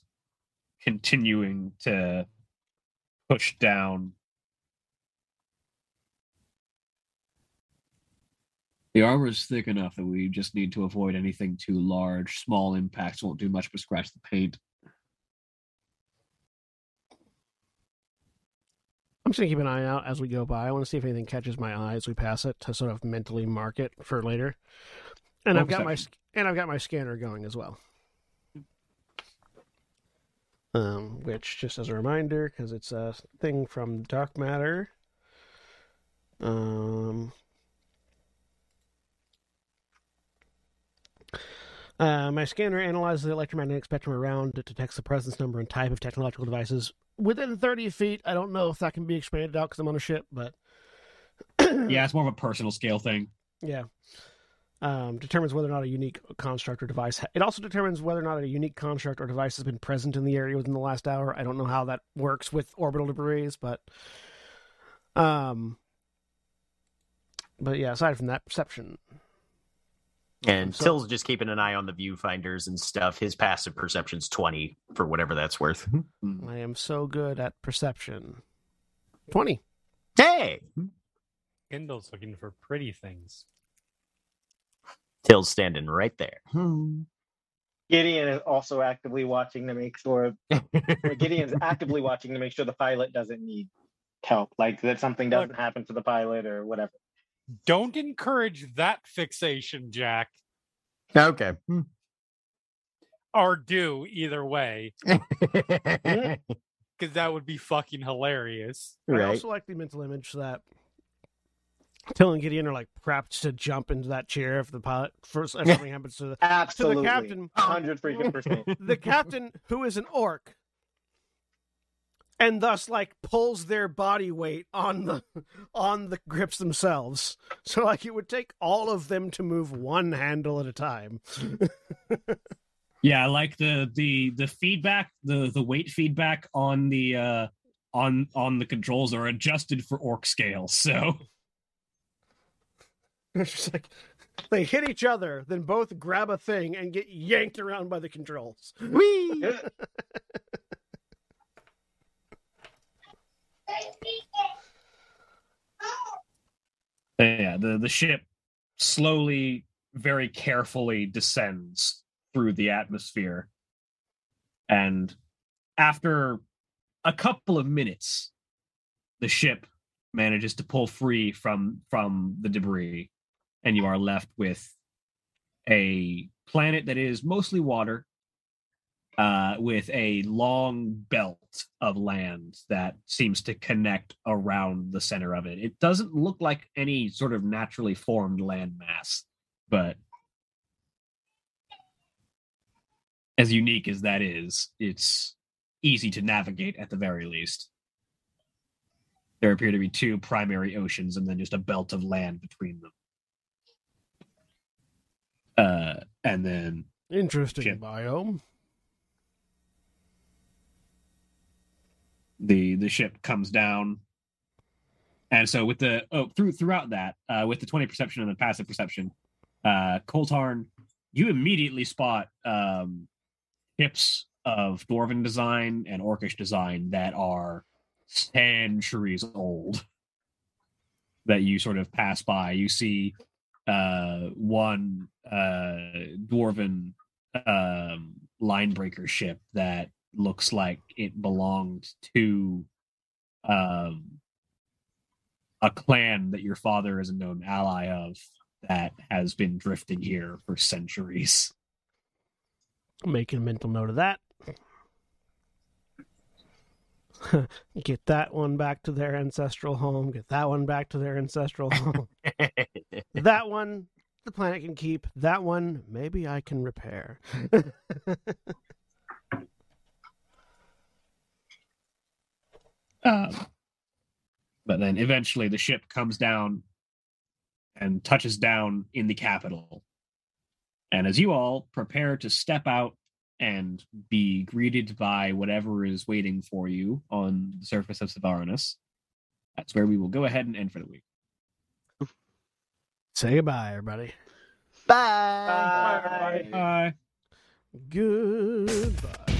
continuing to push down The armor is thick enough that we just need to avoid anything too large. Small impacts won't do much but scratch the paint. I'm just gonna keep an eye out as we go by. I want to see if anything catches my eye as we pass it to sort of mentally mark it for later. And Roll I've got my and I've got my scanner going as well. Um, which just as a reminder, because it's a thing from Dark Matter. Um, Uh, my scanner analyzes the electromagnetic spectrum around it, detects the presence number and type of technological devices within 30 feet. I don't know if that can be expanded out because I'm on a ship, but Yeah, it's more of a personal scale thing. yeah. Um, determines whether or not a unique construct or device. Ha- it also determines whether or not a unique construct or device has been present in the area within the last hour. I don't know how that works with orbital debris, but um, but yeah. Aside from that, perception. And So- Tyll's just keeping an eye on the viewfinders and stuff. His passive perception's 20 for whatever that's worth. Mm-hmm. Mm-hmm. I am so good at perception. Twenty. Hey! Kendall's looking for pretty things. Tyll's standing right there. Hmm. Gideon is also actively watching to make sure Gideon's actively watching to make sure the pilot doesn't need help, like that something doesn't happen to the pilot or whatever. Don't encourage that fixation, Jack, okay. Hmm. or do either way, because that would be fucking hilarious. I also like the mental image that Tyll and Gideon are like prepped to jump into that chair if the pilot first if something happens to the Absolutely. captain. hundred freaking percent. the captain who is an orc and thus like pulls their body weight on the on the grips themselves so like it would take all of them to move one handle at a time Yeah, I like the the the feedback, the the weight feedback on the uh on on the controls are adjusted for orc scale. So it's just like they hit each other then both grab a thing and get yanked around by the controls Whee! Yeah, the the ship slowly, very carefully descends through the atmosphere, and after a couple of minutes, the ship manages to pull free from from the debris, and you are left with a planet that is mostly water uh, with a long belt of land that seems to connect around the center of it. It doesn't look like any sort of naturally formed landmass, but as unique as that is, it's easy to navigate at the very least. There appear to be two primary oceans and then just a belt of land between them. Uh, and then interesting biome the the ship comes down. And so with the oh through throughout that uh with the 20 perception and the passive perception uh Koltarn you immediately spot um ships of dwarven design and orcish design that are centuries old that you sort of pass by. You see uh one uh dwarven um line breaker ship that looks like it belonged to um a clan that your father is a known ally of that has been drifting here for centuries. making a mental note of that. Get that one back to their ancestral home. Get that one back to their ancestral home. That one the planet can keep. That one maybe i can repair Um, but then eventually the ship comes down and touches down in the capital. And as you all prepare to step out and be greeted by whatever is waiting for you on the surface of Savaranus, that's where we will go ahead and end for the week. say goodbye everybody Bye. Bye. Bye. goodbye